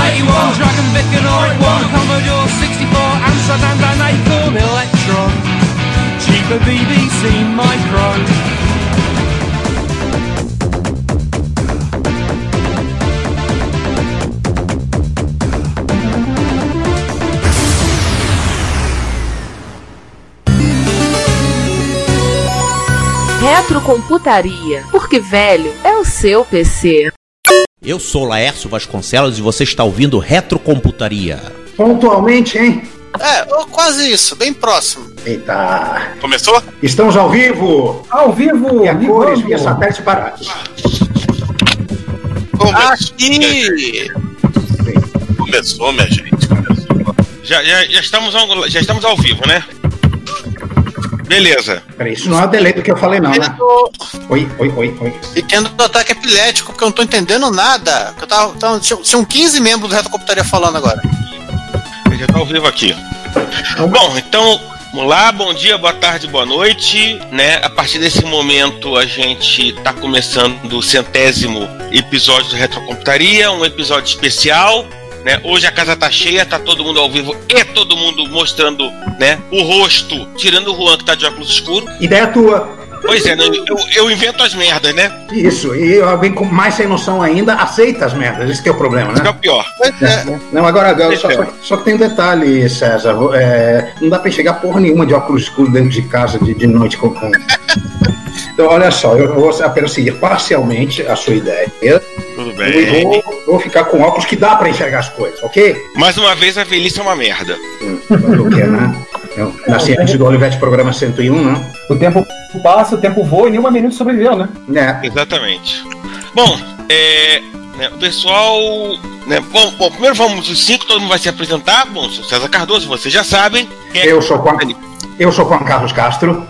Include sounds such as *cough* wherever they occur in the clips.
81, Dragon Vic and R1, Commodore 64, Amsterdam and Acorn Electron, cheaper BBC Micro. Retrocomputaria, porque velho é o seu PC. Eu sou Laércio Vasconcelos e você está ouvindo Retrocomputaria. Pontualmente, hein? É, quase isso, bem próximo. Eita. Começou? Estamos ao vivo! Ao vivo! E a cores via satélite baratos. Aqui! Começou, minha gente. Começou. Já, já, já, estamos ao, já estamos ao vivo, né? Beleza. Peraí, isso não é o delay do que eu falei, não, né? Oi, oi, oi, oi. E tendo um ataque epilético, porque eu não tô entendendo nada. Eu tava, tava, tinham 15 membros do Reto Computaria falando agora. Já tá ao vivo aqui. Bom, então, vamos lá, bom dia, boa tarde, boa noite. Né? A partir desse momento a gente tá começando o centésimo episódio do Retrocomputaria, um episódio especial. Né? Hoje a casa tá cheia, tá todo mundo ao vivo e todo mundo mostrando né, o rosto, tirando o Juan que tá de óculos escuro. Ideia tua. Pois é, né? eu, eu invento as merdas, né? Isso, e alguém com mais sem noção ainda aceita as merdas, esse que é o problema, Isso que é né? o pior. É. Não, agora, agora só, Pois é. só- só que tem um detalhe, César. é, não dá pra enxergar porra nenhuma de óculos escuros dentro de casa de, de noite com. Então, olha só, eu vou apenas seguir parcialmente a sua ideia. Tudo E bem. vou, vou ficar com óculos que dá pra enxergar as coisas, ok? Mais uma vez a velhice é uma merda. Hum, fazer o quê, né? Eu nasci antes do Olivetti Programa 101, né? O tempo passa, o tempo voa e nenhuma menina sobreviveu, né? É. Exatamente. Bom, é, né, o pessoal. Né, bom, bom, primeiro vamos os cinco, todo mundo vai se apresentar. Bom, sou César Cardoso, vocês já sabem. É Eu sou Juan, eu sou Juan Carlos Castro.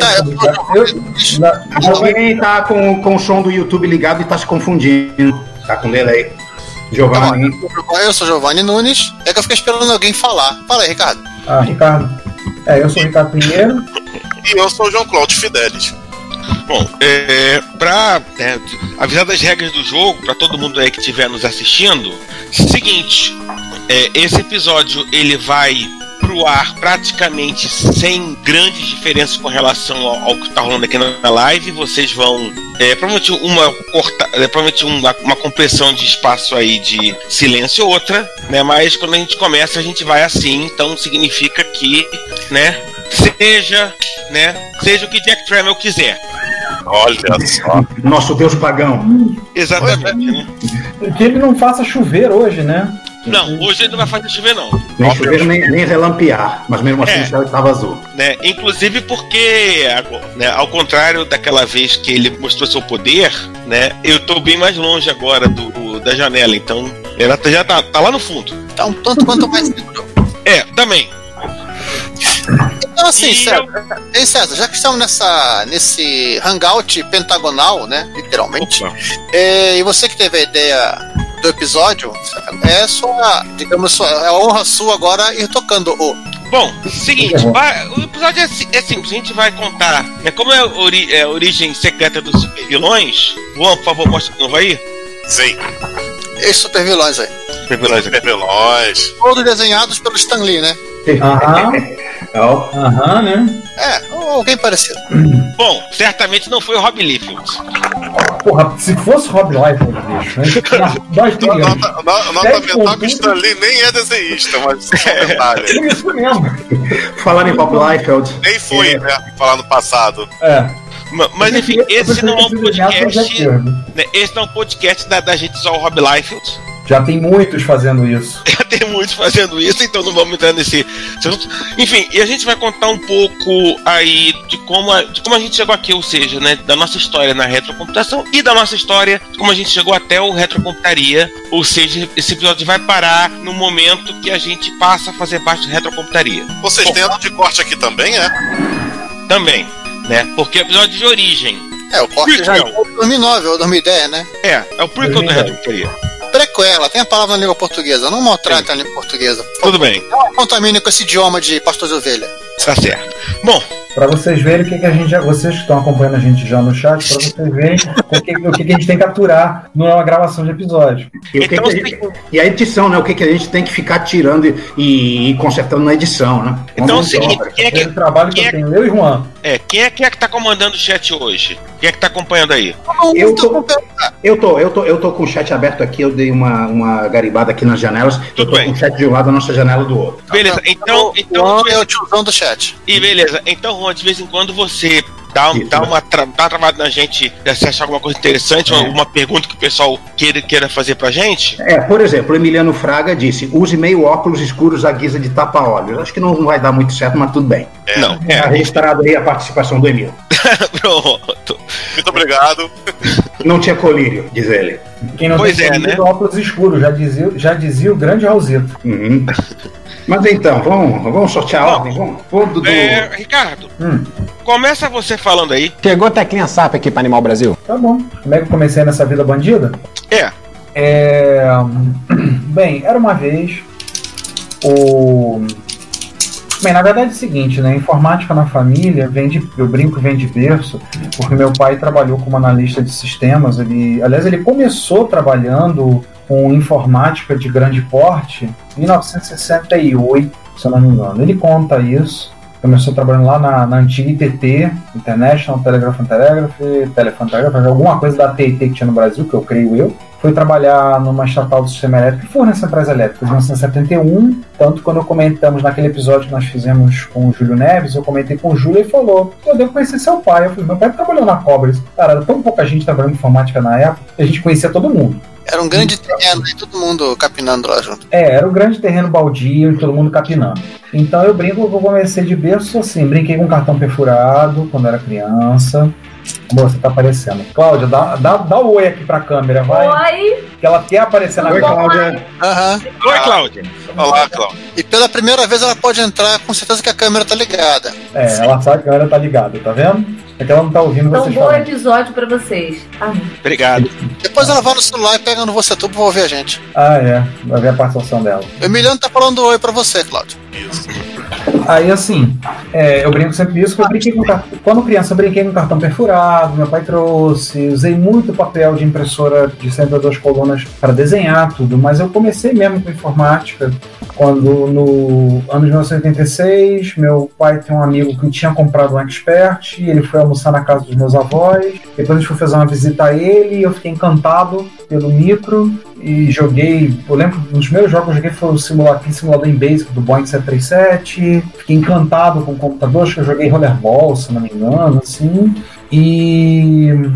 Tá, eu, Eu- na- Alguém tá com, com o som do YouTube ligado e tá se confundindo. Tá com delay. Giovanni. eu sou Giovanni Nunes. É que eu fiquei esperando alguém falar. Fala aí, Ricardo. Ah, Ricardo. É, eu sou o Ricardo Pinheiro. E eu sou o João Cláudio Fidelis. Bom, é, pra né, avisar das regras do jogo, pra todo mundo aí que estiver nos assistindo, seguinte, é, esse episódio ele vai pro ar praticamente sem grandes diferenças com relação ao, ao que tá rolando aqui na, na live. Vocês vão. É, provavelmente uma corta, é, provavelmente uma, uma compressão de espaço aí de silêncio ou outra, né? Mas quando a gente começa, a gente vai assim, então significa que, né? Seja, né? Seja o que Jack Tramiel quiser. Olha só. Nosso Deus pagão. Exatamente, né? Que ele não faça chover hoje, né? Não, hoje ele não vai fazer chover, não. Nem chover, nem, nem relampear. Mas mesmo assim É. o céu estava azul. Né? Inclusive porque, né, ao contrário daquela vez que ele mostrou seu poder, né? Eu tô bem mais longe agora do, do- da janela, então ela tá- já tá, tá lá no fundo. Tá um tanto quanto mais seguro. É, também. Então, assim, E César, Ei, César, já que estamos nessa, nesse hangout pentagonal, né? Literalmente. É, e você que teve a ideia do episódio, é sua, digamos, sua, é a honra sua agora ir tocando o. Bom, seguinte, vai- o episódio é, é simples, a gente vai contar, né, como é a, ori- é a origem secreta dos super vilões, Juan, por favor, mostra de novo aí. Sim. Esses super vilões aí. Super vilões aqui. Supervilões. Todos desenhados pelo Stan Lee, né? Aham, *laughs* Ó, aham, né? É, ou alguém parecido. Bom, certamente não foi o Rob Liefeld. Porra, se fosse Rob Liefeld, bicho, né? Nós teríamos. Nota, no- nota Dez mental que o pontos. Stanley nem é desenhista, mas isso é um detalhe. *laughs* Isso mesmo. Falando em Bob Liefeld. Nem foi, É. né? Falar no passado. É. Ma- Mas enfim, esse não é um podcast. Né, Esse não é um podcast da, da gente usar o Rob Liefeld. Já tem muitos fazendo isso. *laughs* Já tem muitos fazendo isso, então não vamos entrar nesse. Enfim, e a gente vai contar um pouco aí de como a, de como a gente chegou aqui, ou seja, né, da nossa história na retrocomputação e da nossa história de como a gente chegou até o retrocomputaria, ou seja, esse episódio vai parar no momento que a gente passa a fazer parte do retrocomputaria. Vocês Bom. têm ano de corte aqui também, é? Também, né? Porque é episódio de origem. É, o corte já é Prequel. 2009 ou 2010, né? É, é o prequel da retrocomputaria. Prequela, tem a palavra na língua portuguesa. Não maltrate a língua portuguesa. Tudo bem. Não contamine com esse idioma de pastor de ovelha. Tá certo. Bom, Pra vocês verem o que, que a gente já. Vocês que estão acompanhando a gente já no chat, pra vocês verem o que, o que, que a gente tem que capturar numa gravação de episódio. E, o que Então, que a gente- e a edição, né? O que, que a gente tem que ficar tirando e, e consertando na edição, né? Então é o embora. quem é que, trabalho que eu é- tenho, eu e Juan. é, quem, é, quem é que tá comandando o chat hoje? Quem é que tá acompanhando aí? Eu tô, eu, tô, eu, tô, eu tô com o chat aberto aqui, eu dei uma, uma garibada aqui nas janelas. eu Tudo tô bem. com o chat de um lado, a nossa janela do outro. Beleza, então, o então Juan é o tiozão do chat. E beleza, então, Juan, de vez em quando você dá, Isso, dá né? uma, tra dá uma travada na gente, se você achar alguma coisa interessante, É. ou alguma pergunta que o pessoal queira, queira fazer pra gente. É, por exemplo, o Emiliano Fraga disse: use meio óculos escuros à guisa de tapa-olhos. Acho que não vai dar muito certo, mas tudo bem. Não, Tá é, registrado aí a participação do Emil. *laughs* pronto. Muito obrigado. Não tinha colírio, diz ele. Quem não Pois tem é, né? óculos escuros, já dizia, já dizia o grande Raulzito. Uhum. Mas então, vamos, vamos sortear a ordem? Vamos. Vou do- do- É, Ricardo, Hum. começa você falando aí. Chegou Teclinha SAP aqui pra Animal Brasil. Tá bom. Como é que eu comecei nessa vida bandida? É, É, *clears throat* Bem, era uma vez o. Bem, na verdade é o seguinte, né? Informática na família vem de. Eu brinco, vem de berço, porque meu pai trabalhou como analista de sistemas. Ele, aliás, ele começou trabalhando com informática de grande porte em 1968, se eu não me engano. Ele conta isso. Começou trabalhando lá na, na antiga ITT, International Telegraph and Telegraph, Telephone Telegraph, alguma coisa da TIT que tinha no Brasil, que eu creio eu. Foi trabalhar numa estatal do sistema elétrico e fornece centrais elétricas em 1971. Tanto quando comentamos naquele episódio que nós fizemos com o Júlio Neves, eu comentei com o Júlio e falou: Eu devo conhecer seu pai. Eu falei: Meu pai trabalhou na Cobras. Cara, era tão pouca gente trabalhando em informática na época a gente conhecia todo mundo. Era um grande terreno e todo mundo capinando lá junto. É, era um grande terreno baldio e todo mundo capinando. Então eu brinco que eu comecei de berço assim, brinquei com cartão perfurado quando era criança. Moça, tá aparecendo. Cláudia, dá, dá, dá um oi aqui pra câmera, vai. Oi, Que ela quer aparecer na Oi, câmera. Cláudia. Aham. oi, Cláudia. Olá, Cláudio. E pela primeira vez ela pode entrar com certeza que a câmera tá ligada. É, ela sabe que a câmera tá ligada, tá vendo? É que ela não tá ouvindo então vocês bom falando. episódio pra vocês. Ah, Obrigado. Depois ela vai no celular e pega no Você Tudo pra ouvir a gente. Ah, é. Vai ver a participação dela. O Emiliano tá falando oi pra você, Cláudio. Aí assim, é, eu brinco sempre isso, que eu brinquei com quando criança eu brinquei com cartão perfurado, meu pai trouxe, usei muito papel de impressora de 102 colunas para desenhar tudo, mas eu comecei mesmo com informática quando no ano de 1986 meu pai tem um amigo que tinha comprado um expert, e ele foi almoçar na casa dos meus avós, depois a gente foi fazer uma visita a ele e eu fiquei encantado pelo micro e joguei. Eu lembro dos primeiros jogos que eu joguei foi o simulador, simulador em Basic do Boeing 737. Fiquei encantado com o computador, acho que eu joguei Rollerball, se não me engano, assim. E.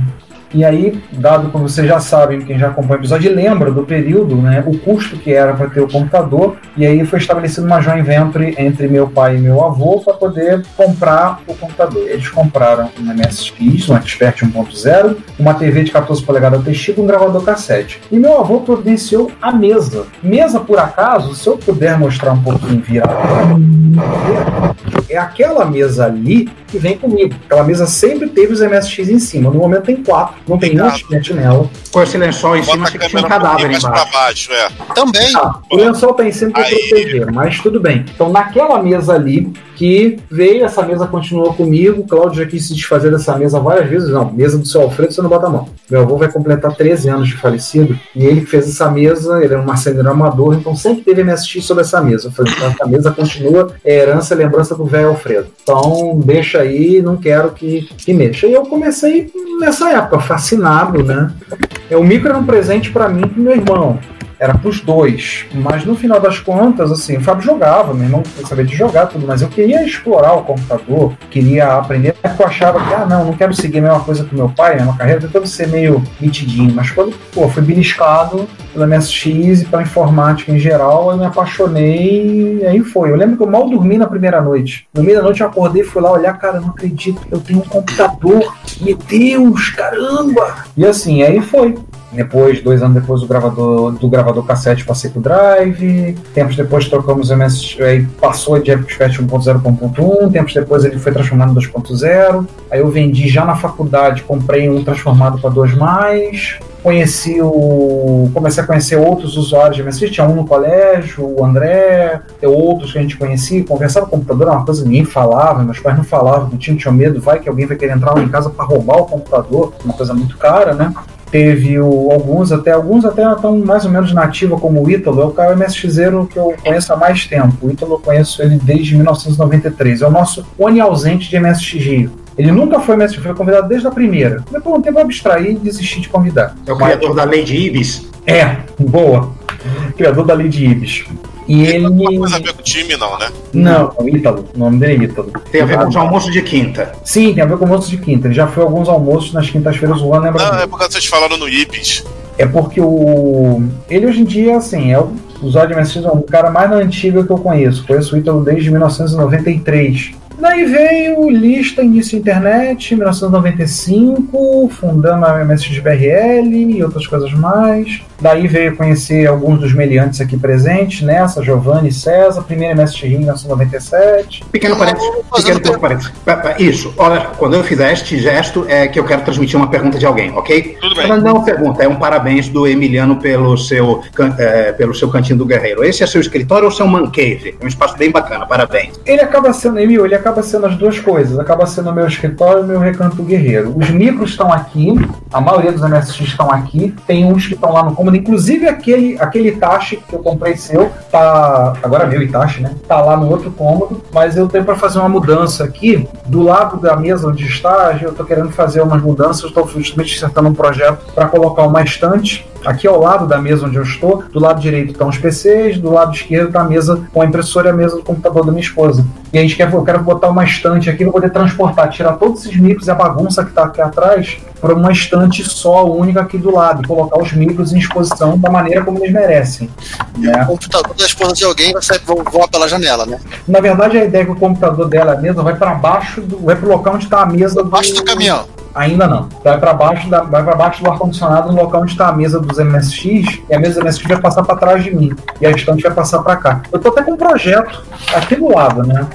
E aí, dado como vocês já sabem, quem já acompanha o episódio, lembra do período, né, o custo que era para ter o computador, e aí foi estabelecido uma joint venture entre meu pai e meu avô para poder comprar o computador. Eles compraram um MSX, um Expert 1.0, uma TV de 14 polegadas e um gravador cassete. E meu avô providenciou a mesa. Mesa, por acaso, se eu puder mostrar um pouquinho virado, é aquela mesa ali que vem comigo. Aquela mesa sempre teve os MSX em cima. No momento tem quatro, não tem nenhum expert nela. Com esse lençol em cima, Bota achei que tinha um um cadáver pra embaixo. baixo, é. Também. Ah, o lençol tá em cima para Aí. proteger, mas tudo bem. Então, naquela mesa ali que veio, essa mesa continuou comigo. Cláudio já quis se desfazer dessa mesa várias vezes. Não, mesa do seu Alfredo, você não bota a mão. Meu avô vai completar 13 anos de falecido e ele fez essa mesa, ele era um marceneiro amador, então sempre teve MSX sobre essa mesa. Eu falei, essa mesa continua, é herança, lembrança do velho Alfredo. Então, deixa aí, não quero que, que mexa. E eu comecei nessa época, fascinado, né? É, o micro era um presente para mim e pro meu irmão. Era pros dois. Mas no final das contas, assim, o Fábio jogava, meu irmão sabia de jogar tudo, mas eu queria explorar o computador, queria aprender. Eu achava que, ah, não, não quero seguir a mesma coisa que meu pai, a mesma carreira, tentando ser meio mitidinho. Mas quando, pô, fui beliscado pela MSX e pela informática em geral, eu me apaixonei e aí foi. Eu lembro que eu mal dormi na primeira noite. No meio da noite eu acordei fui lá olhar, cara, não acredito, eu tenho um computador. Meu Deus, caramba! E assim, aí foi. Depois, dois anos depois do gravador, do gravador cassete, passei pro drive. Tempos depois trocamos o MS, aí passou de Expert 1.0 para 1.1. Tempos depois ele foi transformado em 2.0. Aí eu vendi já na faculdade, comprei um transformado para 2 mais. conheci o. Comecei a conhecer outros usuários de MSX. Tinha um no colégio, o André, outros que a gente conhecia. Conversava com o computador, era uma coisa que ninguém falava, meus pais não falavam, não tinham medo, vai que alguém vai querer entrar lá em casa para roubar o computador, uma coisa muito cara, né? Teve o, alguns até alguns até estão mais ou menos nativa como o Ítalo, é o cara MSXero que eu conheço há mais tempo. O Ítalo eu conheço ele desde 1993. É o nosso Oni ausente de MSX. Ele nunca foi MSX, foi convidado desde a primeira. Depois um tempo eu abstraí e desisti de convidar. É o criador da lei de Ibis. É, boa. Criador da lei de Ibis. E ele. Não tem coisa a ver com o time, não, né? Não, é o Ítalo. O nome dele é Ítalo. Tem a ver com os almoços de quinta. Sim, tem a ver com almoços de quinta. Ele já foi a alguns almoços nas quintas-feiras, o Juan lembra Não, é por causa que vocês falaram no Ibis. É porque o. Ele hoje em dia, assim, é o. O Zod MSX é um cara mais antigo que eu conheço. Conheço o Ítalo desde 1993. Daí veio lista início internet, 1995, fundando a MSX-BRL e outras coisas mais. Daí veio conhecer alguns dos meliantes aqui presentes nessa, Giovanni e César, primeira MSX em 1997. Pequeno parênteses. Pequeno pequeno parênteses. Pa- pa- Isso, olha, quando eu fizer este gesto, é que eu quero transmitir uma pergunta de alguém, ok? Tudo bem. Mas não é uma pergunta, é um parabéns do Emiliano pelo seu, é, pelo seu cantinho do guerreiro. Esse é seu escritório ou seu man cave? É um espaço bem bacana, parabéns. Ele acaba sendo, Emil, ele acaba sendo as duas coisas. Acaba sendo o meu escritório e o meu recanto guerreiro. Os micros estão aqui, a maioria dos MSX estão aqui. Tem uns que estão lá no cômodo, inclusive aquele, aquele Itachi que eu comprei seu, tá. Agora é meu Itachi, né? Tá lá no outro cômodo, mas eu tenho para fazer uma mudança aqui. Do lado da mesa onde está, eu tô querendo fazer umas mudanças, estou justamente acertando um projeto para colocar uma estante aqui ao lado da mesa onde eu estou, do lado direito estão os PCs, do lado esquerdo está a mesa com a impressora e a mesa do computador da minha esposa. E a gente quer, eu quero botar uma estante aqui para poder transportar, tirar todos esses micros e a bagunça que está aqui atrás para uma estante só, única aqui do lado, e colocar os micros em exposição da maneira como eles merecem. né? O computador da esposa de alguém vai sair, voar pela janela, né? Na verdade, a ideia é que o computador dela, a mesa, vai para baixo, do, vai para o local onde está a mesa do, Baixo do caminhão. Ainda não. Vai para baixo, da, vai para baixo do ar-condicionado, no local onde está a mesa dos MSX, e a mesa do MSX vai passar para trás de mim. E a estante vai passar para cá. Eu tô até com um projeto aqui do lado, né?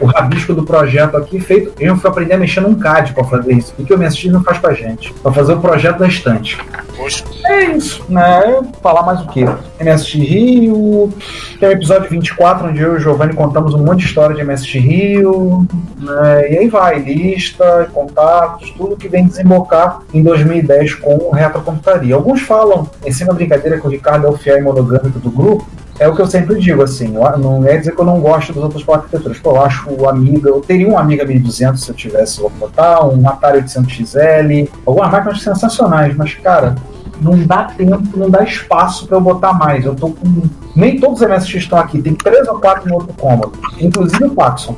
O rabisco do projeto aqui feito. Eu fui aprender a mexer num CAD para fazer isso. O que o MSX não faz pra gente? Para fazer o projeto da estante. Poxa, É isso, né? Falar mais o quê? MSX Rio, tem o episódio 24, onde eu e o Giovanni contamos um monte de história de MSX Rio, né? e aí vai, lista, contatos, tudo que vem desembocar em 2010 com o Retrocomputaria. Alguns falam, em cima da brincadeira que o Ricardo é o fiel e monogâmico do grupo, é o que eu sempre digo, assim, não é dizer que eu não gosto das outras arquiteturas. Pô, eu acho o Amiga, eu teria um Amiga 1200 se eu tivesse botar, um Atari 800XL, algumas máquinas sensacionais, mas, cara, não dá tempo, não dá espaço para eu botar mais. Eu tô com. Nem todos os MSX estão aqui, tem três ou quatro no outro cômodo, inclusive o Paxson.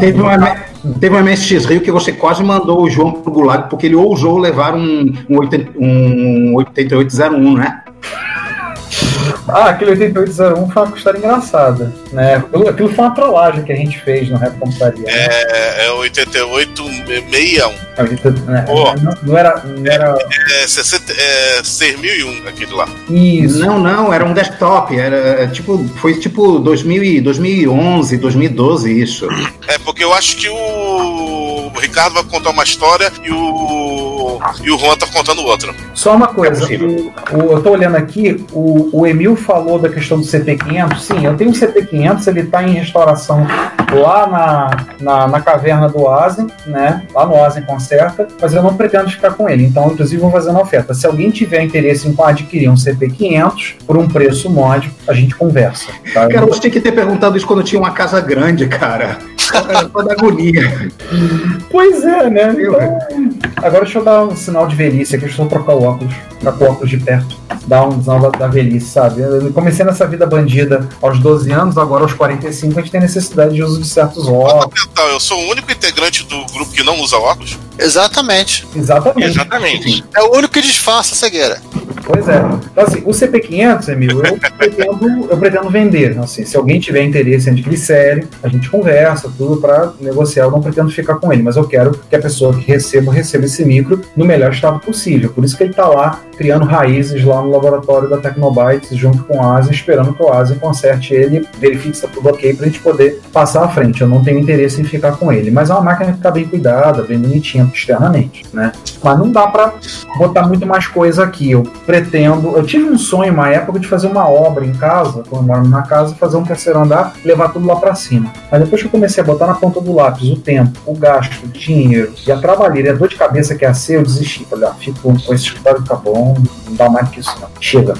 Teve um, teve um MSX Rio que você quase mandou o João pro Gulag porque ele ousou levar um, um, 80 um 8801, né? Ah, aquele 8801 foi uma história engraçada. Né? Aquilo, aquilo foi uma trollagem que a gente fez no Rap Computaria. né? é, é 8861. A gente- né? Boa. Não, não era, não era É, 60, é 6001 aquele lá. isso. Não, não, era um desktop, era é, tipo, foi tipo 2000 e 2011, 2012 isso. É porque eu acho que o, o Ricardo vai contar uma história e o e o Juan tá contando outra. Só uma coisa, É o, o- eu tô olhando aqui, o, o Emil falou da questão do CP500. Sim, eu tenho um CP500, ele tá em restauração lá na, na, na caverna do Oasen, né? Lá no Oasen Concerta, mas eu não pretendo ficar com ele. Então, inclusive, vou fazer uma oferta. Se alguém tiver interesse em adquirir um CP500 por um preço módico, a gente conversa. Tá? Cara, você tinha que ter perguntado isso quando tinha uma casa grande, cara. Toda agonia. Pois é, né? Então, agora deixa eu dar um sinal de velhice aqui, deixa eu só trocar o óculos, ficar com o óculos de perto. Dar um sinal da, da velhice, sabe? Eu comecei nessa vida bandida aos 12 anos, agora aos 45 a gente tem necessidade de uso de certos óculos. Eu sou o único integrante do grupo que não usa óculos. Exatamente. Exatamente. Exatamente. É o único que disfarça a cegueira. Pois é. Então, assim, o CP500, Emil, eu pretendo, eu pretendo vender. Assim, se alguém tiver interesse em adquirir série, a gente conversa, tudo para negociar. Eu não pretendo ficar com ele, mas eu quero que a pessoa que receba, receba esse micro no melhor estado possível. Por isso que ele está lá criando raízes lá no laboratório da Tecnobytes, junto com o Asen, esperando que o Asen conserte ele, verifique se está tudo ok para a gente poder passar à frente. Eu não tenho interesse em ficar com ele. Mas é uma máquina que está bem cuidada, bem bonitinha externamente, né? Mas não dá para botar muito mais coisa aqui. Eu pretendo. Eu tive um sonho, uma época, de fazer uma obra em casa, quando eu moro na casa, fazer um terceiro andar, levar tudo lá para cima. Mas depois que eu comecei a botar na ponta do lápis o tempo, o gasto, o dinheiro e a trabalheira a dor de cabeça que é a ser, eu desisti. Falei, ah, fico com esse escritório fica bom, não dá mais que isso, não. Chega.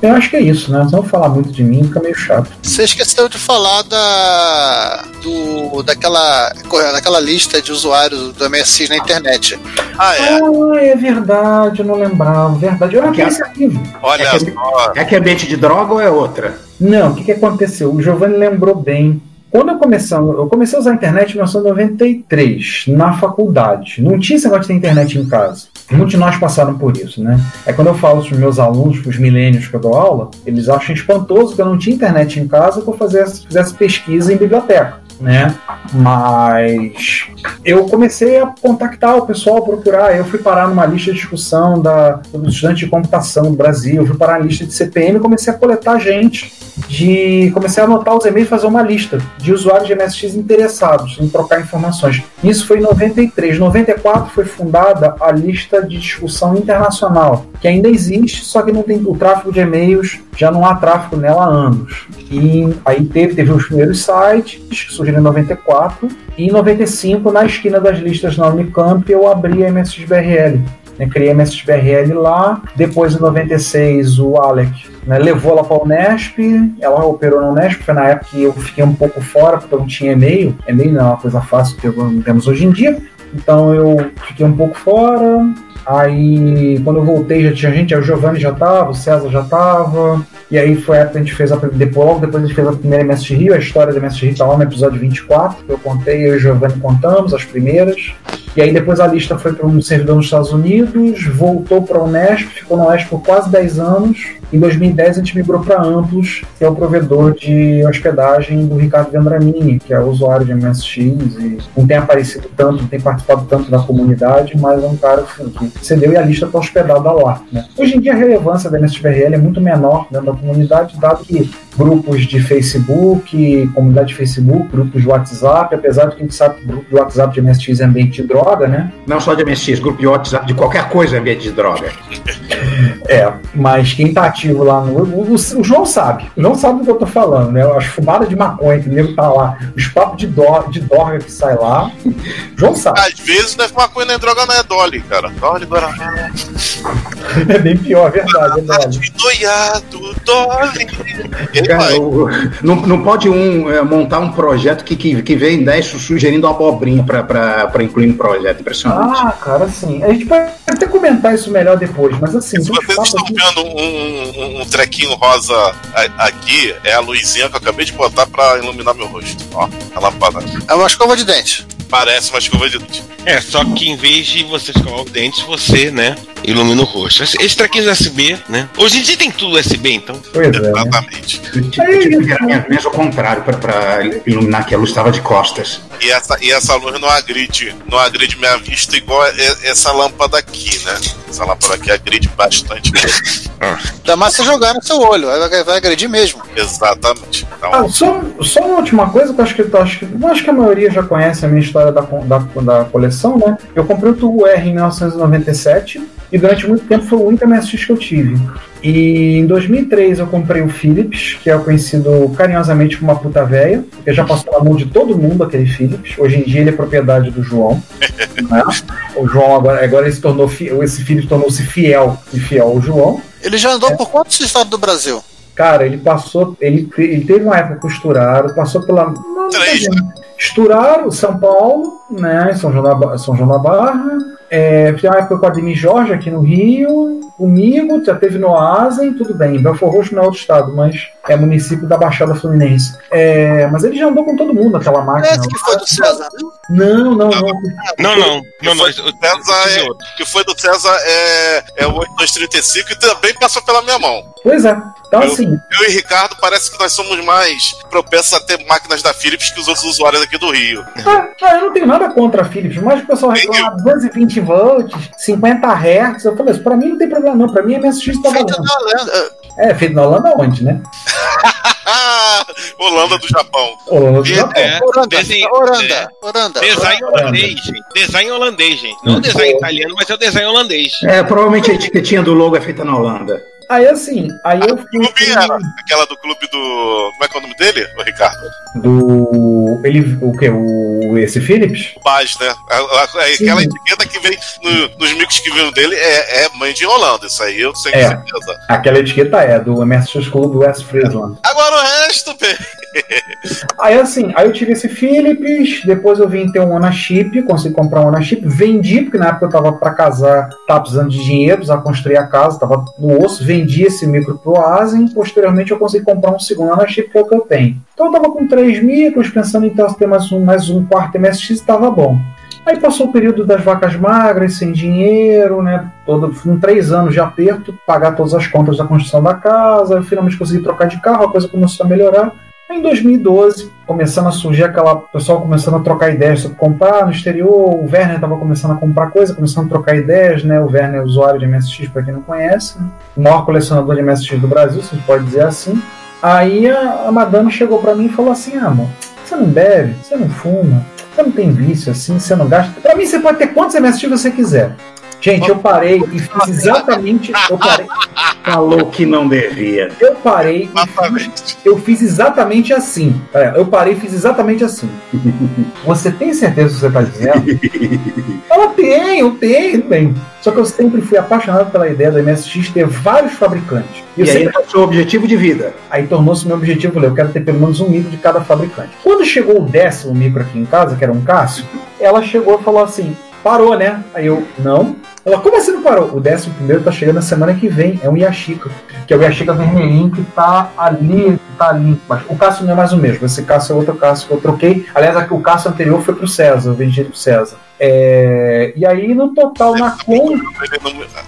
Eu acho que é isso, né? Se não falar muito de mim, fica meio chato. Você esqueceu de falar da. Do, daquela, daquela lista de usuários do MSX na internet. Ah, é. Ah, é verdade, eu não lembrava. Verdade. Eu não Que- esse arquivo. Olha É que, só. é que é ambiente de droga ou é outra? Não, o que, que aconteceu? O Giovanni lembrou bem. Quando eu comecei, eu comecei a usar a internet em 1993, na faculdade. Não tinha esse negócio de ter internet em casa. Muitos de nós passaram por isso, né? É quando eu falo para os meus alunos, para os milênios que eu dou aula, eles acham espantoso que eu não tinha internet em casa eu fizesse, fizesse pesquisa em biblioteca. Né? Mas eu comecei a contactar o pessoal, procurar. Eu fui parar numa lista de discussão da, dos estudantes de computação do Brasil, eu fui parar na lista de CPM e comecei a coletar gente de comecei a anotar os e-mails e fazer uma lista de usuários de MSX interessados em trocar informações. Isso foi em 93. Em 94 foi fundada a lista de discussão internacional, que ainda existe, só que não tem o tráfego de e-mails, já não há tráfego nela há anos. E aí teve, teve os primeiros sites, surgiram em 94, e em 95, na esquina das listas na Unicamp, eu abri a MSXBRL. Né, criei a MSXBRL lá, depois em 96 o Alec né, levou ela para a Unesp, ela operou na Unesp, foi na época que eu fiquei um pouco fora, porque eu não tinha e-mail, e-mail não é uma coisa fácil que temos hoje em dia, então eu fiquei um pouco fora, aí quando eu voltei já tinha gente, o Giovanni já tava, o César já tava, e aí foi a época que a gente fez a depois, logo depois a gente fez a primeira MSX Rio, a história da MSX Rio tá lá no episódio 24, que eu contei, eu e o Giovanni contamos as primeiras. E aí depois a lista foi para um servidor nos Estados Unidos, voltou para a Unesp, ficou na Unesp por quase 10 anos. Em 2010 a gente migrou para Amplos, que é o provedor de hospedagem do Ricardo Vendramini, que é usuário de MSX e não tem aparecido tanto, não tem participado tanto da comunidade, mas é um cara assim, que cedeu e a lista está hospedada lá. Né? Hoje em dia a relevância da MSXBRL é muito menor dentro da comunidade, dado que grupos de Facebook, comunidade de Facebook, grupos de WhatsApp, apesar de que a gente sabe que o grupo de WhatsApp de MSX é ambiente de droga, né? Não só de MSX, grupo de WhatsApp, de qualquer coisa é ambiente de droga. É, mas quem tá ativo lá no. O, o, o João sabe. O João sabe do que eu tô falando, né? As fumadas de maconha que o nego tá lá, os papos de, do, de dorga que sai lá. O *laughs* João sabe. Às vezes não é maconha nem droga, não é Dolly, cara. Dolly, Guaraná. É bem pior, é verdade, é verdade. Doiado, Dolly. Cara, o- não, não pode um é, montar um projeto que, que, que vem 10 sugerindo abobrinha para incluir no projeto. Impressionante. Ah, cara, assim. A gente pode até comentar isso melhor depois, mas assim, Se vocês estão aqui- vendo um, um, um trequinho rosa aqui, é a luzinha que eu acabei de botar pra iluminar meu rosto. Ó, a lâmpada. É uma escova de dente. Parece uma escova de dente. É, só que em vez de você escovar os dentes, você, né, ilumina o rosto. Esse, esse trequinho USB, né? Hoje em dia tem tudo USB, então. Pois é, né? Exatamente. Eu tive que virar minha mesa ao contrário para iluminar que a luz estava de costas. E essa, e essa luz não agride, não agride minha vista igual essa lâmpada aqui, né? Essa lâmpada aqui agride bastante. *laughs* Ainda mais se jogar no seu olho, vai, vai agredir mesmo. Exatamente. Então, Ah, só, só uma última coisa que eu acho que, eu acho que eu acho que a maioria já conhece a minha história da, con- da, da coleção, né? Eu comprei o Turbo R em 1997 e durante muito tempo foi o único MSX que eu tive. E em 2003 eu comprei o Philips, que é conhecido carinhosamente como uma puta véia, porque já passou na mão de todo mundo aquele Philips. Hoje em dia ele é propriedade do João. *laughs* né? O João agora, agora ele se tornou, fi- esse Philips tornou-se fiel e fiel ao João. Ele já andou por quantos estados do Brasil? Cara, ele passou. Ele, ele teve uma época costurado, passou pela. Não, não Três, sei, Esturaram São Paulo, né? São João da, São João da Barra. É, tem uma época com o Ademir Jorge aqui no Rio, comigo, já teve no Asen, tudo bem. Belfort Roxo não é outro estado, mas é município da Baixada Fluminense. É, mas ele já andou com todo mundo naquela máquina. Esse que foi do César? Não, não, não. Não, não. Não, não. do César é, que foi do César é, é o 8235 e também passou pela minha mão. Pois é. Então, Eu- assim, Eu e Ricardo parece que nós somos mais propensos a ter máquinas da Philips que os outros usuários aqui do Rio. ah, ah, eu não tenho nada contra a Philips, mas o pessoal reclama 220 volts, 50 Hz. Eu falei, isso pra mim não tem problema, não. Pra mim, MSX tá Feito valendo. na Holanda. É, feito na Holanda onde, né? *laughs* Holanda do Japão. Holanda do Japão. É, Oranda, desenho- Oranda, é. Oranda. Design holandês, gente. Design holandês, gente. Não design italiano, mas é o design holandês. É, provavelmente a etiquetinha do logo é feita na Holanda. Aí assim, aí eu fui. Clube era aquela do clube do. Como é que é o nome dele, ô Ricardo? Do. Ele. O que? O. Esse Philips? Baz, né? A- aquela etiqueta que vem no- nos micos que viram dele é, é mãe de Holanda. Isso aí eu tenho É. certeza. Aquela etiqueta é do MSX Club West Friesland. Agora o resto, P. Aí assim, aí eu tive esse Philips, depois eu vim ter um Ona Chip, consegui comprar um Ona Chip, vendi, porque na época eu tava pra casar, tava precisando de dinheiro, precisava construir a casa, tava no osso, vendi esse micro pro Asen, posteriormente eu consegui comprar um segundo Ona Chip, que é o que eu tenho. Então eu tava com três micros, pensando em ter mais um, mais um quarto MSX, tava bom. Aí passou o período das vacas magras, sem dinheiro, né? Todo, com três anos de aperto, pagar todas as contas da construção da casa, eu finalmente consegui trocar de carro, a coisa começou a melhorar. Em 2012, começando a surgir aquela. Pessoal começando a trocar ideias sobre comprar no exterior. O Werner estava começando a comprar coisa, começando a trocar ideias, né? O Werner é usuário de MSX, para quem não conhece. né? O maior colecionador de MSX do Brasil, se a gente pode dizer assim. Aí a, a madame chegou para mim e falou assim: Ah, amor, você não bebe, você não fuma, você não tem vício assim, você não gasta. Para mim, você pode ter quantos MSX você quiser. Gente, eu parei e fiz *laughs* exatamente. Eu parei, Falou que não devia. eu parei e Exatamente. eu fiz exatamente assim. É, eu parei e fiz exatamente assim. *laughs* Você tem certeza do que você está dizendo? *laughs* Ela tem, eu tenho, bem. Só que eu sempre fui apaixonado pela ideia do MSX ter vários fabricantes. E E aí sempre, é o seu objetivo de vida. aí tornou-se meu objetivo. Eu falei, eu quero ter pelo menos um micro de cada fabricante. Quando chegou o décimo micro aqui em casa, que era um Cássio, ela chegou e falou assim: parou, né? Aí eu, não. Ela, como assim não parou? O décimo primeiro tá chegando na semana que vem. É um Yashica. Que é o Yashica vermelhinho que tá ali, tá ali. Mas o Cássio não é mais o mesmo. Esse Cássio é outro Cássio que eu troquei. Aliás, o Cássio anterior foi pro César. Eu vendi ele pro César. É, E aí, no total, na conta.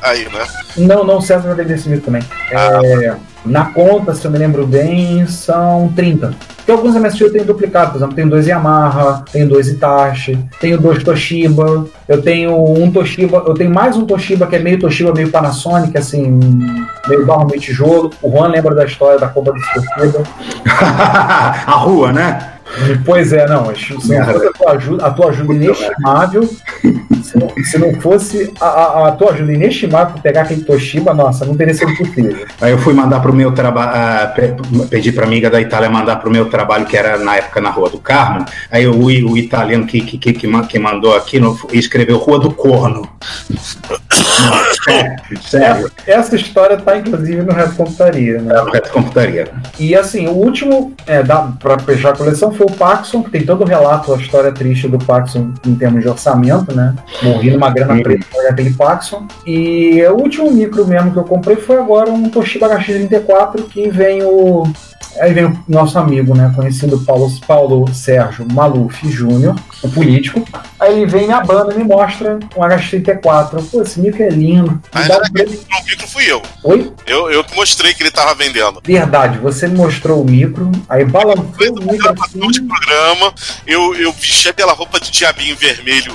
Aí, né? Não, não, o César vai desse micro também. É, na conta, se eu me lembro bem, são 30. Porque alguns MSX eu tenho duplicado, por exemplo, tenho dois Yamaha, tenho dois Itachi, tenho dois Toshiba, eu tenho um Toshiba, eu tenho mais um Toshiba que é meio Toshiba, meio Panasonic, assim, meio barro, meio tijolo. O Juan lembra da história da compra desse Toshiba. a rua, né? Pois é, não, fosse a tua ajuda, a tua ajuda inestimável, *laughs* se não, se não fosse a, a- a tua ajuda inestimável pegar aquele Toshiba, nossa, não teria sido possível. Aí eu fui mandar pro meu trabalho, pedi pra amiga da Itália mandar pro meu trabalho, que era na época na Rua do Carmo. Aí o, o italiano que, que, que, que ma- que mandou aqui no- escreveu Rua do Corno. Sério, sério. Essa história tá inclusive no Reto Computaria, né? É o resto computaria. E assim, o último é, da, pra fechar a coleção foi o Paxson, que tem todo o relato, a história triste do Paxson em termos de orçamento, né? Morri numa grana preta pra aquele Paxson. E o último micro mesmo que eu comprei foi agora um Toshiba HX34 que vem o. Aí vem o nosso amigo, né? Conhecido Paulo, Paulo Sérgio Maluf Júnior, o político. Aí ele vem na banda e me mostra um HX34. Pô, esse micro é lindo. Me dá um preço- no micro fui eu. Oi? eu. Eu que mostrei que ele tava vendendo. Verdade, você me mostrou o micro, aí balançou o no micro gravação de assim. programa, eu, eu vesti aquela roupa de diabinho vermelho,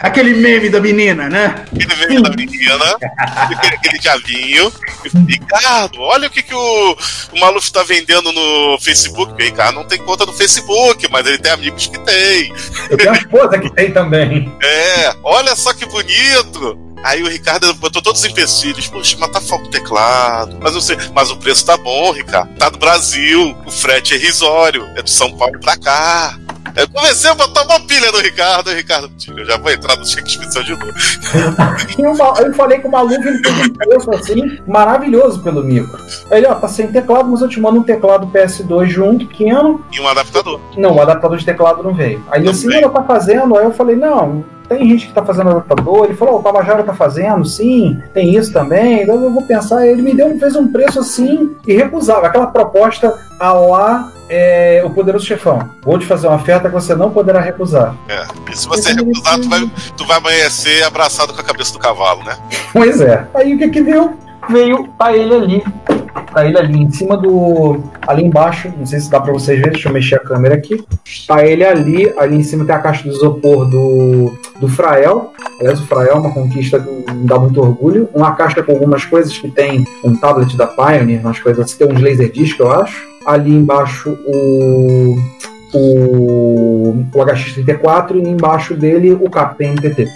Aquele meme da menina, né? aquele vermelho da menina, aquele, aquele diabinho. E falei, Ricardo, olha o que, que o, o Maluf tá vendendo no Facebook. O Ricardo não tem conta no Facebook, mas ele tem amigos que tem. Eu tenho a esposa que tem também. É, olha só que bonito. Aí o Ricardo botou todos os empecilhos. Poxa, mas tá faltando teclado. Mas não sei. Mas o preço tá bom, Ricardo. Tá do Brasil. O frete é irrisório. É de São Paulo pra cá. Eu comecei a botar uma pilha no Ricardo. E o Ricardo, eu já vou entrar no cheque especial de novo. *laughs* E Ma- eu falei que o maluco ele fez um preço assim maravilhoso pelo micro. Ele, ó, tá sem teclado, mas eu te mando um teclado PS2 junto, pequeno. E um adaptador. Não, o adaptador de teclado não veio. Aí Não assim, ela tá fazendo. Aí eu falei, não, tem gente que tá fazendo adaptador. Ele falou, o Tabajara tá fazendo, sim, tem isso também. Então eu vou pensar. Ele me deu, fez um preço assim irrecusável. Aquela proposta a lá é, o poderoso chefão. Vou te fazer uma oferta que você não poderá recusar. É. E se você recusar, tu vai, tu vai amanhecer abraçado com a cabeça do cavalo, né? Pois é. Aí o que que deu? Veio tá ele ali. Tá ele ali em cima do. Ali embaixo, não sei se dá pra vocês verem, deixa eu mexer a câmera aqui. Tá ele ali, ali em cima tem a caixa do isopor do, do Frael. Aliás, o Frael é uma conquista que me dá muito orgulho. Uma caixa com algumas coisas que tem um tablet da Pioneer, umas coisas assim, tem uns laserdisc, eu acho. Ali embaixo o. O, o HX34 e embaixo dele o Captain TT.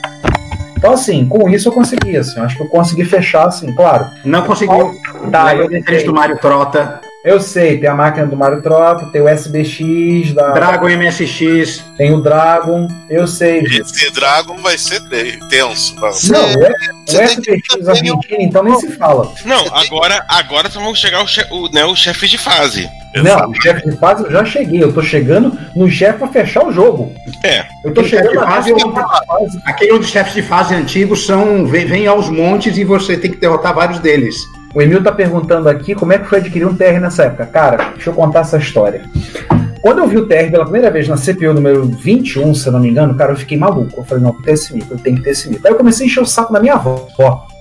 Então, assim, com isso eu consegui, assim, acho que eu consegui fechar, assim, claro. Não conseguiu. Tá, eu tentei. do Mario Trota. Eu sei, tem a máquina do Mario Trota, tem o SBX, da, Dragon MSX. tem o Dragon, eu sei. Esse Dragon vai ser te- tenso. pra você. Não, o, o você tem que SBX também argentino, então nem se fala. Não, agora, agora vamos chegar o, che o, né, o chefe de fase. Não, o chefe de fase eu já cheguei, eu tô chegando no chefe pra fechar o jogo. É. Eu tô chefe chegando de na fase, fase, eu vou fase. Aqueles chefes de fase antigos são. Vem, vem aos montes e você tem que derrotar vários deles. O Emil tá perguntando aqui como é que foi adquirir um TR nessa época. Cara, deixa eu contar essa história. Quando eu vi o TR pela primeira vez na CPU número 21, se eu não me engano, cara, eu fiquei maluco. Eu falei, não, tem esse micro, eu tenho que ter esse micro. Aí eu comecei a encher o saco da minha avó.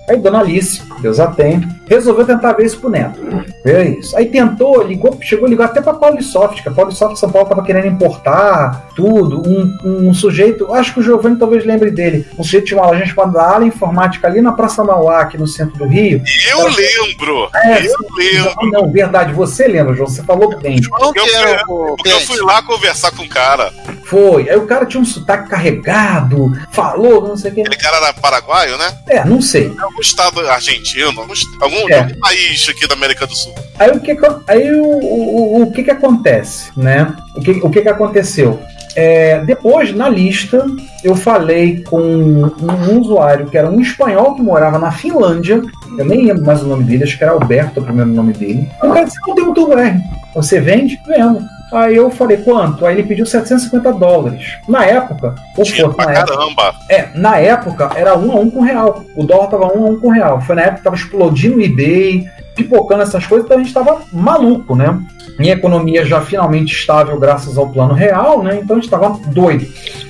Aí Dona Alice, Deus a tem, resolveu tentar ver isso pro Neto. Vê isso. Aí tentou, ligou, chegou, ligou até pra Paulisoft, que a Paulisoft São Paulo tava querendo importar tudo. Um, um sujeito, acho que o Giovanni talvez lembre dele, um sujeito tinha uma loja chamada Ala Informática ali na Praça Mauá, aqui no centro do Rio. Eu lembro! É, eu lembro! Não, não, verdade, você lembra, João, você falou bem. João que Eu era fui- o Porque eu fui lá conversar com o cara. Foi. Aí o cara tinha um sotaque carregado, falou, não sei o quê. Aquele cara era paraguaio, né? É, não sei. É algum estado argentino, algum, algum, É. algum país aqui da América do Sul. Aí o que aí o, o, o que, que acontece, né? O que, o que, que aconteceu? É, depois, na lista, eu falei com um usuário que era um espanhol que morava na Finlândia. Eu nem lembro mais o nome dele, acho que era Alberto o primeiro nome dele. O cara disse: Não tem um Turbo R. Você vende? Vendo. Aí eu falei: Quanto? Aí ele pediu 750 dólares. Na época, fosse pra na época. caramba. É, na época era um a um com real. O dólar tava um a um com real. Foi na época que tava explodindo o eBay, pipocando essas coisas, então a gente tava maluco, né? Minha economia já finalmente estável graças ao plano real, né? Então a gente tava doido.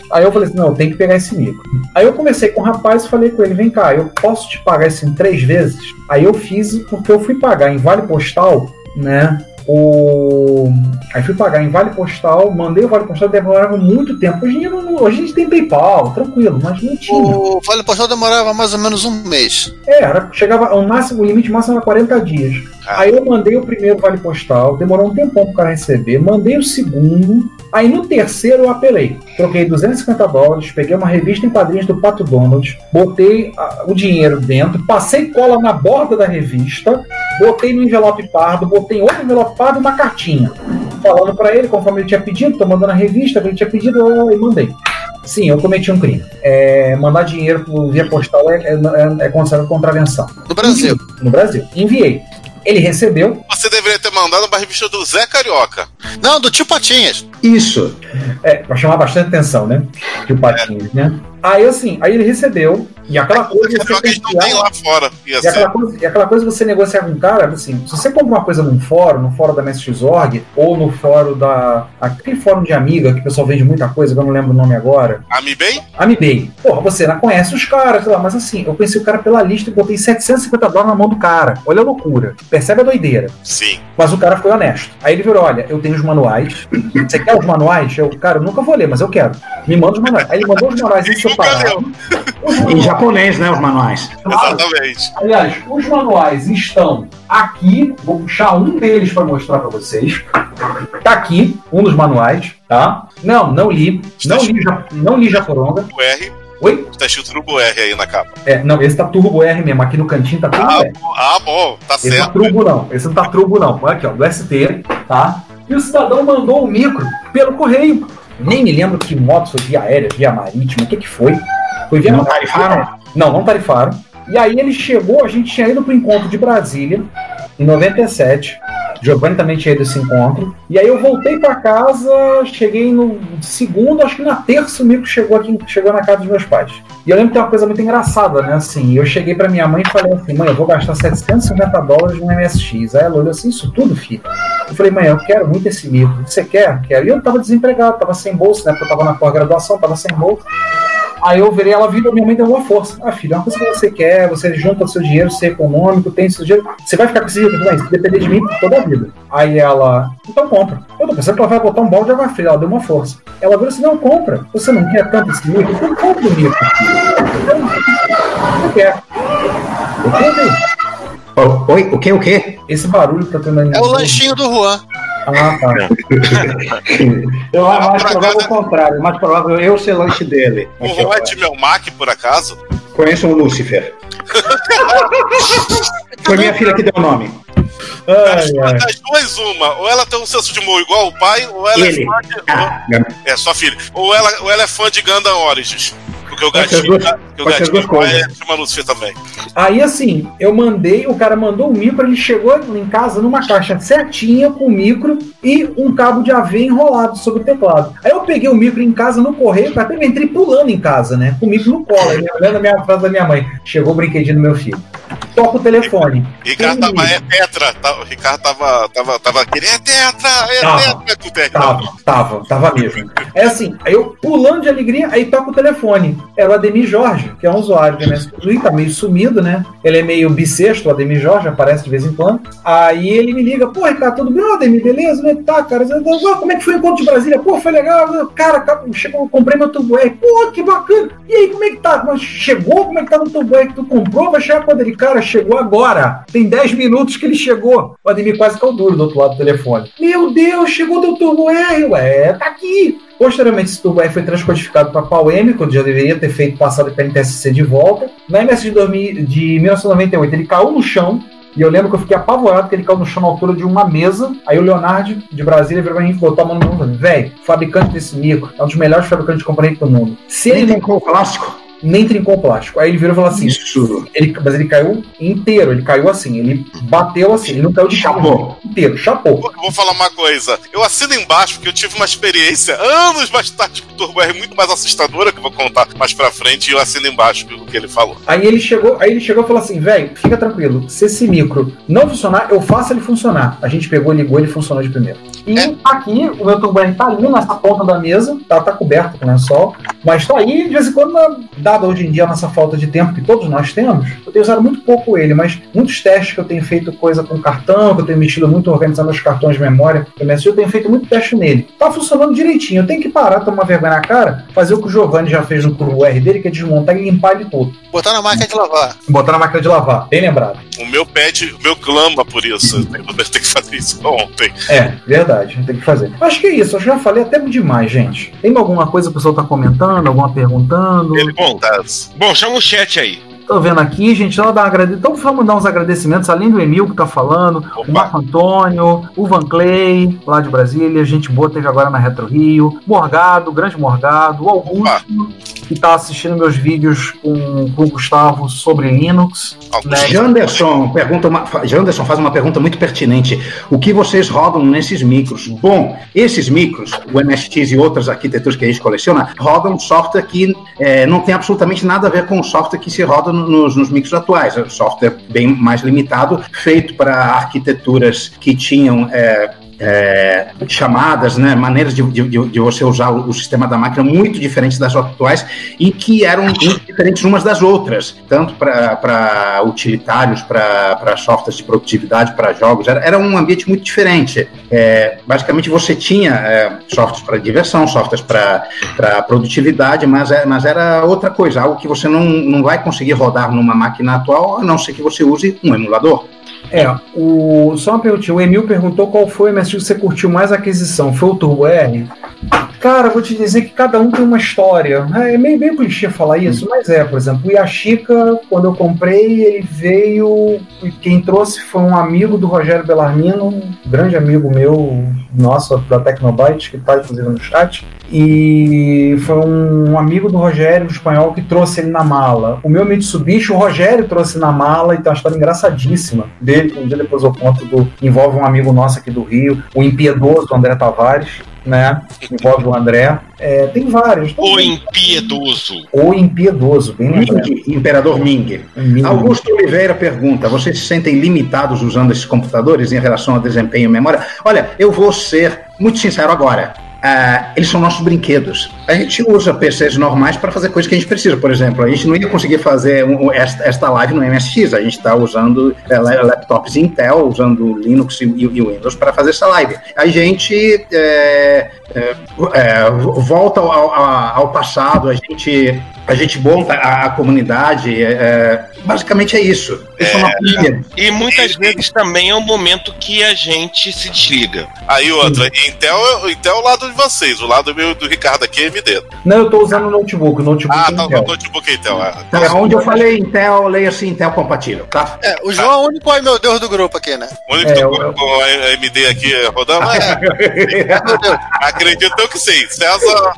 Aí eu falei assim, não, eu tenho que pegar esse micro. Aí eu comecei com o rapaz e falei com ele, vem cá, eu posso te pagar isso em três vezes? Aí eu fiz, porque eu fui pagar em vale postal, né? O... Aí fui pagar em vale postal, mandei o vale postal, demorava muito tempo. Hoje não- hoje a gente tem PayPal, tranquilo, mas não tinha. O Vale Postal demorava mais ou menos um mês. É, era, chegava ao máximo, o limite máximo era 40 dias. Ah. Aí eu mandei o primeiro vale postal, demorou um tempão pro cara receber, mandei o segundo, aí no terceiro eu apelei. Troquei 250 dólares, peguei uma revista em quadrinhos do Pato Donald, botei ah, o dinheiro dentro, passei cola na borda da revista, botei no envelope pardo, botei outro envelope pardo e uma cartinha. Falando pra ele, conforme ele tinha pedido, tô mandando a revista que ele tinha pedido, eu- e mandei. Sim, eu cometi um crime. É, mandar dinheiro por via postal é, é, é considerado contravenção. No Brasil. No Brasil. Enviei. Ele recebeu. Você deveria ter mandado uma revista do Zé Carioca. Não, do tio Patinhas. Isso. É, pra chamar bastante atenção, né? Que o Patinhas, né? Aí assim, aí ele recebeu, e aquela coisa você confiar- lá fora. E aquela, coisa, e aquela coisa você negociar com o cara, assim, se você compra uma coisa num fórum, no fórum da MSX.org, ou no fórum da. aquele fórum de amiga que o pessoal vende muita coisa, que eu não lembro o nome agora. Amibem? Amibay. Porra, você não conhece os caras, sei lá, mas assim, eu conheci o cara pela lista e botei 750 dólares na mão do cara. Olha a loucura. Percebe a doideira. Sim. Mas o cara foi honesto. Aí ele virou: olha, eu tenho os manuais. Você quer os manuais? Eu, cara, eu nunca vou ler, mas eu quero. Me manda os manuais. Aí ele mandou os manuais em Em japonês, né? Os manuais. Exatamente. Aliás, os manuais estão aqui. Vou puxar um deles para mostrar para vocês. Tá aqui, um dos manuais, tá? Não, não li. Não li, não li Japoronga. O R. Oi? Tá escrito Turbo R aí na capa. É, não, esse tá Turbo R mesmo. Aqui no cantinho tá Turbo Ah, R. bom, ah, bom, tá Esse tá certo. Turbo não. Esse não tá Turbo não. Olha aqui, ó, do ST, tá? E o cidadão mandou o micro pelo correio. Nem me lembro que moto foi via aérea, via marítima, o que que foi? Foi via Não tarifaram? Não, não tarifaram. E aí ele chegou, a gente tinha ido pro encontro de Brasília, em 97. Giovanni também tinha ido esse encontro. E aí eu voltei pra casa, cheguei no segundo, acho que na terça o Mico chegou aqui, chegou na casa dos meus pais. E eu lembro que tem uma coisa muito engraçada, né? Assim, eu cheguei pra minha mãe e falei assim, mãe, eu vou gastar 750 dólares no MSX. Aí ela olhou assim, isso tudo, filho? Eu falei, mãe, eu quero muito esse mico. Você quer? Quero. E eu tava desempregado, tava sem bolsa, né? Porque eu tava na pós-graduação, tava sem bolsa. Aí eu virei, ela virou, minha mãe deu uma força. Ah, filho, é uma coisa que você quer, você junta o seu dinheiro, ser econômico, tem seu dinheiro. Você vai ficar com esse dinheiro, mas se depender de mim toda a vida. Aí ela, então compra. Eu tô pensando que ela vai botar um balde de água fria, ela deu uma força. Ela virou assim, não, compra. Você não quer tanto esse mico? Então compra o mico. Você quer. Eu. Oi, o que, o que? Esse barulho que tá tendo aí. É o lanchinho do Juan. Ah, tá. *laughs* Eu acho mais provável o contrário, mais provável eu ser lanche dele. O Juan é de Melmac, por acaso? Conheço o Lúcifer. Foi minha filha que deu o nome. Das, das duas, uma. Ou ela tem um senso de humor igual o pai, ou ela Ele. é fã de. Ah, É, sua filha. Ou ela, ou ela é fã de Gundam Origins. Porque o gatinho, duas- porque o gatinho duas pai é chama Lúcifer também. Aí assim, eu mandei, o cara mandou o micro, ele chegou em casa numa caixa certinha com o micro e um cabo de AV enrolado sobre o teclado. Aí eu peguei o micro em casa no correio, até entrei pulando em casa, né? Com o micro no colo, aí, olhando a minha frase da minha mãe. Chegou o brinquedinho do meu filho. Toca o telefone. Ricardo tava, é tetra. Tá, o Ricardo tava, tava, tava querendo, é tetra, é Tava. tetra com o tetra. Tava, tava, tava mesmo. É assim, aí eu pulando de alegria, aí toca o telefone. Era o Ademir Jorge, que é um usuário do MS Twitter, tá meio sumido, né? Ele é meio bissexto, o Ademir Jorge, aparece de vez em quando. Aí ele me liga, pô, Ricardo, tudo bem, Ademir, beleza? É que tá, cara? Eu, "Ah, Como é que foi o encontro de Brasília? Pô, foi legal. Cara, cara, chegou, eu comprei meu Turbo R. Pô, que bacana. E aí, como é que tá? Chegou? Como é que tá no Turbo R que tu comprou? Vai chegar quando ele, cara, chegou agora. Tem 10 minutos que ele chegou. O Ademir quase caiu duro do outro lado do telefone. Meu Deus, chegou teu Turbo R, ué, tá aqui. Posteriormente, esse Turbo R foi transcodificado para PAL-M, quando já deveria ter feito passado para NTSC de volta. Na MS de, 2000 de 1998, ele caiu no chão. E eu lembro que eu fiquei apavorado que ele caiu no chão na altura de uma mesa. Aí o Leonardo, de Brasília, virou pra mim e botou a mão no mundo. Velho, fabricante desse micro é um dos melhores fabricantes de componente do mundo. Se ele Nem não trincou o plástico? Nem trincou o plástico. Aí ele virou e falou assim: Isso. ele, mas ele caiu inteiro, ele caiu assim, ele bateu assim, ele não caiu de Chapou. inteiro, chapou. Eu vou falar uma coisa. Eu assino embaixo porque eu tive uma experiência anos mais tarde com o Turbo R muito mais assustadora, que eu vou contar mais pra frente, e eu assino embaixo o que ele falou. Aí ele chegou, aí ele chegou e falou assim, velho, fica tranquilo, se esse micro não funcionar, eu faço ele funcionar. A gente pegou, ligou, ele funcionou de primeiro. E É. aqui, o meu turbo R tá ali nessa ponta da mesa, tá, tá coberto com lençol, mas tá aí, de vez em quando, na- dada hoje em dia a nossa falta de tempo que todos nós temos, eu tenho usado muito pouco ele, mas muitos testes que eu tenho feito coisa com cartão, que eu tenho mexido muito organizando os cartões de memória, eu tenho feito muito teste nele. Tá funcionando direitinho, eu tenho que parar, tomar vergonha na cara, fazer o que o Giovanni já fez no turbo R dele, que é desmontar e limpar ele todo. Botar na máquina de lavar. Botar na máquina de lavar, bem lembrado. O meu pede, o meu clama por isso. Eu tenho eu tenho que fazer isso ontem. É, verdade, tem que fazer. Acho que é isso, eu já falei até demais, gente. Tem alguma coisa que o pessoal tá comentando, alguma perguntando? Ele Bom. Bom, chama o chat aí. Tô vendo aqui, gente, então, agrade... então vamos dar uns agradecimentos, além do Emil que tá falando, o Marco Antônio, o Van Clay, lá de Brasília, gente boa teve agora na Retro Rio, Morgado, grande Morgado, o Augusto, que tá assistindo meus vídeos com, com o Gustavo sobre Linux. Augusto. Janderson, pergunta uma, Janderson faz uma pergunta muito pertinente. O que vocês rodam nesses micros? Bom, esses micros, o MSX e outras arquiteturas que a gente coleciona, rodam software que eh, não tem absolutamente nada a ver com o software que se roda no- nos, nos micros atuais. É software bem mais limitado, feito para arquiteturas que tinham. eh, é, chamadas, né, maneiras de, de, de- você usar o, o sistema da máquina muito diferentes das atuais e que eram muito diferentes umas das outras, tanto para utilitários, para softwares de produtividade, para jogos, era, era um ambiente muito diferente. É, basicamente você tinha é, softwares para diversão, softwares para produtividade, mas, é, mas era outra coisa, algo que você não, não vai conseguir rodar numa máquina atual, a não ser que você use um emulador. É, o, só uma perguntinha, o Emil perguntou qual foi o MSX que você curtiu mais a aquisição, foi o Turbo R? Cara, vou te dizer que cada um tem uma história. É meio, meio clichê falar isso, mas é, por exemplo, o Yashica, quando eu comprei, ele veio. Quem trouxe foi um amigo do Rogério Bellarmino, um grande amigo meu, nossa da Tecnobyte, que está inclusive no chat. E foi um amigo do Rogério, um espanhol, que trouxe ele na mala. O meu Mitsubishi, o Rogério trouxe na mala, e tem uma história engraçadíssima dele, que um dia depois eu conto, do, envolve um amigo nosso aqui do Rio, o impiedoso André Tavares, né? Envolve o André. É, tem vários. O impiedoso. O impiedoso, bem lembrado. Ming, Imperador Ming. Ming. Augusto Oliveira pergunta: vocês se sentem limitados usando esses computadores em relação ao desempenho e memória? Olha, eu vou ser muito sincero agora. Ah, eles são nossos brinquedos. A gente usa PCs normais para fazer coisas que a gente precisa. Por exemplo, a gente não ia conseguir fazer um- esta, esta live no MSX. A gente está usando é, la- laptops Intel, usando Linux e, e Windows para fazer essa live. A gente é, é, é, volta ao, ao- ao passado, a gente, a gente monta a, a comunidade. É, é, basicamente é isso. Nossos brinquedos. E muitas vezes também é um momento que a gente se desliga. Aí outra, Intel, Intel é o lado de vocês, o lado meu do Ricardo aqui é AMD. Não, eu tô usando o notebook. O notebook Ah, é tá, Intel. o notebook é Intel. é. Tá, onde eu falei Intel, leia-se Intel compatível, tá? É, o João é o único ai meu Deus do grupo aqui, né? O único É, que eu- tô com a AMD aqui rodando é. *laughs* Acredito que sim. César.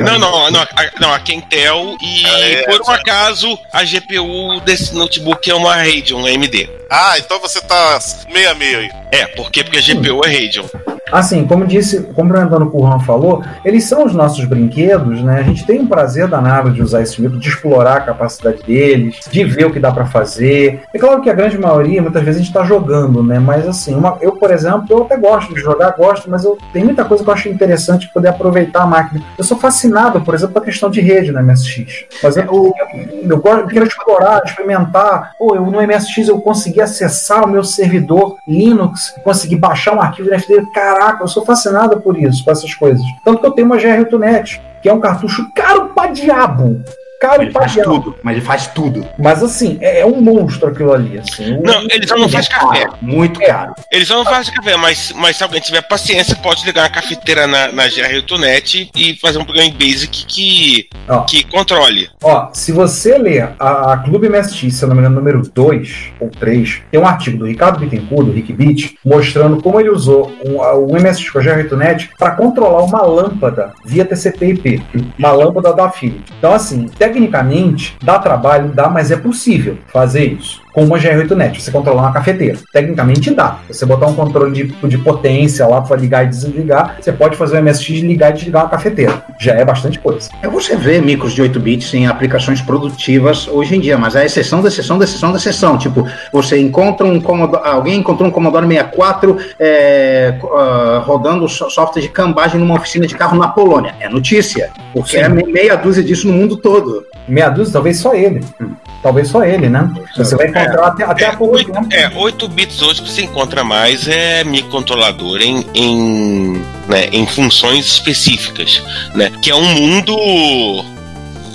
Não, não, não, a, não, aqui é Intel e É, por um acaso a GPU desse notebook é uma Radeon AMD. Ah, então você tá meio a meio aí. É, por quê? Porque a GPU é Radeon. Assim, como disse, como o Brandano Curran falou, eles são os nossos brinquedos, né? A gente tem um prazer danado de usar esse micro, de explorar a capacidade deles, de ver o que dá pra fazer. É claro que a grande maioria, muitas vezes, a gente tá jogando, né? Mas assim, uma- eu, por exemplo, eu até gosto de jogar, gosto, mas eu tem muita coisa que eu acho interessante de poder aproveitar a máquina. Eu sou fascinado, por exemplo, pela questão de rede no MSX. Mas eu, eu, eu gosto- eu quero explorar, experimentar. Pô, eu no MSX eu consegui acessar o meu servidor Linux, consegui baixar um arquivo de FD. Caraca, eu sou fascinado por isso, por essas coisas. Tanto que eu tenho uma GR8net, que é um cartucho caro pra diabo. Caro Ele faz tudo, mas ele faz tudo. Mas assim, é, é um monstro aquilo ali. Assim. Não, ele só não faz café. Muito caro. Ele só não faz café, mas, mas se alguém tiver paciência, pode ligar a cafeteira na, na GR8net e fazer um programa em Basic que, Ó. que controle. Ó, se você ler a, a Clube MSX, se eu não me engano, número 2 ou 3, tem um artigo do Ricardo Bittencourt, do Rick Beat, mostrando como ele usou um, o MSX com a GR8net para controlar uma lâmpada via TCP/IP, uma lâmpada da Philips. Então, assim, tecnicamente, dá trabalho, dá, mas é possível fazer isso. Com uma GR8net, você controlar uma cafeteira. Tecnicamente dá. Você botar um controle de, de potência lá para ligar e desligar, você pode fazer o MSX ligar e desligar uma cafeteira. Já é bastante coisa. É você vê micros de 8 bits em aplicações produtivas hoje em dia, mas é a exceção da exceção da exceção da exceção. Tipo, você encontra um Commodore, alguém encontrou um Commodore 64 é, ah, rodando so- software de cambagem numa oficina de carro na Polônia. É notícia, porque Sim. é me- meia dúzia disso no mundo todo. Meia dúzia, talvez só ele. Talvez só ele, né? Você vai encontrar até, até É, há pouco oito, tempo. é, 8 bits hoje que você encontra mais é microcontrolador em, em, né, em funções específicas, né? Que é um mundo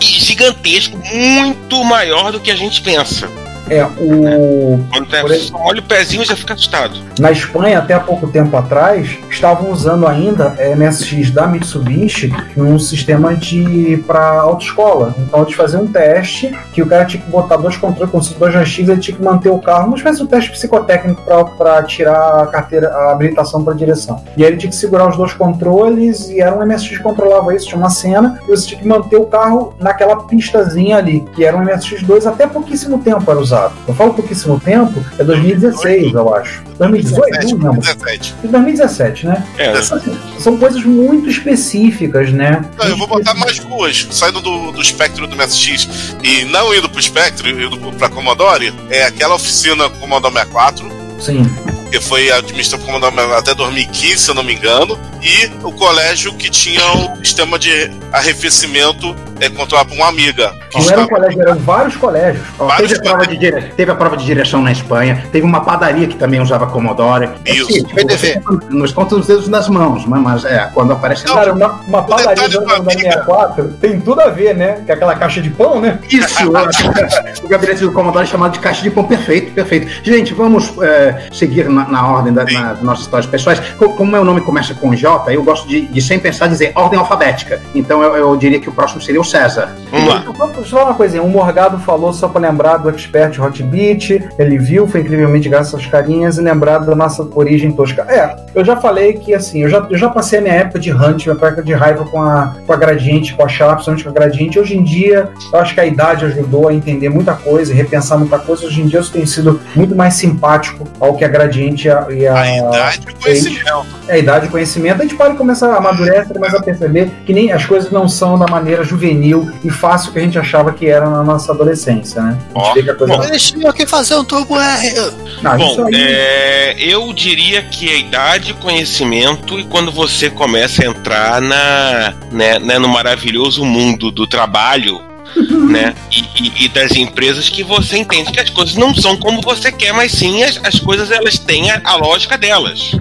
gigantesco, muito maior do que a gente pensa. É, o. Quando Por exemplo- olha o pezinho já fica assustado. Na Espanha, até há pouco tempo atrás, estavam usando ainda é, MSX da Mitsubishi num sistema de para autoescola. Então eles faziam um teste que o cara tinha que botar dois controles, fosse dois joysticks, ele tinha que manter o carro, mas faz um teste psicotécnico para tirar a carteira, a habilitação para direção. E aí ele tinha que segurar os dois controles e era um MSX que controlava isso, tinha uma cena, e você tinha que manter o carro naquela pistazinha ali, que era um MSX2 até pouquíssimo tempo era Eu falo pouquíssimo tempo, é 2016, eu acho. 2018, não lembro. 17. 2017, né? É, Assim, são coisas muito específicas, né? Não, eu vou botar mais duas. Saindo do, do espectro do MSX e não indo pro espectro, indo pra Commodore, é aquela oficina Commodore 64, Sim. que foi administrada por Commodore 64 até 2015, se eu não me engano, e o colégio que tinha o sistema de arrefecimento é, controlado por uma amiga. Não era um colégio, eram vários colégios. Ó, Vários teve, a prova de dire... teve a prova de direção na Espanha, teve uma padaria que também usava Commodore. Isso. É, tipo, Nos conta os dedos das mãos, mas, mas é, quando aparece Não, Cara, uma, uma padaria da do da amiga- 64 tem tudo a ver, né? Que é aquela caixa de pão, né? Isso, *laughs* o gabinete do Commodore é chamado de caixa de pão perfeito, perfeito. Gente, vamos é, seguir na, na ordem da- Sim. nas nossas histórias pessoais. Co- Como meu nome começa com J, eu gosto de, de sem pensar dizer ordem alfabética. Então eu, eu diria que o próximo seria o César. Vamos lá. Só- Só uma coisinha, o Morgado falou só pra lembrar do Expert Hot Beat, ele viu, foi incrivelmente graças às carinhas e lembrar da nossa origem tosca. É, eu já falei que assim, eu já, eu já passei a minha época de hunt, minha época de raiva com a, com a Gradiente, com a Sharp, principalmente com a Gradiente. Hoje em dia, eu acho que a idade ajudou a entender muita coisa e repensar muita coisa. Hoje em dia eu tenho sido muito mais simpático ao que a Gradiente e a, e a, A idade e o conhecimento. é a idade e conhecimento, a gente pode começar a amadurecer, começa a perceber que nem as coisas não são da maneira juvenil e fácil que a gente achava que era na nossa adolescência, né? A gente Ó, vê que a coisa. Eles tinham que fazer um turbo R. Não, Bom, aí. é, eu diria que a idade, conhecimento e quando você começa a entrar na, né, né, no maravilhoso mundo do trabalho, *laughs* né, e, e- e das empresas que você entende que as coisas não são como você quer, mas sim as, as coisas elas têm a, a lógica delas,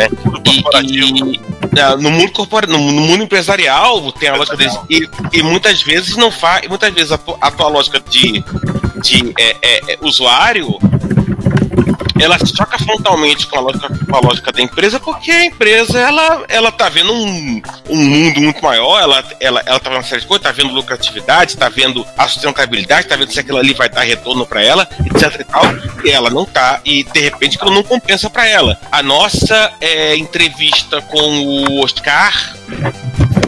né? E, e, ah, no mundo corpora, no, no mundo empresarial tem a lógica deles e, e muitas vezes não faz, muitas vezes a, tua- a tua lógica de, de é, é, é, usuário ela choca frontalmente com a lógica, com a lógica da empresa, porque a empresa ela, ela tá vendo um, um mundo muito maior, ela, ela, ela tá vendo uma série de coisas, tá vendo lucratividade, tá vendo a sustentabilidade, tá vendo se aquilo ali vai dar retorno para ela, etc e tal, e ela não tá, e de repente aquilo não compensa para ela. A nossa é, entrevista com o Oscar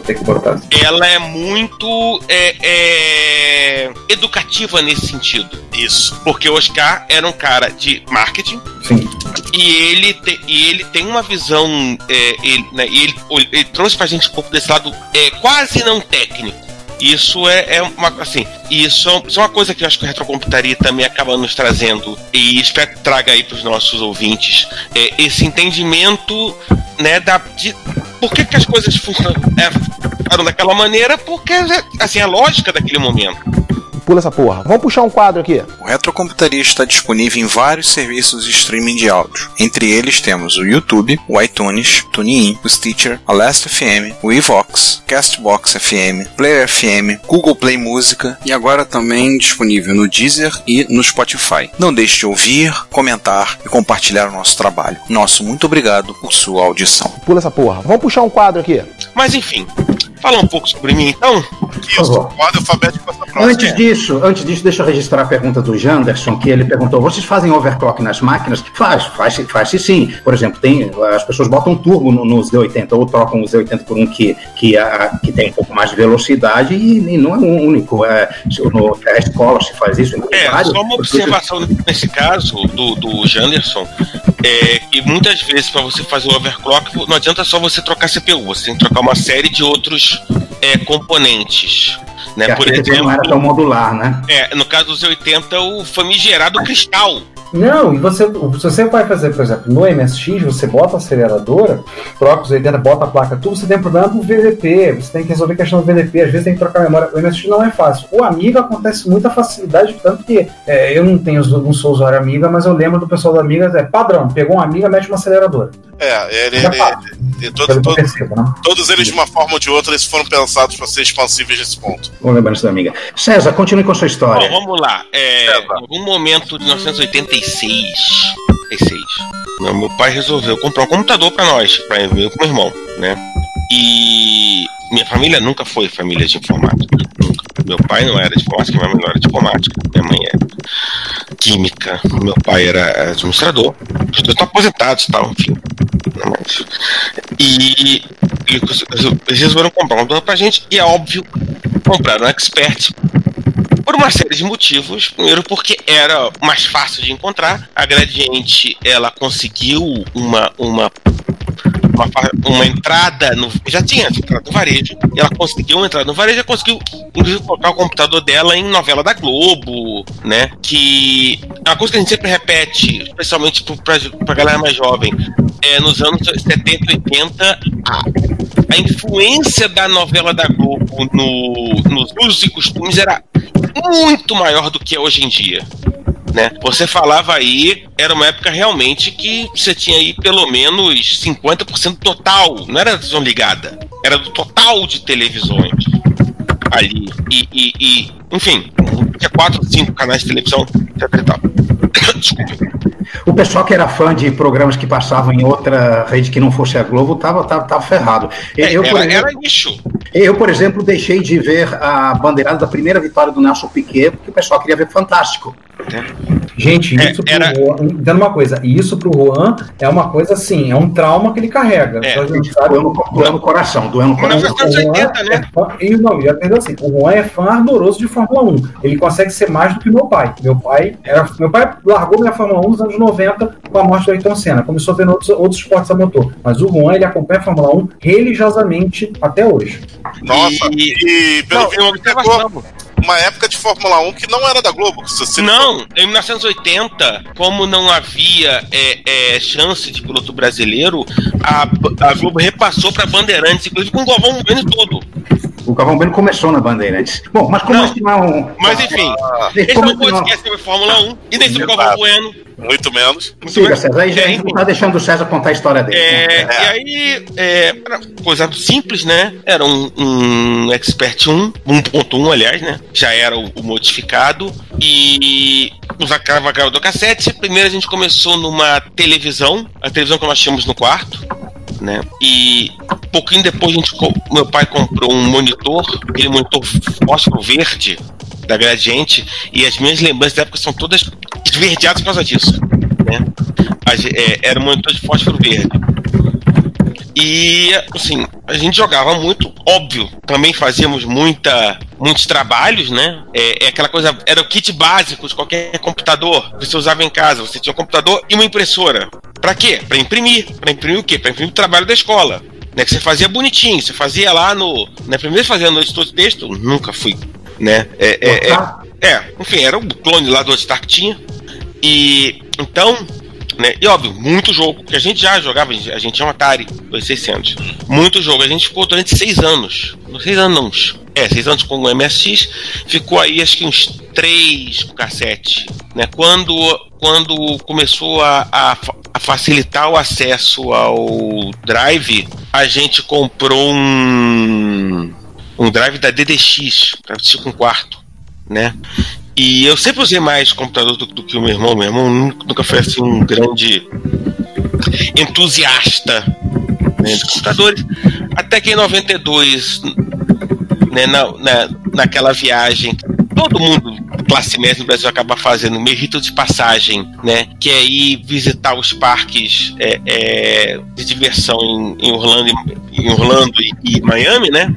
Tem que botar. ela é muito é, é, educativa nesse sentido. Isso. Porque o Oscar era um cara de marketing Sim. e ele, te- e ele tem uma visão. é, ele, né, e ele, ele trouxe pra gente um pouco desse lado é, quase não técnico. Isso é, é uma assim, isso, é- isso é uma coisa que eu acho que a retrocomputaria também acaba nos trazendo e espero que traga aí para os nossos ouvintes é, esse entendimento, né, da de por que, que as coisas funcionam é, daquela maneira, porque assim a lógica daquele momento. Pula essa porra. Vamos puxar um quadro aqui. O Retrocomputaria está disponível em vários serviços de streaming de áudio. Entre eles temos o YouTube, o iTunes, TuneIn, o Stitcher, a Last FM, o Evox, Castbox FM, Player FM, Google Play Música e agora também disponível no Deezer e no Spotify. Não deixe de ouvir, comentar e compartilhar o nosso trabalho. Nosso muito obrigado por sua audição. Pula essa porra. Vamos puxar um quadro aqui. Mas enfim, fala um pouco sobre mim então. Isso. favor. Ordem alfabética passa próxima. Antes disso, antes disso, deixa eu registrar a pergunta do Janderson, que ele perguntou: vocês fazem overclock nas máquinas? Faz, faz, faz sim. Por exemplo, tem, as pessoas botam turbo no- nos Z80 ou trocam os Z80 por um que, que, a- que tem um pouco mais de velocidade e, e não é um único. É, se- no, a escola se faz isso. É, vários- só uma observação nesse caso do, do Janderson. É que muitas vezes, para você fazer o overclock, não adianta só você trocar CPU, você tem que trocar uma série de outros é, componentes. Né? Por exemplo, não era tão modular, né? é, no caso dos 80, o famigerado cristal. Não, e você, se você vai fazer, por exemplo, no MSX, você bota a aceleradora, troca os 80, bota a placa, tudo, você tem problema do VDP, você tem que resolver a questão do VDP, às vezes tem que trocar a memória. O MSX não é fácil. O Amiga acontece muita facilidade, tanto que é, eu não tenho, não sou usuário Amiga, mas eu lembro do pessoal da Amiga, é padrão, pegou um Amiga, mete uma aceleradora. É, ele, ele- fácil. ele- todo- todo- percebo, né? todos eles, de uma forma ou de outra, eles foram pensados para ser expansíveis nesse ponto. Vou lembrar isso da amiga. César, continue com a sua história. Bom, vamos lá. É, em algum momento de 1986, 86, meu, meu pai resolveu comprar um computador para nós, para eu e pro meu irmão, né? E minha família nunca foi família de informática. Nunca. Meu pai não era de informática, minha mãe não era de informática. Minha mãe é química, meu pai era administrador. Os dois estão aposentados e tal, enfim. Não, mas- E, e eles resolveram comprar um computador pra gente, e é óbvio, compraram um expert por uma série de motivos. Primeiro, porque era mais fácil de encontrar. A Gradiente ela conseguiu uma, uma, uma, uma entrada no. Já tinha entrada no varejo. Ela conseguiu uma entrada no varejo e conseguiu, inclusive, colocar o computador dela em novela da Globo, né? Que é uma coisa que a gente sempre repete, especialmente pro- pra, pra galera mais jovem. É, nos anos 70 e 80, a, a influência da novela da Globo no, nos usos e costumes era muito maior do que é hoje em dia. Né? Você falava aí, era uma época realmente que você tinha aí pelo menos 50% total, não era televisão ligada, era do total de televisões ali. E, e- e, enfim, tinha quatro, cinco canais de televisão, etc e tal. *coughs* Desculpe. O pessoal que era fã de programas que passavam em outra rede que não fosse a Globo tava, tava, tava ferrado. Eu, É, eu, por era, exemplo, era nicho. Eu, por exemplo, deixei de ver a bandeirada da primeira vitória do Nelson Piquet, porque o pessoal queria ver Fantástico. Gente, É, isso pro era- Juan, entenda uma coisa, e isso pro Juan é uma coisa assim, é um trauma que ele carrega. É. Então, a gente Doeu sabe no, doeu no coração, doeu no Mas coração. o Juan 80, né? é fã- e não, já entendeu assim, o Juan é fã ardoroso de Fórmula 1. Ele consegue ser mais do que meu pai. Meu pai era, meu pai largou minha Fórmula 1 nos anos 90 com a morte do Ayrton Senna. Começou a ver outros, outros esportes a motor. Mas o Juan, ele acompanha a Fórmula 1 religiosamente até hoje. Nossa, E- e, pelo Não, visto uma época de Fórmula 1 que não era da Globo. Se você Não, em 1980, como não havia é, é, chance de piloto brasileiro, a, a Globo repassou para Bandeirantes, inclusive com o Galvão Bueno todo. O Galvão Bueno começou na Bandeirantes. Bom, mas como Não, esse não é um. Mas enfim, esse como é um esse não- podcast sobre Fórmula 1 e nem sobre o. Galvão Bueno. Muito menos. muito Siga, César. Aí já É, a gente não tá deixando o César contar a história dele. É, E aí, é, era coisa simples, né? Era um, um Expert 1, 1.1, aliás, né? Já era o, o modificado. E usava gravador cassete. Primeiro a gente começou numa televisão, a televisão que nós tínhamos no quarto. Né? E um pouquinho depois a gente, meu pai comprou um monitor, aquele monitor fósforo verde da Gradiente, e as minhas lembranças da época são todas esverdeadas por causa disso. Né? A ge- é, era um monitor de fósforo verde. E assim, a gente jogava muito, óbvio. Também fazíamos muita, muitos trabalhos, né? É, é aquela coisa, era o kit básico de qualquer computador que você usava em casa. Você tinha um computador e uma impressora. Pra quê? Pra imprimir. Pra imprimir o quê? Pra imprimir o trabalho da escola. Né, que você fazia bonitinho, você fazia lá no. Né, primeiro fazia no editor de texto, nunca fui. Né? É, é, é, é, enfim, era o clone lá do Star que tinha. E então, né? E óbvio, muito jogo, que a gente já jogava, a gente, tinha um Atari 2600. Muito jogo, a gente ficou durante seis anos. Seis anos não. É, seis anos com o MSX, ficou aí acho que uns três com cassete. Né? Quando, quando começou a, a, a facilitar o acesso ao drive, a gente comprou um, um drive da DDX, para assistir com quarto. Né? E eu sempre usei mais computador do, do que o meu irmão. Meu irmão nunca, foi assim um grande entusiasta né, de computadores. Até que em 92, né, na, na, naquela viagem, todo mundo, classe média no Brasil, acaba fazendo meio rito de passagem, né? Que é ir visitar os parques é, é, de diversão em, em Orlando, em Orlando e, e Miami, né?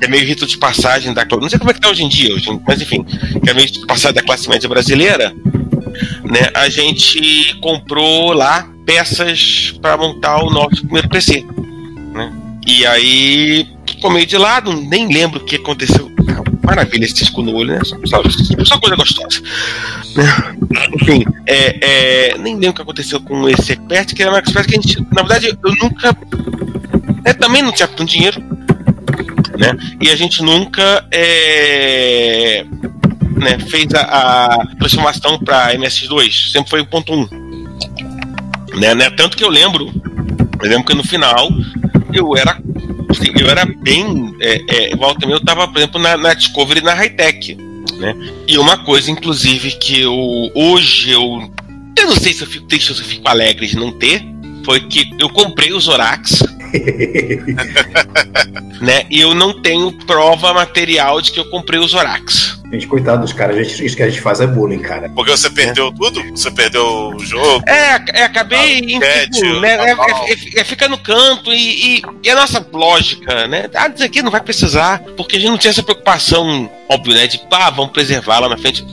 É meio rito de passagem da Não sei como é que tá hoje em dia, hoje, mas enfim, que é meio rito de passagem da classe média brasileira. Né, a gente comprou lá peças para montar o nosso primeiro PC. Né? E aí ficou meio de lado, nem lembro o que aconteceu. Maravilha esse cisco no olho, né? Só, só- só coisa gostosa. Né? Enfim, é, é, nem lembro o que aconteceu com esse expert, que era um expert que a gente, na verdade, eu nunca. Eu também não tinha tanto dinheiro, né? E a gente nunca é, né, fez a, a transformação para MSX2, sempre foi o ponto 1. Né, né? Tanto que eu lembro, eu lembro que no final eu era assim, eu era bem é, é, volta eu tava, por exemplo, na, na Discovery na Hightech. Né? E uma coisa, inclusive, que eu hoje eu. Eu não sei se eu fico triste ou se eu fico alegre de não ter. Foi que eu comprei os Zorax. *laughs* né? E eu não tenho prova material de que eu comprei os Zorax. Gente, coitado dos caras, gente, isso que a gente faz é bullying, cara. Porque você perdeu tudo? Você perdeu o jogo? É, é acabei. em, basquete, tipo, né, é, é- é- é- fica no canto e, e- e a nossa lógica, né? Ah, isso aqui não vai precisar, porque a gente não tinha essa preocupação, óbvio, né? De pá, vamos preservar lá na frente.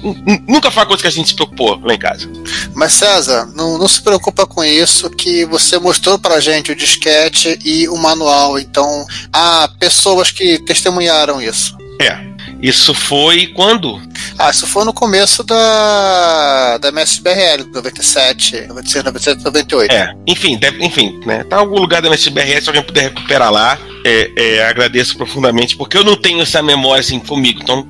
Nunca foi uma coisa que a gente se preocupou lá em casa. Mas César, não, não se preocupa com isso, que você mostrou pra gente o disquete e o manual. Então, há pessoas que testemunharam isso. É. Isso foi quando? Ah, isso foi no começo da, da MSBRL, 97, 96, 97, 98. É, enfim, deve- enfim, né? Tá em algum lugar da MSBRS, se alguém puder recuperar lá, é, é, agradeço profundamente, porque eu não tenho essa memória assim comigo. Então,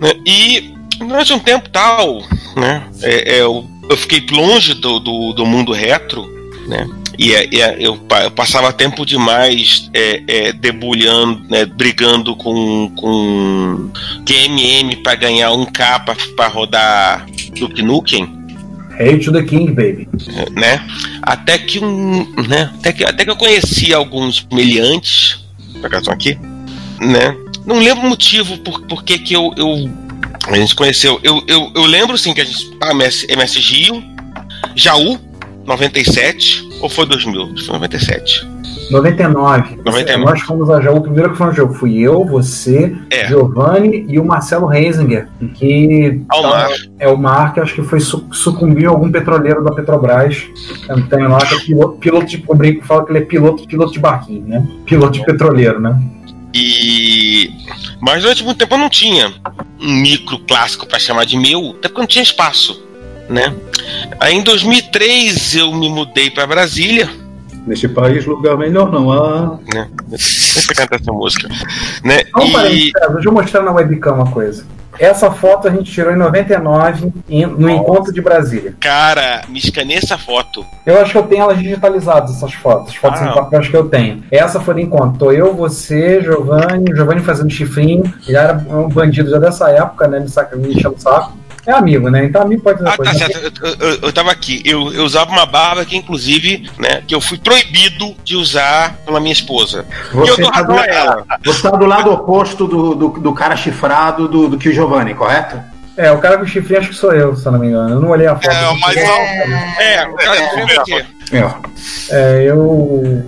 né? E durante um tempo tal, né? é, é, eu, eu fiquei longe do, do, do mundo retro, né? E, é, e é, eu, eu passava tempo demais é, é, debulhando, né, brigando com, com QMM para ganhar um K para rodar Duke Nukem Hail to the King, baby. né? Até que um, né? Até que, até que eu conheci alguns meliantes, aqui, né? Não lembro o motivo por, por que, que eu, eu a gente conheceu. Eu, eu, eu lembro sim que a gente. Ah, MS, MS Gio, Jaú, 97, ou foi 2000? Foi 97. 99. 99. Nós fomos a Jaú, o primeiro que foi no jogo fui eu, você, É. Giovanni e o Marcelo Reisinger, que Almar. é o Mar, que acho que foi su sucumbiu a algum petroleiro da Petrobras. Tem lá que é piloto, piloto de o brinco fala que ele é piloto, piloto de barquinho, né? Piloto de petroleiro, né? E. Mas durante muito tempo eu não tinha um micro clássico pra chamar de meu, até porque não tinha espaço, né? Aí em 2003 eu me mudei pra Brasília, Neste país, lugar melhor não há. né? Sempre cantar essa música, né? Não, E parei, deixa eu mostrar na webcam uma coisa. Essa foto a gente tirou em 99 em- no encontro de Brasília. cara, me escaneia essa foto. Eu acho que eu tenho elas digitalizadas, essas fotos. Fotos Ah. em papel, acho que eu tenho. Essa foi do encontro. Tô eu, você, Giovanni, Giovanni fazendo chifrinho. Ele era um bandido já dessa época, né? Me, saca, me enchendo o saco. É amigo, né? Então amigo pode fazer Ah, tá coisa. certo. Eu, eu, eu tava aqui. Eu, eu usava uma barba que, inclusive, né, que eu fui proibido de usar pela minha esposa. e eu Você dou tá, razão do, a ela. você tá do lado oposto do, do, do cara chifrado do, do que o Giovanni, correto? É, o cara com chifrinho acho que sou eu, se eu não me engano. Eu não olhei a foto. É, o mais alto. É, o cara que É, você. É. É, eu.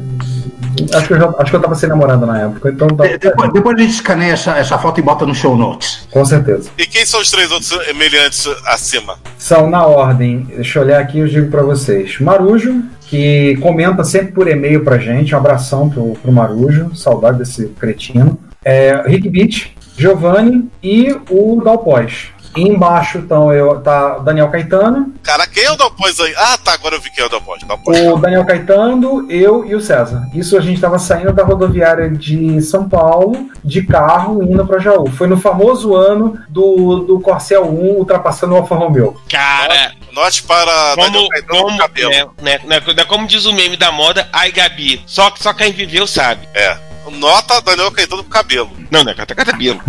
Acho que eu, já, acho que eu tava sem namorada na época, então tá. De- Depois, depois a gente escaneia essa, essa foto e bota no show notes. Com certeza. E quem são os três outros semelhantes acima? São na ordem, deixa eu olhar aqui e eu digo pra vocês. Marujo, que comenta sempre por e-mail pra gente, um abração pro, pro Marujo, saudade desse cretino. É, Rick Beach, Giovanni e o Dalpós. E embaixo então, eu, tá Daniel Caetano, Cara, quem é o Dalpós aí? Ah, tá, agora eu vi quem é o Dalpós. Dalpós. o Daniel Caetano, eu e o César. Isso a gente estava saindo da rodoviária de São Paulo, de carro, indo para Jaú. Foi no famoso ano do, do Corcel 1 ultrapassando o Alfa Romeo. Cara, Note para como, Daniel Caetano como, no cabelo. né, né, né, né, como diz o meme da moda, ai Gabi, só, só quem viveu sabe. É. Nota Daniel Caetano com cabelo. Não, não é cabelo,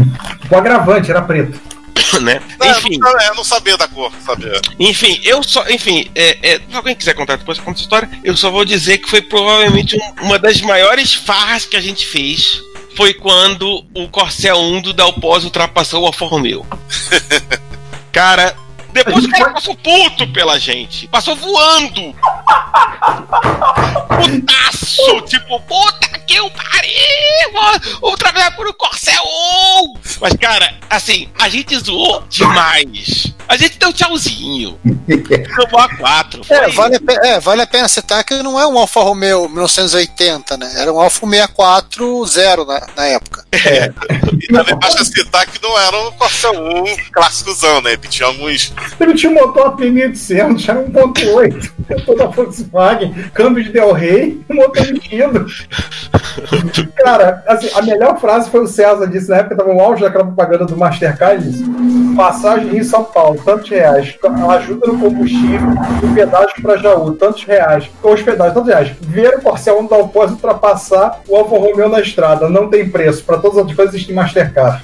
O agravante era preto. *coughs* né? Não, Enfim, Não, é, não sabia da cor, sabia? enfim, eu só, enfim, é, é, se alguém quiser contar depois conta essa história, eu só vou dizer que foi provavelmente um- uma das maiores farras que a gente fez. Foi quando o Corcel 1 do Dalpós ultrapassou o Alfa Romeo. *laughs* Cara, depois o cara passou puto pela gente. Passou voando. Putaço! Tipo, puta que eu pariu! Ultrapassar por um Corcel 1! Mas, cara, assim, a gente zoou demais. A gente deu tchauzinho. Tomou a 4. É vale, a é, vale a pena citar que não é um Alfa Romeo 1980, né? Era um Alfa 64 zero na, na época. E também basta citar que não era um Corcel 1 clássicozão, né? Ele tinha alguns. Ele tinha um motor P1800, era 1.8. Toda Volkswagen, câmbio de Del Rey, motor metido. Cara, assim, a melhor frase foi o César disse na época, tava no auge daquela propaganda do Mastercard, disse, passagem Rio São Paulo, tantos reais, ajuda no combustível, pedágio para Jaú, tantos reais, hospedagem, tantos reais. Ver o Corcel 1 da Alpós ultrapassar o Alfa Romeo na estrada, não tem preço, para todas as coisas existem Mastercard.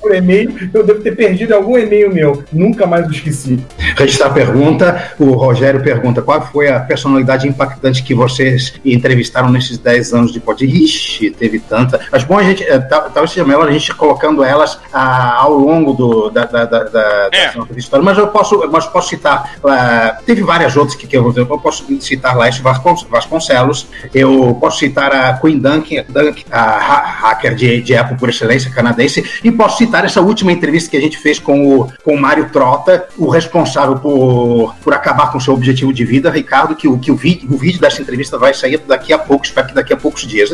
Por e-mail, eu devo ter perdido algum e-mail meu, nunca mais o esqueci. Registrar a pergunta, o Rogério pergunta qual foi a personalidade impactante que vocês entrevistaram nesses 10 anos de podcast. Ixi, teve tanta. Mas bom, a gente, eh, tal- talvez seja melhor a gente colocando elas ah, ao longo do, da, da, da, da, É. da história. Mas eu posso, mas posso citar, ah, teve várias outras que, que eu, eu posso citar Laércio Vascon- Vasconcelos, eu posso citar a Queen Duncan, Duncan a ha- hacker de, de Apple por excelência canadense, e posso citar essa última entrevista que a gente fez com o, com o Mário Trota, o responsável por, por acabar com o seu objetivo de vida, Ricardo, que, o, que o, vídeo, o vídeo dessa entrevista vai sair daqui a pouco, espero que daqui a poucos dias.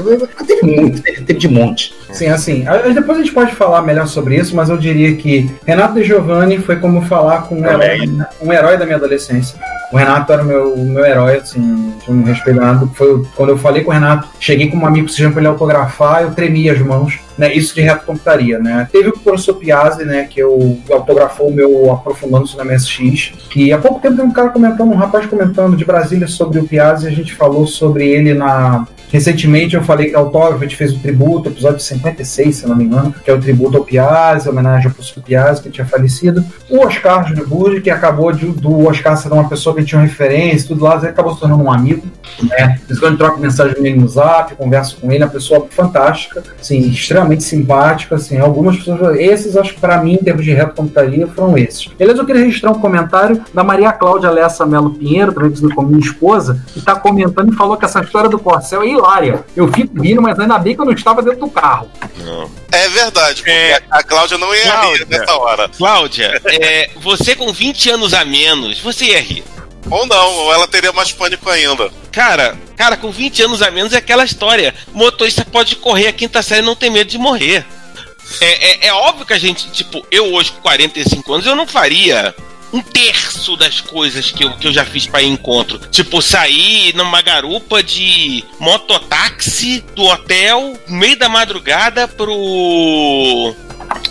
Teve muito, teve, de monte. Sim, assim, depois a gente pode falar melhor sobre isso, mas eu diria que Renato de Giovanni foi como falar com um herói, um herói da minha adolescência. O Renato era o meu, meu herói, assim, tinha um respeito. Foi quando eu falei com o Renato, cheguei com um amigo pedindo pra ele autografar, eu tremia as mãos, né? Isso de reto computaria, né? Teve o professor Piazzi, né, que eu autografou o meu Aprofundando-se na MSX, que há pouco tempo tem um cara comentando, um rapaz comentando de Brasília sobre o Piazzi, a gente falou sobre ele na Recentemente eu falei que a Autógrafo a gente fez o tributo, episódio 56, se não me engano, que é o tributo ao Piazzi, homenagem ao professor Piazzi, que tinha falecido. O Oscar Júnior Burdi, que acabou de, do Oscar ser uma pessoa que tinha uma referência, tudo lá, ele acabou se tornando um amigo, né? Eu troco mensagem com ele no zap, converso com ele, é uma pessoa fantástica, assim, extremamente simpática, assim, algumas pessoas, esses acho que para mim, em termos de reto computaria, foram esses. Aliás, eu queria registrar um comentário da Maria Cláudia Lessa Melo Pinheiro, também conhecida como minha esposa, que está comentando e falou que essa história do Corcel é hilária. Eu fico rindo, mas ainda bem que eu não estava dentro do carro. É verdade, porque É. a Cláudia não ia Cláudia. rir nessa hora. Cláudia, é, você com 20 anos a menos, você ia rir. Ou não, ou ela teria mais pânico ainda. Cara, cara, com 20 anos a menos é aquela história. Motorista pode correr a quinta série e não tem medo de morrer. É, é, é óbvio que a gente, tipo, eu hoje com 45 anos, eu não faria um terço das coisas que eu, que eu já fiz em encontro. Tipo, sair numa garupa de mototáxi do hotel, meio da madrugada, pro.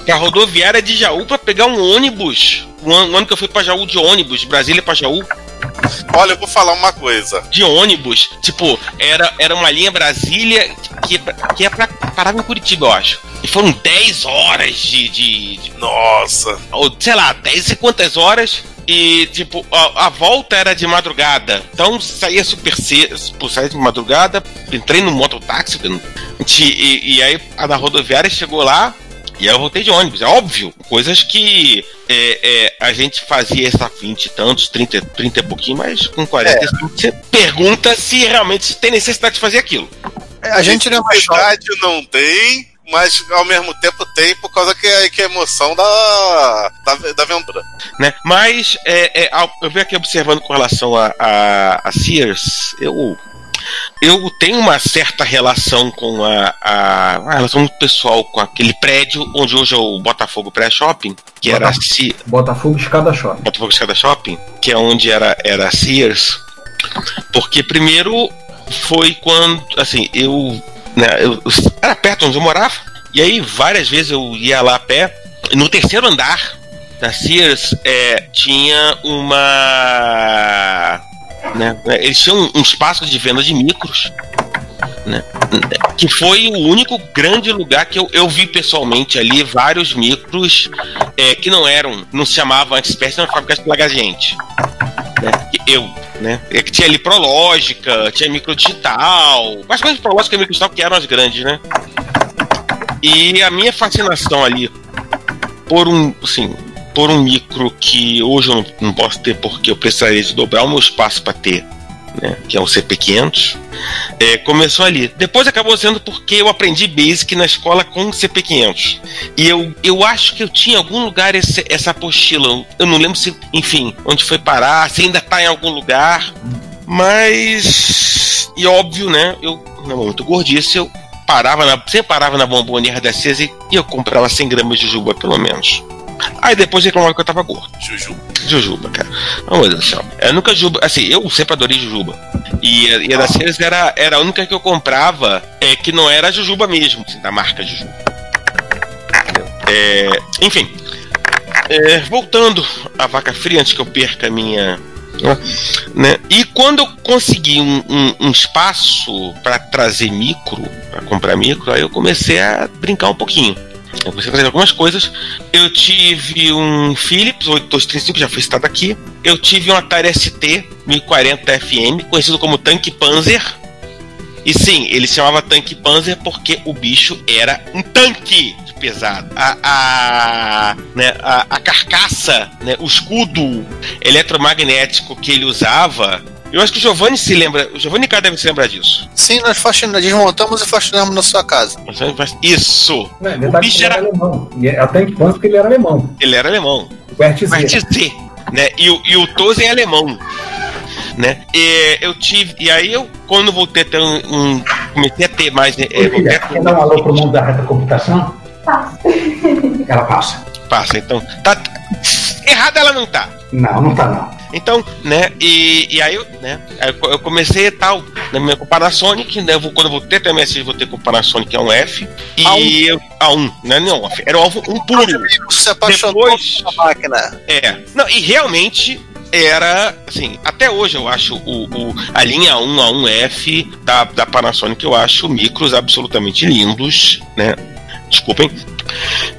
pra rodoviária de Jaú pra pegar um ônibus. Um ano que eu fui pra Jaú de ônibus, Brasília pra Jaú Olha, eu vou falar uma coisa. de ônibus. Tipo, era, era uma linha Brasília que, que ia pra, parava em Curitiba, eu acho. E foram 10 horas de, de, de- Nossa. ou, sei lá, 10 e quantas horas. E, tipo, a, a volta era de madrugada. Então saía super cedo, tipo, saía de madrugada, entrei no mototáxi. E, e aí a da rodoviária chegou lá. E aí eu voltei de ônibus, é óbvio. Coisas que é, é, a gente fazia essa 20 e tantos, 30, 30 e pouquinho, mas com 45 você pergunta se realmente tem necessidade de fazer aquilo. A gente não é mais jovem. Verdade não tem, mas ao mesmo tempo tem por causa que é, que é a emoção da, da, da aventura. né? Mas é, é, ao- eu venho aqui observando com relação a, a, a Sears, eu eu tenho uma certa relação com a, a, a relação muito pessoal com aquele prédio onde hoje é o Botafogo Pré-Shopping, que era a Botafogo. Se- Botafogo Escada Shopping. Botafogo Escada Shopping, que é onde era, era a Sears, porque primeiro foi quando, assim, eu, né, eu, eu era perto onde eu morava, e aí várias vezes eu ia lá a pé, no terceiro andar da Sears é, tinha uma. Né, eles tinham um espaço de venda de micros. Né, que foi o único grande lugar que eu, eu vi pessoalmente ali vários micros é, que não eram, não se chamavam Expert, eram fabricados pela Gagente. Né, eu, né? É que tinha ali Prológica, tinha Microdigital, mais coisas Prológica e Microdigital que eram as grandes, né? E a minha fascinação ali por um, assim, por um micro que hoje eu não, não posso ter porque eu precisaria de dobrar o meu espaço para ter, né, que é o CP500, é, começou ali. Depois acabou sendo porque eu aprendi Basic na escola com o CP500. E eu, eu acho que eu tinha em algum lugar esse- essa apostila. Eu não lembro se, enfim, onde foi parar, se ainda tá em algum lugar. Mas. E óbvio, né? Eu, no momento gordice, eu parava na, sempre parava na bomboniera da Cesa e eu comprava 100 gramas de juba, pelo menos. Aí depois reclamava que eu tava gordo. Juju. Jujuba, cara. Meu Deus do céu. Eu nunca Jujuba. Assim, eu sempre adorei Jujuba. E, a- e a da Sears era, era a única que eu comprava é, que não era Jujuba mesmo, assim, da marca Jujuba. É, enfim. É, voltando à vaca fria, antes que eu perca a minha. Né? E quando eu consegui um, um- um espaço para trazer micro, para comprar micro, aí eu comecei a brincar um pouquinho. Eu comecei a fazer algumas coisas. Eu tive um Philips 8235, já foi citado aqui. Eu tive um Atari ST 1040 FM, conhecido como Tank Panzer. E sim, ele se chamava Tank Panzer porque o bicho era um tanque de pesado. A, a, né, a, a carcaça, né, o escudo eletromagnético que ele usava. Eu acho que o Giovanni se lembra. O Giovanni K deve se lembrar disso. Sim, nós faxina- desmontamos e faxinamos na sua casa. Isso! Né, O detalhe que bicho ele era era. alemão. E é até que ponto porque ele era alemão. Ele era alemão. O RTZ. RTZ, né? E, o- e o Tozen é alemão. Né? E eu tive. E aí eu, quando voltei a ter um. um- comecei a ter mais. né, é, voltei filha, a quer dar um alô pro mundo da retrocomputação? Ela passa. Passa, então. Tá, errada ela não tá. Não, não tá não. Então, né, e, e aí eu, né, aí eu eu comecei tal, na minha com o Panasonic, né, eu vou, quando eu voltei até a MSI, vou ter com o Panasonic é um F, e A1. eu, A1, né, não, F, era um, um puro. Você apaixonou Depois- pela máquina. É. Não, e realmente era, assim, até hoje eu acho o, o- a linha 1 a 1F da, da Panasonic, eu acho micros absolutamente lindos, né? Desculpem.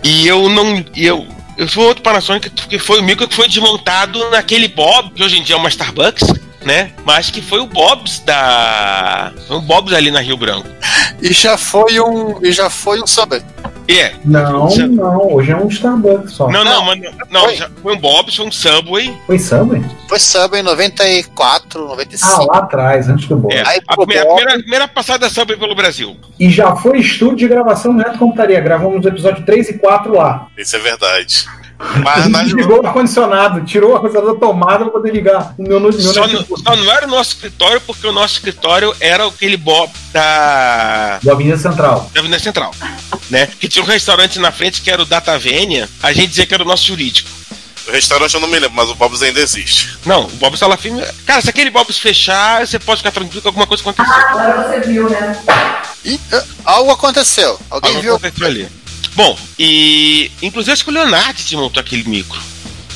E eu não. e Eu, eu fui outro Panasonic que foi o micro que foi desmontado naquele Bob, que hoje em dia é uma Starbucks, né? Mas que foi o Bob's da. Foi o Bob's ali na Rio Branco. E já foi um. E já foi um Subway. É. Não, não, hoje é um Starbucks só. Não, não, mas não, não, já foi um Bob's, foi um Subway. Foi Subway? Foi Subway em 94, 95. Ah, lá atrás, antes do Bob. É, Aí, a primeira, Bob- primeira, primeira passada da Subway pelo Brasil. E já foi estúdio de gravação no Reto Computaria. Gravamos o episódio 3 e 4 lá. Isso é verdade. Mas nós ligou o ar-condicionado, tirou o ar-condicionado da tomada pra poder ligar o meu, meu Só, não- só não era o nosso escritório, porque o nosso escritório era aquele Bob da, Do Avenida Central. da Avenida Central. Né? Que tinha um restaurante na frente que era o Data Vênia, a gente dizia que era o nosso jurídico. o restaurante eu não me lembro, mas o Bob's ainda existe. Não, o Bob's tá lá firme. Cara, se aquele Bob's fechar, você pode ficar tranquilo que alguma coisa aconteceu. Agora você viu, né? E, ah, algo aconteceu. Alguém Algo viu? aconteceu ali. Bom, e inclusive acho que o Leonardo desmontou aquele micro.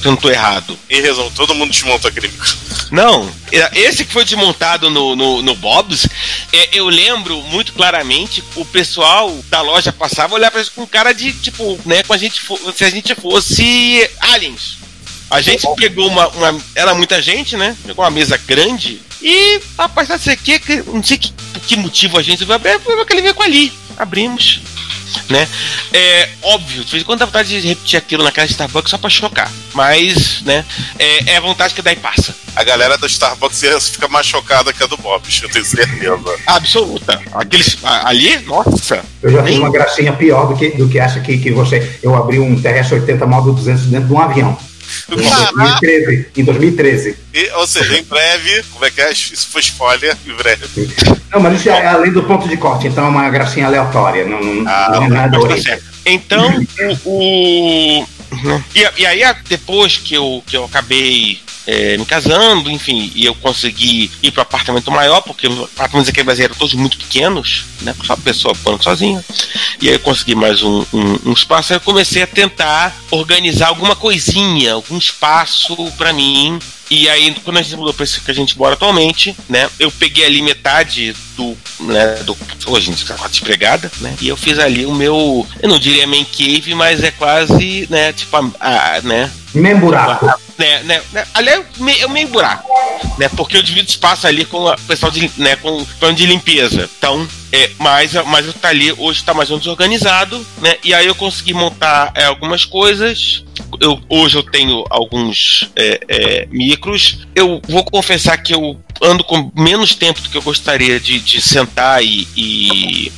Se eu não tô errado. Em resumo, todo mundo desmontou aquele micro. Não, esse que foi desmontado no, no, no Bob's, é, eu lembro muito claramente o pessoal da loja passava olhar pra isso com cara de tipo, né, como a gente se a gente fosse aliens. A gente pegou uma, uma- Era muita gente, né? Pegou uma mesa grande e, rapaz, não sei o que, não sei que, por que motivo a gente vai abrir, aquele veio ali. Abrimos. Né? É óbvio, de vez em quando dá vontade de repetir aquilo naquela Starbucks só pra chocar. Mas, né? É, é a vontade que daí passa. A galera da Starbucks ia ficar mais chocada que a do Bob's, eu tenho certeza. Absoluta. Aqueles. Ali, nossa. Eu já fiz uma gracinha pior do que, do que essa aqui que você. Eu abri um TRS-80 modo 200 dentro de um avião. Em 2013. Em 2013. E, ou seja, em breve, como é que é? Isso foi spoiler, em breve. Não, mas isso é além do ponto de corte, então é uma gracinha aleatória. Não, não, Ah, não é nada tá original. certo. Então, o. o- e, e aí, depois que eu, que eu acabei é, me casando, enfim, e eu consegui ir para apartamento maior, porque os apartamentos aqui no Brasil eram todos muito pequenos, né? Só a pessoa morando sozinha. E aí eu consegui mais um, um, um espaço, aí eu comecei a tentar organizar alguma coisinha, algum espaço para mim. E aí, quando a gente mudou para esse que a gente mora atualmente, né? Eu peguei ali metade do. Né, do hoje a gente tá desempregada, né? E eu fiz ali o meu. Eu não diria main cave, mas é quase, né? Tipo, a, a- né? Nem buraco. né, né, né, ali é meio, é meio buraco, né? Porque eu divido espaço ali com o pessoal de, né, com o plano de limpeza. Então, é, mas, mas eu tá ali, hoje tá mais ou menos organizado, né? E aí eu consegui montar é, algumas coisas. Eu, hoje eu tenho alguns é, é, micros. Eu vou confessar que eu ando com menos tempo do que eu gostaria de, de sentar e- e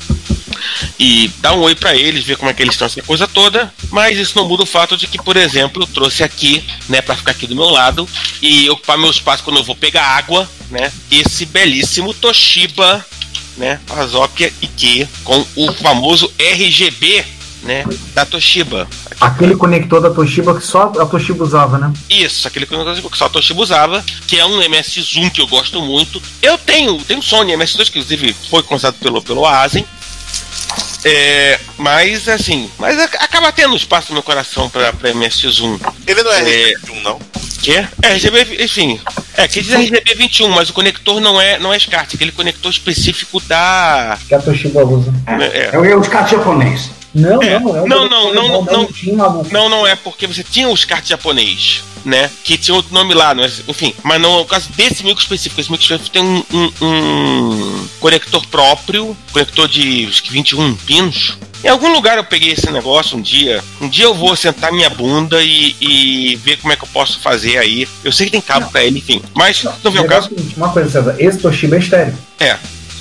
e dar um oi pra eles, ver como é que eles estão, essa coisa toda. Mas isso não muda o fato de que, por exemplo, eu trouxe aqui, né, pra ficar aqui do meu lado e ocupar meu espaço quando eu vou pegar água, né, esse belíssimo Toshiba, né, Azokia Ike, com o famoso RGB, né, da Toshiba. Aquele conector da Toshiba que só a Toshiba usava, né? Isso, aquele que só a Toshiba usava, que é um MS Zoom que eu gosto muito. Eu tenho, tenho um Sony MS2, que inclusive foi considerado pelo, pelo Asen. É, mas assim, mas ac- acaba tendo espaço no meu coração pra, pra MS Zoom. Ele não é, É. RGB1, não. Que é? É, RGB, enfim. É, que diz RGB 21, mas o conector não é, não é SCART, aquele conector específico da. Que a Toshiba usa. É, É o eu SCART japonês. Não, É. não, é Não, não, não, não, não. Tinha maluco. Não, não é porque você tinha o SCART japonês, né? Que tinha outro nome lá, não é? enfim. Mas não, no caso desse micro específico, esse micro específico tem um, um- um conector próprio, conector de acho que 21 pinos. Em algum lugar eu peguei esse negócio um dia. Um dia eu vou sentar minha bunda e, e ver como é que eu posso fazer aí. Eu sei que tem cabo pra ele, enfim. Mas não vem o caso. Uma coisa, César, esse Toshiba é estéreo. É.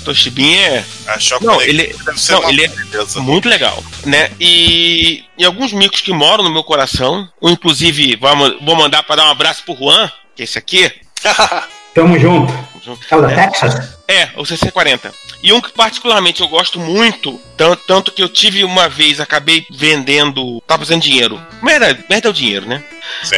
Toshibinha é. A Shock Não, ele- deve ser não, ele é- beleza. Muito legal, né? E, e alguns micros que moram no meu coração, um, inclusive vamos, vou mandar para dar um abraço pro Juan, que é esse aqui. *laughs* Tamo junto. É o da. Texas? É, o CC40. E um que particularmente eu gosto muito, tanto, tanto que eu tive uma vez, acabei vendendo, tava fazendo dinheiro. Merda, merda é o dinheiro, né?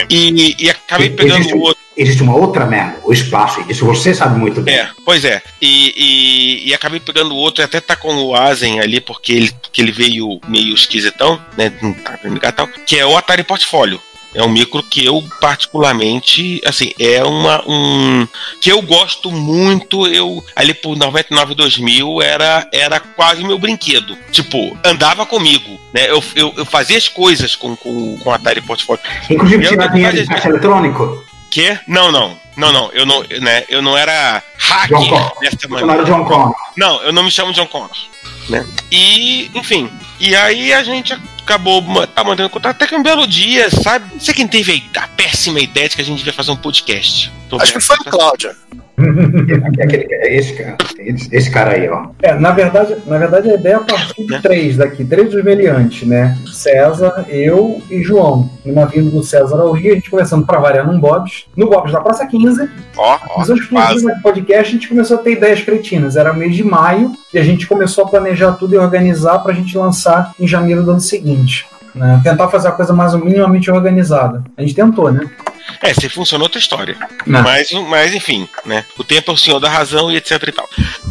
E, e acabei pegando existe, o outro. existe uma outra merda, o espaço. Isso você sabe muito bem. É, pois é. E, e, e acabei pegando o outro, e até tá com o Asen ali, porque ele, porque ele veio meio esquisitão, né? Não tá. Que é o Atari Portfólio. É um micro que eu particularmente, assim, é uma um que eu gosto muito. Eu ali por 99 2000 era era quase meu brinquedo. Tipo, andava comigo, né? Eu, eu, eu fazia as coisas com com, com Atari Portfólio. Inclusive, Eu não dinheiro de caixa eletrônico. Que? Não, não. Não, não, eu não, né, eu não era hacker dessa maneira. John Connor. Não, eu não me chamo John Connor. Né? E, enfim. E aí a gente acabou tá mantendo contato até que um belo dia, sabe? Não sei quem teve a péssima ideia de que a gente devia fazer um podcast. Acho que foi a Cláudia. É aquele- é esse cara, esse, cara aí, ó. É, na verdade, na verdade a ideia é a partir de três daqui, três dos meliantes, né? César, eu e João. Numa vinda do César ao Rio, a gente começando pra variar num Bob's, no Bob's da Praça 15. Ó, ó, quase. do podcast, a gente começou a ter ideias cretinas. Era mês de maio e a gente começou a planejar tudo e organizar pra gente lançar em janeiro do ano seguinte. né? Tentar fazer a coisa mais ou minimamente organizada. A gente tentou, né? É, se funcionou outra história. Não. Mas, mas, enfim, né? O tempo é o senhor da razão e etc e tal.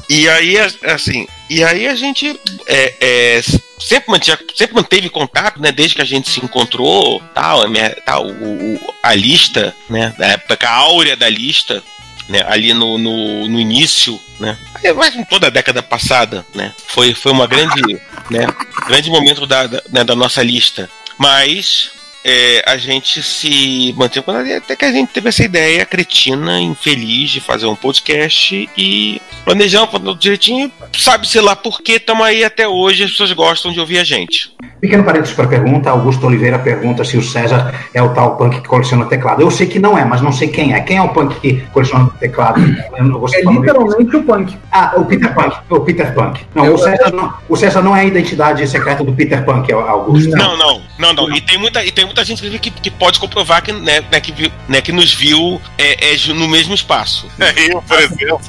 E aí, assim, e aí a gente é, é, sempre, mantinha, sempre manteve contato, né? Desde que a gente se encontrou, tal, a, minha- tal, o, o- a lista, né? Da época áurea da lista, né? Ali no, no, no início, né? Mas em toda a década passada, né? Foi, foi uma grande, né? Grande momento da, da, né, da nossa lista. Mas é, a gente se manteve com até que a gente teve essa ideia cretina, infeliz de fazer um podcast e planejamos falando direitinho. Sabe-se lá por que estamos aí até hoje, as pessoas gostam de ouvir a gente. Pequeno parênteses para a pergunta, Augusto Oliveira pergunta se o César é o tal punk que coleciona teclado. Eu sei que não é, mas não sei quem é. Quem é o punk que coleciona teclado? Eu não É literalmente o punk. Ah, o Peter Punk. O Peter Punk. Não, Eu- o, César não, o César não é a identidade secreta do Peter Punk, Augusto. Não, não, não, não. E tem muita, e tem muita gente inclusive, que, que pode comprovar que, né, né, que, viu, né, que nos viu é, é, no mesmo espaço. *laughs* Eu, por exemplo.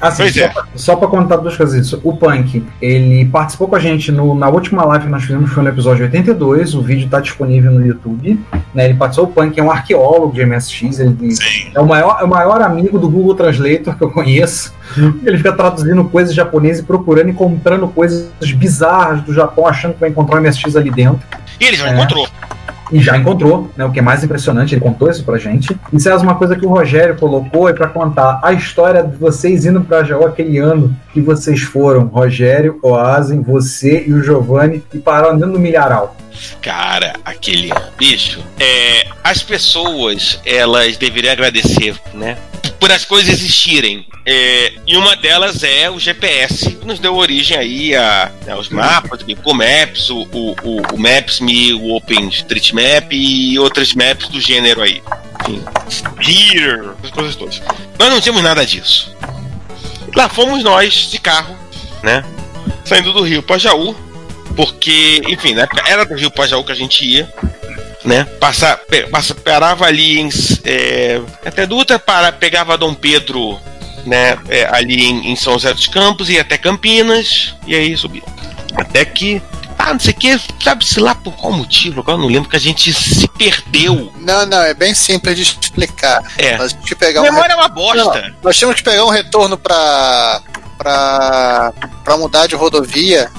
Assim, Pois só, é. pra, só pra contar duas coisas. O Punk, ele participou com a gente no- na última live que nós fizemos, foi no episódio 82. O vídeo tá disponível no YouTube. Né, ele participou. O Punk é um arqueólogo de MSX. Ele Sim. é o, maior, é o maior amigo do Google Translator que eu conheço. Ele fica traduzindo coisas japonesas e procurando e comprando coisas bizarras do Japão, achando que vai encontrar um MSX ali dentro. E ele já É. encontrou. E já encontrou, né? O que é mais impressionante, ele contou isso pra gente. E César, uma coisa que o Rogério colocou é pra contar a história de vocês indo pra Jaú aquele ano que vocês foram, Rogério, Oasen, você e o Giovanni, e pararam dentro do milharal. Cara, aquele bicho. É, as pessoas, elas deveriam agradecer, né? Por as coisas existirem. É, e uma delas é o GPS, que nos deu origem aí a, né, aos mapas, o Maps, o, o, o, Maps.me, o OpenStreetMap e outras maps do gênero aí. Enfim, Here, as coisas todas. Nós não tínhamos nada disso. Lá fomos nós de carro, né? Saindo do Rio para Jaú, porque, enfim, na época era do Rio para Jaú que a gente ia, né? Passa, pe- passa, parava ali em. É, até Dutra, para, pegava Dom Pedro, né? é, ali em, em São José dos Campos, ia até Campinas, e aí subia. Até que. Ah, não sei o que, sabe-se lá por qual motivo, agora eu não lembro que a gente se perdeu. Não, não, é bem simples de explicar. É. Nós tínhamos que pegar um Memória é uma bosta. Não, nós tínhamos que pegar um retorno para para para mudar de rodovia.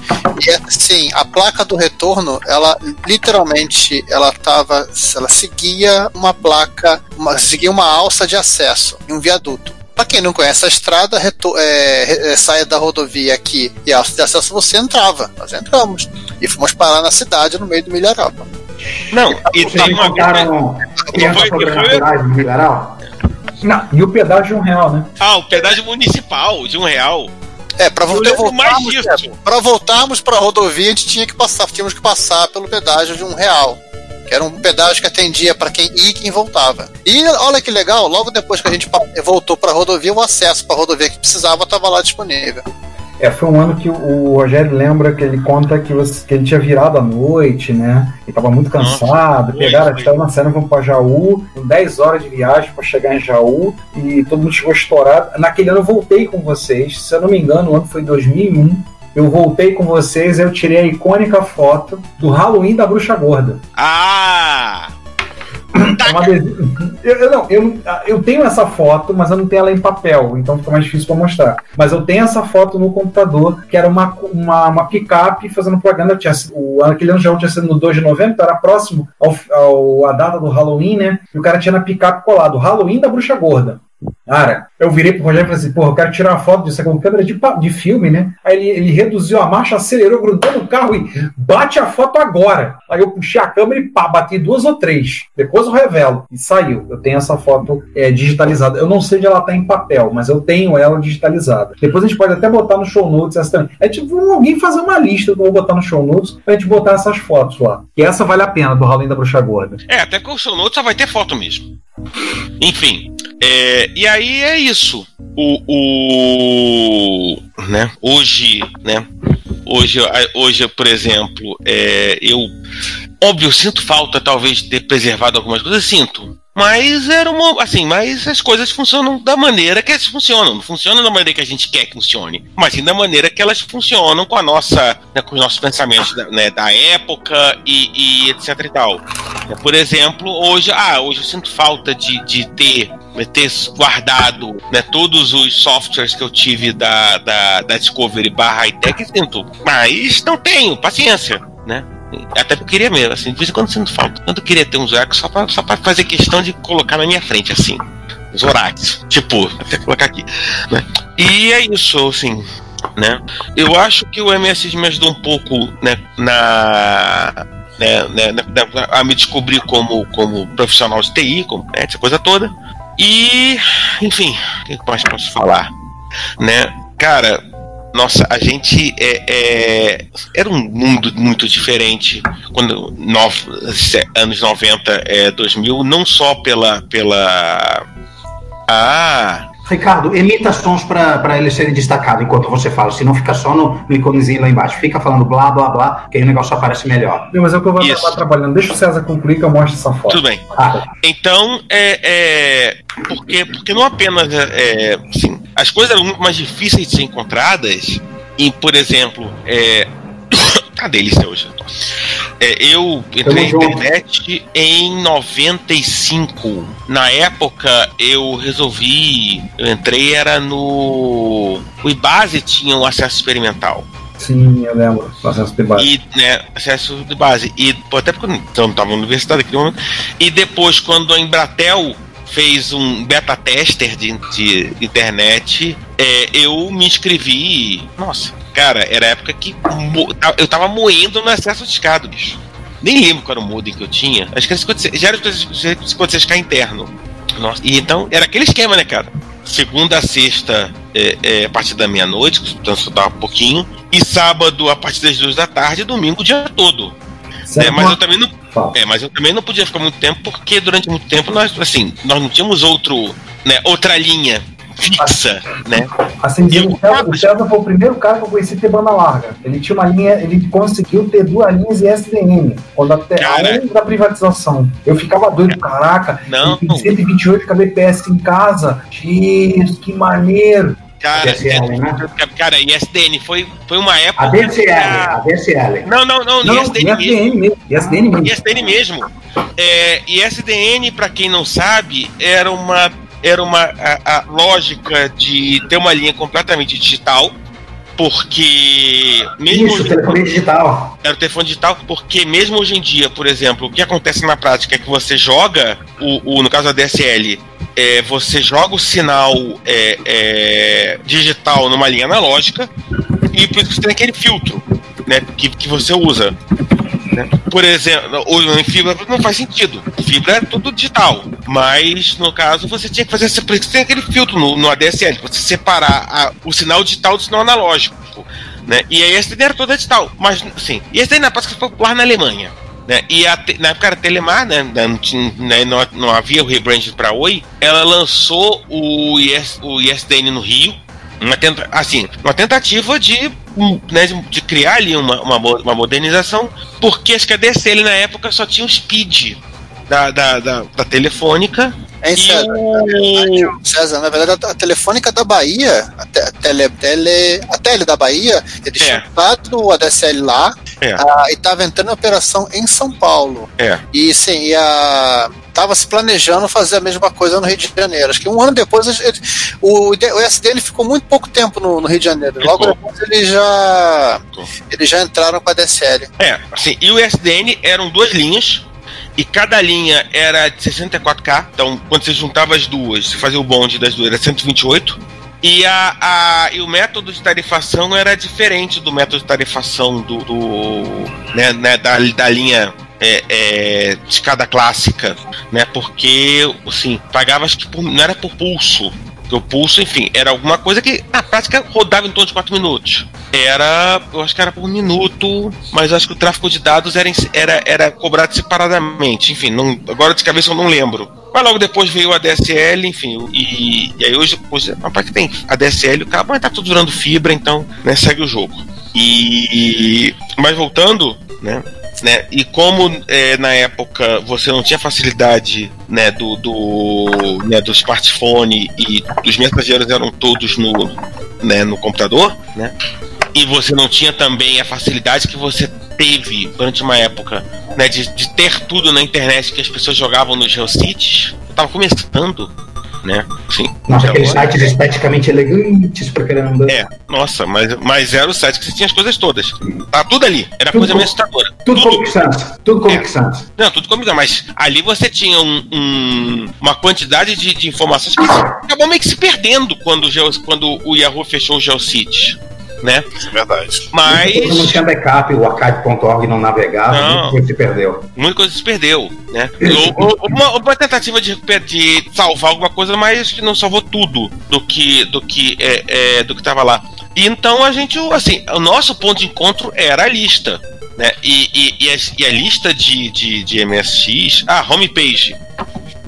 E assim a placa do retorno ela literalmente ela tava ela seguia uma placa uma, seguia uma alça de acesso em um viaduto. Para quem não conhece a estrada reto- é, é, saia da rodovia aqui e a alça de acesso você entrava. Nós entramos e fomos parar na cidade no meio do milharal. Não, e Vocês tem uma encontraram crianças foi- foi- sobrenaturais no milharal? Não, e o pedágio de um real, né? Ah, o pedágio municipal de um real. É, para mais voltarmos, disso. para voltarmos para a rodovia, a gente tinha que passar, tínhamos que passar pelo pedágio de um real. Que era um pedágio que atendia para quem ia e quem voltava. E olha que legal, logo depois que a gente voltou para a rodovia, o acesso para a rodovia que precisava estava lá disponível. É, foi um ano que o- o Rogério lembra que ele conta que, você- que ele tinha virado à noite, né? Ele tava muito cansado. foi, pegaram a foi. estrada na cena, vamos pra Jaú, com 10 horas de viagem pra chegar em Jaú, e todo mundo chegou estourado. Naquele ano eu voltei com vocês, se eu não me engano, o ano foi 2001. Eu voltei com vocês, eu tirei a icônica foto do Halloween da Bruxa Gorda. Ah! É uma adesivo. Eu, eu, não, eu, eu tenho essa foto, mas eu não tenho ela em papel, então fica mais difícil pra mostrar. Mas eu tenho essa foto no computador, que era uma, uma, uma picape fazendo propaganda. Tinha, o, aquele ano já tinha sido no 2 de novembro, então era próximo ao, ao, a data do Halloween, né? E o cara tinha na picape colado, Halloween da Bruxa Gorda. Cara, eu virei pro Rogério e falei assim, porra, eu quero tirar uma foto disso com câmera de, de filme, né? Aí ele, ele reduziu a marcha, acelerou, grudou no carro e bate a foto agora. Aí eu puxei a câmera e pá, bati duas ou três. Depois eu revelo. E saiu. Eu tenho essa foto é, digitalizada. Eu não sei onde ela tá em papel, mas eu tenho ela digitalizada. Depois a gente pode até botar no show notes essa também. É tipo alguém fazer uma lista que eu vou botar no show notes pra gente botar essas fotos lá. Que essa vale a pena, do Halloween da Bruxa Gorda. É, até com o show notes só vai ter foto mesmo. Enfim. É, e aí é isso. O, o né, hoje, né? Hoje, hoje, por exemplo, é, eu óbvio sinto falta talvez de ter preservado algumas coisas, sinto. Mas era uma. Assim, mas as coisas funcionam da maneira que elas funcionam. Não funcionam da maneira que a gente quer que funcione. Mas sim da maneira que elas funcionam com a nossa. né, com os nossos pensamentos da, né, da época e, e etc e tal. Por exemplo, hoje. Ah, hoje eu sinto falta de, de ter. Né, ter guardado né, todos os softwares que eu tive da, da, da Discovery barra high-tech, sinto. Mas não tenho, paciência, né? Até porque queria mesmo, assim, de vez em quando sinto falta. Eu queria ter uns Orax só pra, só pra fazer questão de colocar na minha frente, assim. Os Orax. Tipo, até colocar aqui. Né? E é isso, assim. Né? Eu acho que o MSD me ajudou um pouco né, na. Né, né, a me descobrir como, como profissional de TI, como, né, essa coisa toda. E, enfim, o que mais posso falar? Né? Cara, nossa, a gente é, é- era um mundo muito diferente quando nove, anos 90, é, 2000, não só pela pela ah, Ricardo, emita sons para eles serem destacados enquanto você fala, senão fica só no, no iconezinho lá embaixo. Fica falando blá blá blá, que aí o negócio aparece melhor. Não, mas é o que eu vou Isso. acabar trabalhando. Deixa o César concluir que eu mostro essa foto. tudo bem. Ah, Então, é, é, porque, porque não apenas é, assim, as coisas eram muito mais difíceis de ser encontradas, e, por exemplo, é, cadê ele hoje? É, eu entrei Tamo na junto. internet em 95. Na época, eu resolvi. Eu entrei, era no. O Ibase tinha um acesso experimental. Sim, eu lembro. Processo de base. E, né, acesso de base. E até porque eu não- não estava na universidade naquele momento. E depois, quando a Embratel fez um beta tester de, de internet, é, eu me inscrevi. Nossa, cara, era a época que mo- eu tava moendo no acesso discado, bicho. Nem lembro qual era o modem que eu tinha. Acho que era 56, já era 56k interno. Nossa, e então era aquele esquema, né, cara? Segunda a sexta, é, é, a partir da meia-noite, portanto só dava um pouquinho. E sábado, a partir das duas da tarde, e domingo o dia todo. É, mas eu também não. Fala. É, mas eu também não podia ficar muito tempo, porque durante muito tempo nós, assim, nós não tínhamos outro, né, outra linha fixa, né? Assim, Eu- o César, o César foi o primeiro cara que eu conheci ter banda larga. Ele tinha uma linha, ele conseguiu ter duas linhas SDN, quando até além da privatização. Eu ficava doido, caraca, Não. eu tenho 128 kbps em casa. Jesus, que maneiro. Cara, DSL, né? cara, e SDN foi, foi uma A época. DSL, a DSL. Não, não, não, Não, ISDN mesmo. ISDN mesmo. ISDN mesmo. ISDN mesmo. É, e SDN, pra quem não sabe, era uma era uma a, a lógica de ter uma linha completamente digital, porque mesmo Isso, hoje- telefonia digital. era o telefone digital, porque mesmo hoje em dia, por exemplo, o que acontece na prática é que você joga o, o- no caso da DSL, é, você joga o sinal é, é, digital numa linha analógica e por isso que você tem aquele filtro, né, que, que você usa. Né? Por exemplo, em fibra não faz sentido. Fibra é tudo digital. Mas, no caso, você tinha que fazer que tem aquele filtro no, no ADSL, você separar a- o sinal digital do sinal analógico. Né? E aí essa era toda digital. Mas, assim, e essa daí na prática popular na Alemanha. Né? E a na época era Telemar, né? Não, tinha- né, não, não havia o rebrand para Oi. Ela lançou o, IS, o ISDN no Rio. Uma tenta, assim, uma tentativa de, né, de, criar ali uma, uma, uma modernização, porque acho que a DSL na época só tinha o speed da, da, da, da telefônica. Hein, E César? o- César, na verdade, a Telefônica da Bahia, a, te- a tele, tele, a Tele da Bahia, eles É. tinham o ADSL lá É. ah, e estava entrando em operação em São Paulo. É. E sim, e a, estava se planejando fazer a mesma coisa no Rio de Janeiro. Acho que um ano depois ele, o, o SDN ficou muito pouco tempo no, no Rio de Janeiro. Logo depois eles já eles já entraram com a DSL. É, assim, e o SDN eram duas linhas. E cada linha era de 64K. Então, quando você juntava as duas, você fazia o bonde das duas, era 128. E, a, a, e o método de tarifação era diferente do método de tarifação do, do né, né, da, da linha é, é, de escada clássica, né? Porque, assim, pagava acho que por, não era por pulso. O pulso, enfim, era alguma coisa que na prática rodava em torno de 4 minutos. Era, eu acho que era por minuto, mas acho que o tráfego de dados era, era, era cobrado separadamente. Enfim, não, agora de cabeça eu não lembro. Mas logo depois veio a DSL, enfim, e, e aí hoje, hoje na parte tem a DSL, o cara, mas tá tudo virando fibra, então né, segue o jogo. E mas voltando, né? Né? E como é, na época você não tinha facilidade né, do, do, né, do smartphone e os mensageiros eram todos no, né, no computador, né? E você não tinha também a facilidade que você teve durante uma época né, de, de ter tudo na internet que as pessoas jogavam nos Geocities. Eu tava começando né? Sim. Nossa, aqueles sites esteticamente elegantes pra caramba. É, nossa, mas, mas era o site que você tinha as coisas todas. Tá tudo ali. Era Tudo coisa meio assustadora. Tudo Comic Sans. Tudo Comic É. Não, tudo comigo, mas ali você tinha um- um- uma quantidade de, de informações que acabou meio que se perdendo quando, o Geo- quando o Yahoo fechou o GeoCities, né? Isso é verdade. Mas Todo mundo tinha backup, o archive.org não navegava, Não. muita coisa se perdeu. muita coisa se perdeu, né? Ou- *laughs* Uma, uma tentativa de, de salvar alguma coisa, mas não salvou tudo do que do que é, é, do que estava lá. E então a gente, assim, o nosso ponto de encontro era a lista, né? E, e, e, a, e a lista de, de, de MSX, ah, homepage,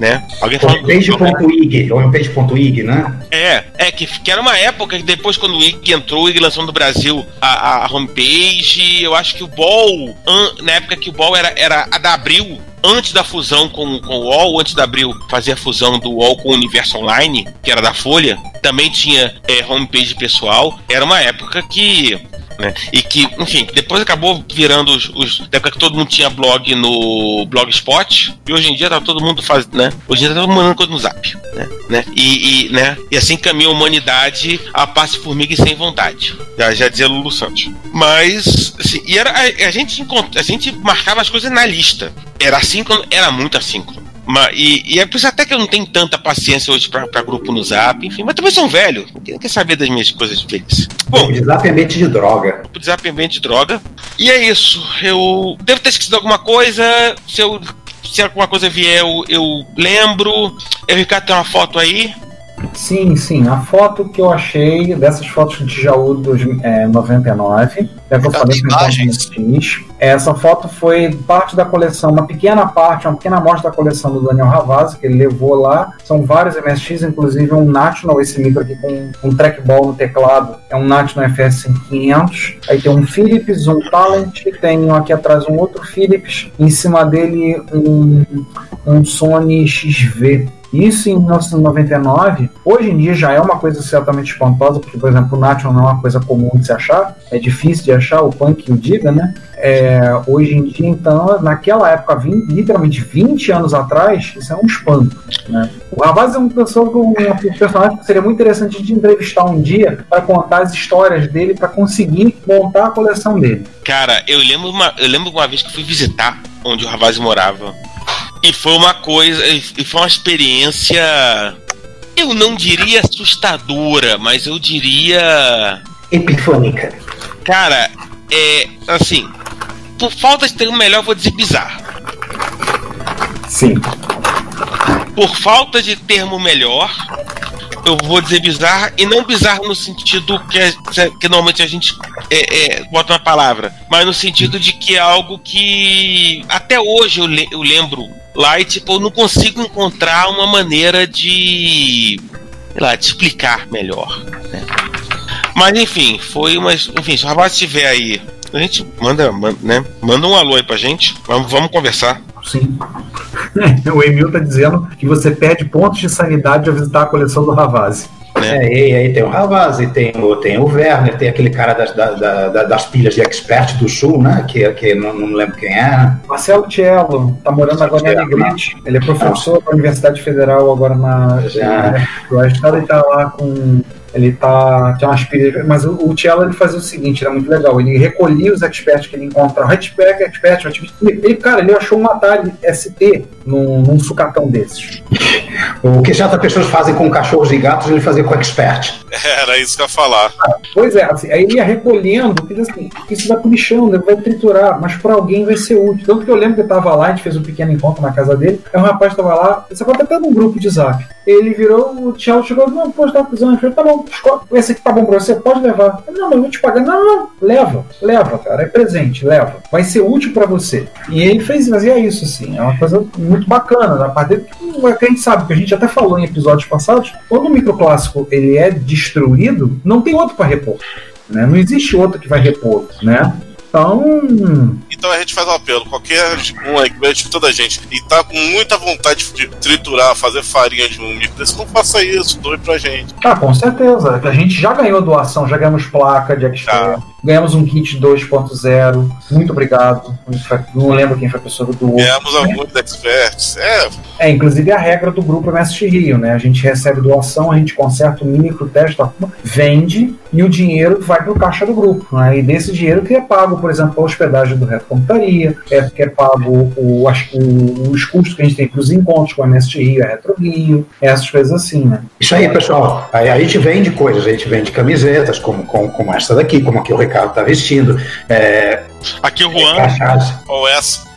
né? Alguém falou Homepage.ig, homepage.ig, né? É, é que, que era uma época que depois, quando o IG entrou, o IG lançou no Brasil a, a, homepage. Eu acho que o Ball, an- na época que o Ball era, era a da Abril, antes da fusão com, com o UOL, antes da Abril fazer a fusão do UOL com o Universo Online, que era da Folha, também tinha é, homepage pessoal. Era uma época que. Né, e que, enfim, depois acabou virando os, os. Da época que todo mundo tinha blog no Blogspot, e hoje em dia tá todo mundo faz, né? Hoje em dia tá todo mundo mandando coisa no zap, né? né? E, e, né? e assim caminha a humanidade a passe formiga e sem vontade. Já, já dizia Lulu Santos. Mas, assim, e era, a, a gente encont- a gente marcava as coisas na lista. Era assíncrono, era muito assíncrono. Ma- e, e é por isso até que eu não tenho tanta paciência hoje pra, pra grupo no zap, enfim, mas também sou um velho. Quem quer saber das minhas coisas felizes? Bom, O desap é de droga. de zap é de droga. E é isso. Eu devo ter esquecido alguma coisa. Se eu se alguma coisa vier, eu, eu lembro. Eu, Ricardo, tem uma foto aí. Sim, sim. A foto que eu achei dessas fotos de Jaú dos é, 99, é que eu falei que imagens. fiz. Essa foto foi parte da coleção, uma pequena parte, uma pequena amostra da coleção do Daniel Ravazzi, que ele levou lá. São vários MSX, inclusive um National, esse micro aqui com um trackball no teclado, é um National FS 500. Aí tem um Philips, um Talent, tem aqui atrás um outro Philips, em cima dele um, um Sony XV. Isso em 1999, hoje em dia já é uma coisa certamente espantosa, porque, por exemplo, o National não é uma coisa comum de se achar, é difícil de achar, o punk o diga, né? É, hoje em dia, então, naquela época, vin- literalmente 20 anos atrás, isso é um espanto. Né? O Ravaz é um, pessoa, um personagem que seria muito interessante de entrevistar um dia para contar as histórias dele, para conseguir montar a coleção dele. Cara, eu lembro uma, eu lembro uma vez que fui visitar onde o Ravazzi morava. E foi uma coisa, e foi uma experiência. Eu não diria assustadora, mas eu diria. Epifânica. Cara, é. Assim. Por falta de termo melhor, eu vou dizer bizarro. Sim. Por falta de termo melhor, eu vou dizer bizarro, e não bizarro no sentido que, é- que normalmente a gente é, é, bota uma palavra, mas no sentido de que é algo que até hoje eu, le- eu lembro lá e tipo, eu não consigo encontrar uma maneira de. sei lá, de explicar melhor. né? Mas enfim, foi umas. Enfim, se o rapaz estiver aí. A gente manda, man- né? Manda um alô aí pra gente. Vamos, vamos conversar. Sim. *laughs* o Emil tá dizendo que você perde pontos de sanidade ao visitar a coleção do Ravazzi. Né? É, e aí tem o Ravazzi, tem o, tem o Werner, tem aquele cara das, da- da- da- das pilhas de expert do sul, né? Que, que não, não lembro quem é. Marcelo Cello, tá morando agora em. Alegrete. Ele é professor da Universidade Federal agora na Já. Estado. Ele tá lá com. Ele tá. Tem umas pilhas. Mas o, o Cello ele fazia o seguinte, era muito legal. Ele recolhia os experts que ele encontrava. Expert, expert, expert. Ele, cara, ele achou um Atari ST num, num sucatão desses. O que certas pessoas fazem com cachorros e gatos, ele fazia com expert. *laughs* Era isso que eu ia falar. Pois é, assim, aí ele ia recolhendo, fiz assim, isso vai pro lixão, né, vai triturar, mas pra alguém vai ser útil. Tanto que eu lembro que eu tava lá, a gente fez um pequeno encontro na casa dele, aí um rapaz tava lá, você pode até num grupo de zap. Ele virou, o Tchau chegou, não, pô, tá precisando. Tá bom, escolhe, esse aqui tá bom pra você, pode levar. Não, mas eu vou te pagar. Não, não, leva, leva, cara, é presente, leva. Vai ser útil pra você. E ele fez, fazia isso, assim, é uma coisa muito bacana, da parte dele, que a gente sabe, que a gente até falou em episódios passados, quando o microclássico ele é destruído, não tem outro pra repor. Né? Não existe outro que vai repor, né? Então, Então a gente faz um apelo. Qualquer um aí que veja toda a gente e tá com muita vontade de triturar, fazer farinha de um micro desse, não faça isso, doe pra gente. ah, com certeza. A gente já ganhou doação, já ganhamos placa de expert, ganhamos um kit 2.0. Muito obrigado. Não lembro quem foi a pessoa que doou. Ganhamos alguns experts. É, É, inclusive a regra do grupo MST Rio, né? A gente recebe doação, a gente conserta o micro, testa, vende e o dinheiro vai para o caixa do grupo. Né? E desse dinheiro que é pago, por exemplo, a hospedagem do Reto Computaria, é, que é pago o, as- o- os custos que a gente tem para os encontros com a MST Rio, a Retro Rio, essas coisas assim, né? Isso aí, pessoal. Aí a gente vende coisas, a gente vende camisetas, como, como, como essa daqui, como a que o Ricardo tá vestindo. É, Aqui o Juan. caixas.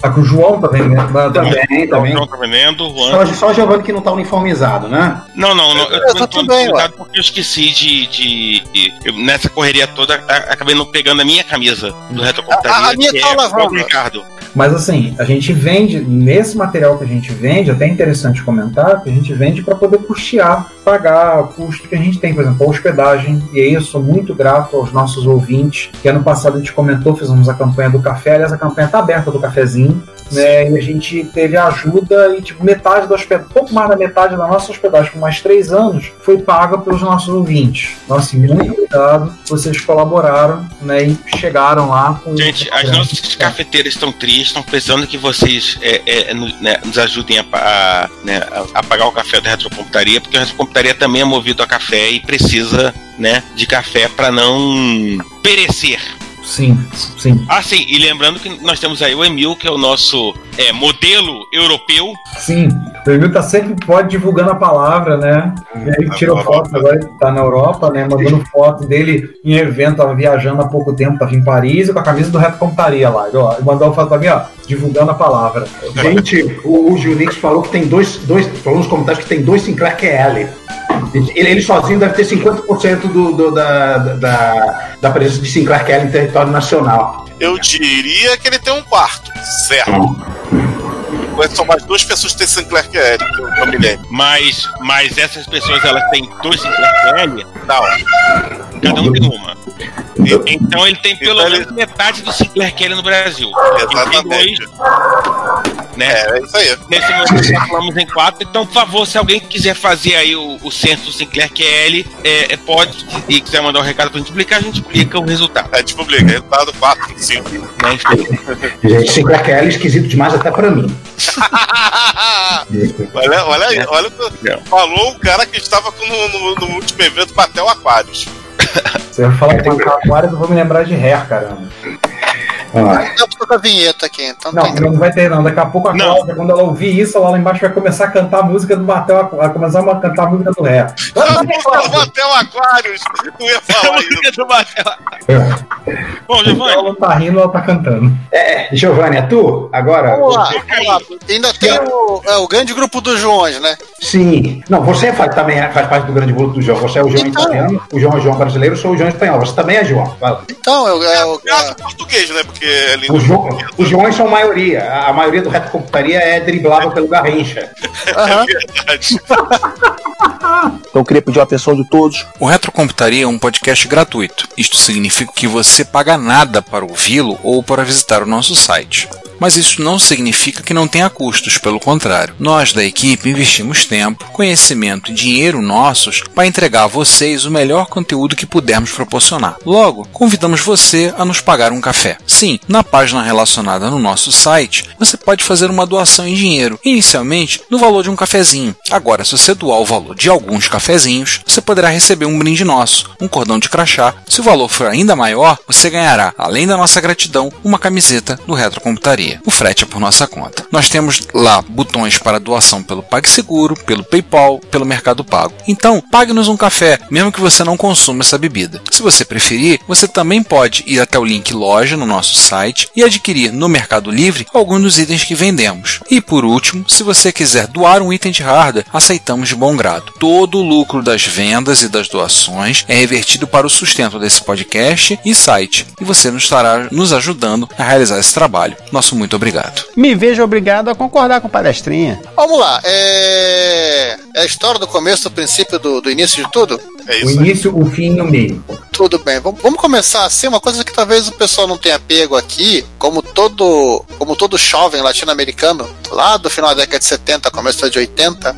Tá com o João também, né? Tá- tá- Também, O também. João tá vendendo, o Só, Juan. só o Giovanni que não tá uniformizado, né? Não, não, não. Eu, Eu tô tô tô bem, cuidado porque eu esqueci de. de- eu, nessa correria toda, a- acabei não pegando a minha camisa do Retrocomputaria. A- a minha tá é lavando. Ricardo. Mas assim, a gente vende, nesse material que a gente vende, até é interessante comentar, que a gente vende para poder custear, pagar o custo que a gente tem, por exemplo, a hospedagem. E aí eu sou muito grato aos nossos ouvintes, que ano passado a gente comentou, fizemos a campanha do café, aliás, a campanha tá aberta do cafezinho, né? E a gente teve ajuda e tipo, metade da hospedagem, pouco mais da metade da nossa hospedagem por mais três anos foi paga pelos nossos ouvintes. Então, assim, muito obrigado, vocês colaboraram, né? E chegaram lá com. Gente, as nossas cafeteiras estão tristes, estão precisando que vocês é, é, no- né, nos ajudem a, a, né, a pagar o café da Retrocomputaria, porque a Retrocomputaria também é movido a café e precisa né, de café para não perecer. Sim, sim. Ah, sim, e lembrando que nós temos aí o Emil, que é o nosso é, modelo europeu. Sim, o Emil tá sempre pode divulgando a palavra, né? E aí tirou foto, agora ele tá na Europa, né? Mandando foto dele em evento, tava viajando há pouco tempo, tava em Paris e com a camisa do Reto Computaria lá. Ele, ó, mandou uma foto pra mim, ó, divulgando a palavra. Gente, o, o Junix falou que tem dois, dois. Falou nos comentários que tem dois Sinclair QL. Ele, ele sozinho deve ter 50% do, do, da, da, da presença de Sinclair QL em território nacional. Eu diria que ele tem um quarto, certo? Conheço só mais duas pessoas que têm Sinclair QL, que eu, eu me lembro. Mas, mas essas pessoas elas têm dois Sinclair QL, Não, cada um tem uma. E- Então ele tem pelo Então ele- menos metade do Sinclair QL no Brasil. Ele exatamente. Né? É, é isso aí. Nesse momento *laughs* nós falamos em quatro, então, por favor, se alguém quiser fazer aí o, o censo do Sinclair QL, é, é, pode, e quiser mandar um recado pra gente publicar, a gente publica o resultado. A gente publica, resultado 4, 5. Né? *laughs* Gente, Sinclair QL é esquisito demais até pra mim. *laughs* olha, olha aí, olha o que falou o cara que estava com- no, no, no último evento Patel Aquários. Você vai falar que tem aquário, eu vou me lembrar de Hair, caramba. Ah, Dá pra tocar vinheta aqui, então Não, tem. não vai ter não. Daqui a pouco a Não. Cláudia, quando ela ouvir isso, ela lá embaixo vai começar a cantar a música do Batel, vai começar a cantar a música do Hair. Patel Aquários! Não ia falar *laughs* isso. Bom, Giovanni, Ela não tá rindo, ela tá cantando. É, Giovanni, é tu? Agora. Vamos lá, vamos lá. Ainda tem o, é, o grande grupo dos Joões, né? Sim. Não, você faz, também é- faz parte do grande grupo do João. Você é o João Então. italiano, o João é o João brasileiro, eu sou o João espanhol. Você também é João. Fala. Então, é, o- é, o- Gato português, né? Porque é lindo. Os, Jo- os Joões são maioria. A, maioria do reto computaria é driblada pelo Garrincha. aham. Verdade. *laughs* Então eu queria pedir a atenção de todos. O Retrocomputaria é um podcast gratuito. Isto significa que você paga nada para ouvi-lo ou para visitar o nosso site. Mas isso não significa que não tenha custos, pelo contrário. Nós da equipe investimos tempo, conhecimento e dinheiro nossos para entregar a vocês o melhor conteúdo que pudermos proporcionar. Logo, convidamos você a nos pagar um café. Sim, na página relacionada no nosso site, você pode fazer uma doação em dinheiro, inicialmente no valor de um cafezinho. Agora, se você doar o valor de alguns cafezinhos, você poderá receber um brinde nosso, um cordão de crachá. Se o valor for ainda maior, você ganhará, além da nossa gratidão, uma camiseta do Retrocomputaria. O frete é por nossa conta. Nós temos lá botões para doação pelo PagSeguro, pelo PayPal, pelo Mercado Pago. Então, pague-nos um café, mesmo que você não consuma essa bebida. Se você preferir, você também pode ir até o link loja no nosso site e adquirir no Mercado Livre alguns dos itens que vendemos. E por último, se você quiser doar um item de hardware, aceitamos de bom grado. Todo o lucro das vendas e das doações é revertido para o sustento desse podcast e site, e você nos estará nos ajudando a realizar esse trabalho. Nosso muito obrigado. Me vejo obrigado a concordar com palestrinha. Vamos lá, é... é a história do começo, do princípio, do, do início de tudo? É O isso aí. início, o fim e o meio. Tudo bem, vamos, vamos começar assim, uma coisa que talvez o pessoal não tenha pego aqui, como todo, como todo jovem latino-americano, lá do final da década de 70, começo de 80,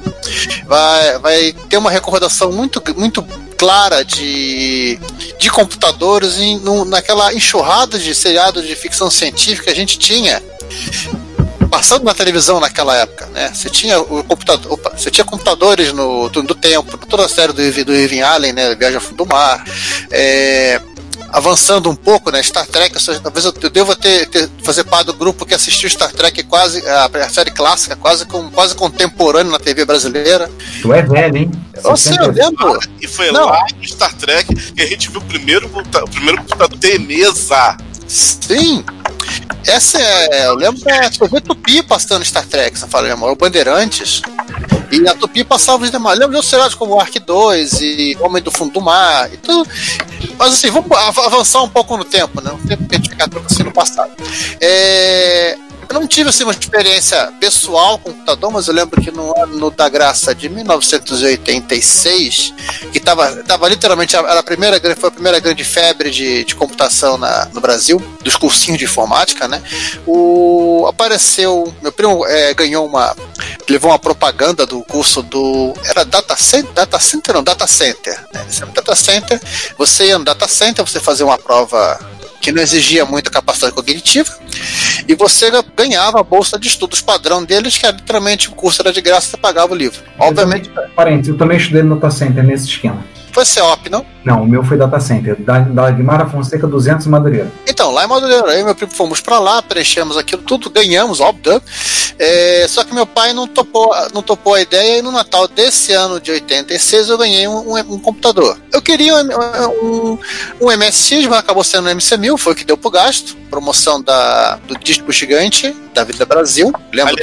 vai, vai ter uma recordação muito, muito clara de, de computadores em, num- naquela enxurrada de seriados de ficção científica que a gente tinha passando na televisão naquela época, né? Você tinha o computador, opa, você tinha computadores no do, do tempo, toda a série do, do Irving Allen, né? Viagem ao Fundo do Mar, é, avançando um pouco, né? Star Trek, eu talvez eu, eu deva ter, ter fazer parte do grupo que assistiu Star Trek quase a, a série clássica, quase com quase contemporâneo na TV brasileira. Tu é velho, hein? Você, eu 60. lembro. E foi Não. lá no Star Trek que a gente viu o primeiro, o primeiro computador ter mesa. Sim. Essa é. Eu lembro da TV Tupi passando Star Trek, você fala, o Bandeirantes. E a Tupi passava os demais. Lembro de outros seriados como Ark 2 e Homem do Fundo do Mar e tudo. Mas assim, vamos av- avançar um pouco no tempo, né? No tempo que a gente assim no passado. É, Eu não tive assim, uma experiência pessoal com computador, mas eu lembro que no ano da graça de 1986, que estava tava literalmente era a primeira, foi a primeira grande febre de, de computação na- no Brasil, dos cursinhos de informática, né? O, apareceu, meu primo é, ganhou uma, levou uma propaganda do curso do, era Data Center, Data Center não, Data Center, né? Data Center, você ia no Data Center, você fazia uma prova que não exigia muita capacidade cognitiva, e você ganhava a bolsa de estudos padrão deles, que era literalmente o curso era de graça, você pagava o livro. Obviamente, Parênteses, eu também estudei no Data Center nesse esquema. Foi CEOP, não? Não, o meu foi Data Center, da, da Guimara Fonseca 200 em Madureira. Então, lá em Madureira, eu e meu primo fomos pra lá, preenchemos aquilo tudo, ganhamos, óbvio. né? É, só que meu pai não topou, não topou a ideia e no Natal desse ano de 86 eu ganhei um, um- um computador. Eu queria um, um, um MSX, mas acabou sendo um MC1000, foi o que deu pro gasto. Promoção da, do disco gigante da Vida Brasil. Lembro do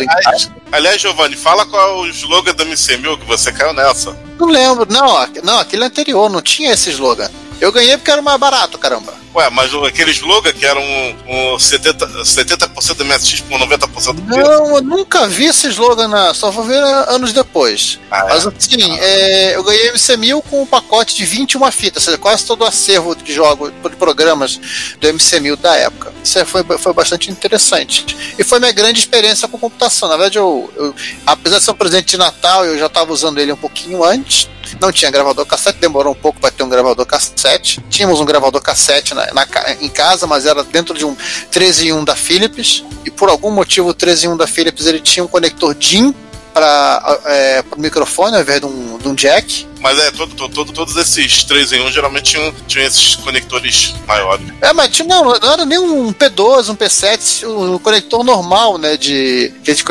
Aliás, Giovanni, fala qual é o slogan da MC1000 que você caiu nessa. Não lembro, não, não, aquele anterior, não tinha esse slogan. Eu ganhei porque era mais barato, caramba. Ué, mas o- aquele slogan que era um, um 70%, 70 do MSX por 90% do preço. Não, eu nunca vi esse slogan, na, só vou ver anos depois. Ah, é? Mas assim, é, eu ganhei MC1000 com um pacote de 21 fitas, ou seja, quase todo o acervo de jogos, de programas do MC1000 da época. Isso foi, foi bastante interessante. E foi minha grande experiência com computação. Na verdade, eu, eu- apesar de ser um presente de Natal, eu já estava usando ele um pouquinho antes. Não tinha gravador cassete, demorou um pouco para ter um gravador cassete. Tínhamos um gravador cassete na, na em casa, mas era dentro de um 13 em 1 da Philips. E por algum motivo, o 13 em 1 da Philips ele tinha um conector DIN para é, o microfone ao invés de um, de um jack. Mas é, todo, todo, todo- todos esses 3 em 1 geralmente tinham, tinham esses conectores maiores. É, mas tinha- não, não era nem um P12, um P7, um conector normal, né? De, que a gente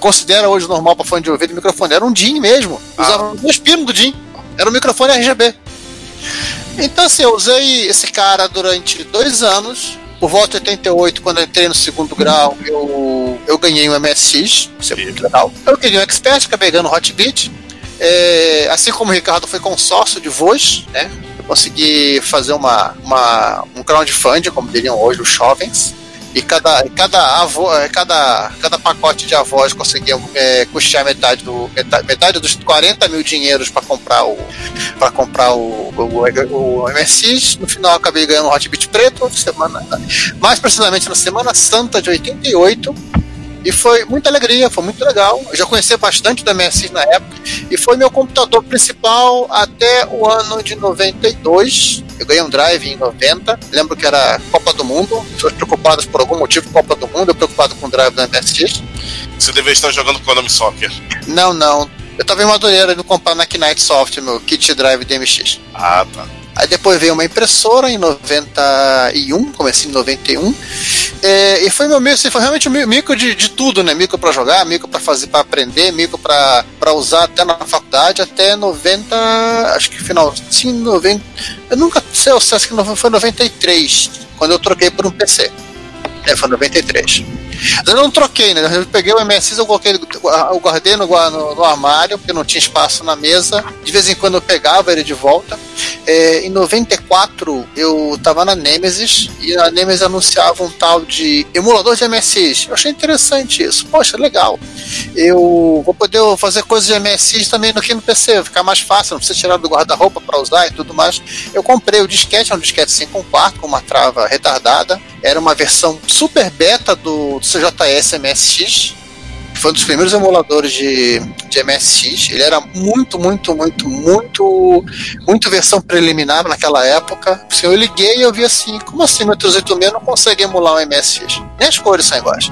considera hoje normal para fone de ouvido e microfone. Era um DIN mesmo. Usava dois pinos do DIN. Era um microfone RGB. Então, assim, eu usei esse cara durante dois anos. Por volta de 88, quando eu entrei no segundo grau, eu, eu ganhei um MSX, isso é muito legal. Eu queria um Expert, acabei ganhando Hotbit. É, assim como o Ricardo foi consórcio de voz, né? Eu consegui fazer uma, uma, um crowdfunding, como diriam hoje os jovens. E cada, cada, avô, é, cada, cada pacote de avós conseguia é, custear metade, do, metade, metade dos 40 mil dinheiros para comprar o para comprar o, o, o, MSX. No final acabei ganhando um Hotbit preto, semana, mais precisamente na Semana Santa de 88 e foi muita alegria, foi muito legal. Eu já conhecia bastante da MSX na época. E foi meu computador principal até o ano de 92. Eu ganhei um drive em 90. Lembro que era Copa do Mundo. Pessoas preocupadas por algum motivo, Copa do Mundo. Eu preocupado com o drive da MSX. Você deveria estar jogando Konami Soccer. Não, não. Eu tava em Madureira indo comprar na Knight Soft, meu kit drive DMX. Ah, tá. Aí depois veio uma impressora em 91, comecei em 91. É, e foi meu micro, assim, foi realmente micro de, de tudo, né? Micro para jogar, micro para fazer, para aprender, micro para usar até na faculdade, até 90, acho que final, sim, 90. Eu nunca sei, eu acho que foi 93, quando eu troquei por um PC. É, foi 93. Eu não troquei, né? Eu peguei o MSX, eu coloquei, guardei no, no, no, armário, porque não tinha espaço na mesa. De vez em quando eu pegava ele de volta. É, em 94, eu tava na Nemesis e a Nemesis anunciava um tal de emulador de MSX. Eu achei interessante isso. Poxa, legal. Eu vou poder fazer coisas de MSX também no, aqui no PC, ficar mais fácil, não precisa tirar do guarda-roupa para usar e tudo mais. Eu comprei o disquete, é um disquete 5 quarto com uma trava retardada. Era uma versão super beta do CJS MSX, foi um dos primeiros emuladores de, de MSX. Ele era muito, muito, muito, muito, muito versão preliminar naquela época. Assim, eu liguei e eu vi assim, como assim meu 386 não consegue emular um MSX? Nem as cores são iguais.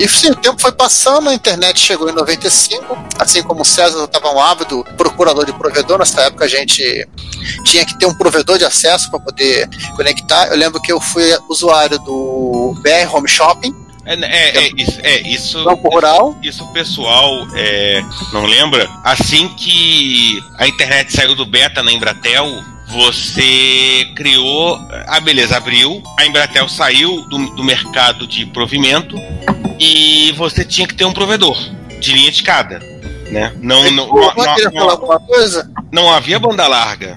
E sim, o tempo foi passando, a internet chegou em 95, assim como o César estava um ávido procurador de provedor, nessa época a gente tinha que ter um provedor de acesso para poder conectar. Eu lembro que eu fui usuário do BR Home Shopping, é, é, é, isso, é isso. Rural. Isso, o pessoal é, não lembra. Assim que a internet saiu do beta na Embratel, você criou. Ah, beleza, abriu. A Embratel saiu do, do mercado de provimento e você tinha que ter um provedor de linha de cada. Né? Não, não, não, não, havia banda larga.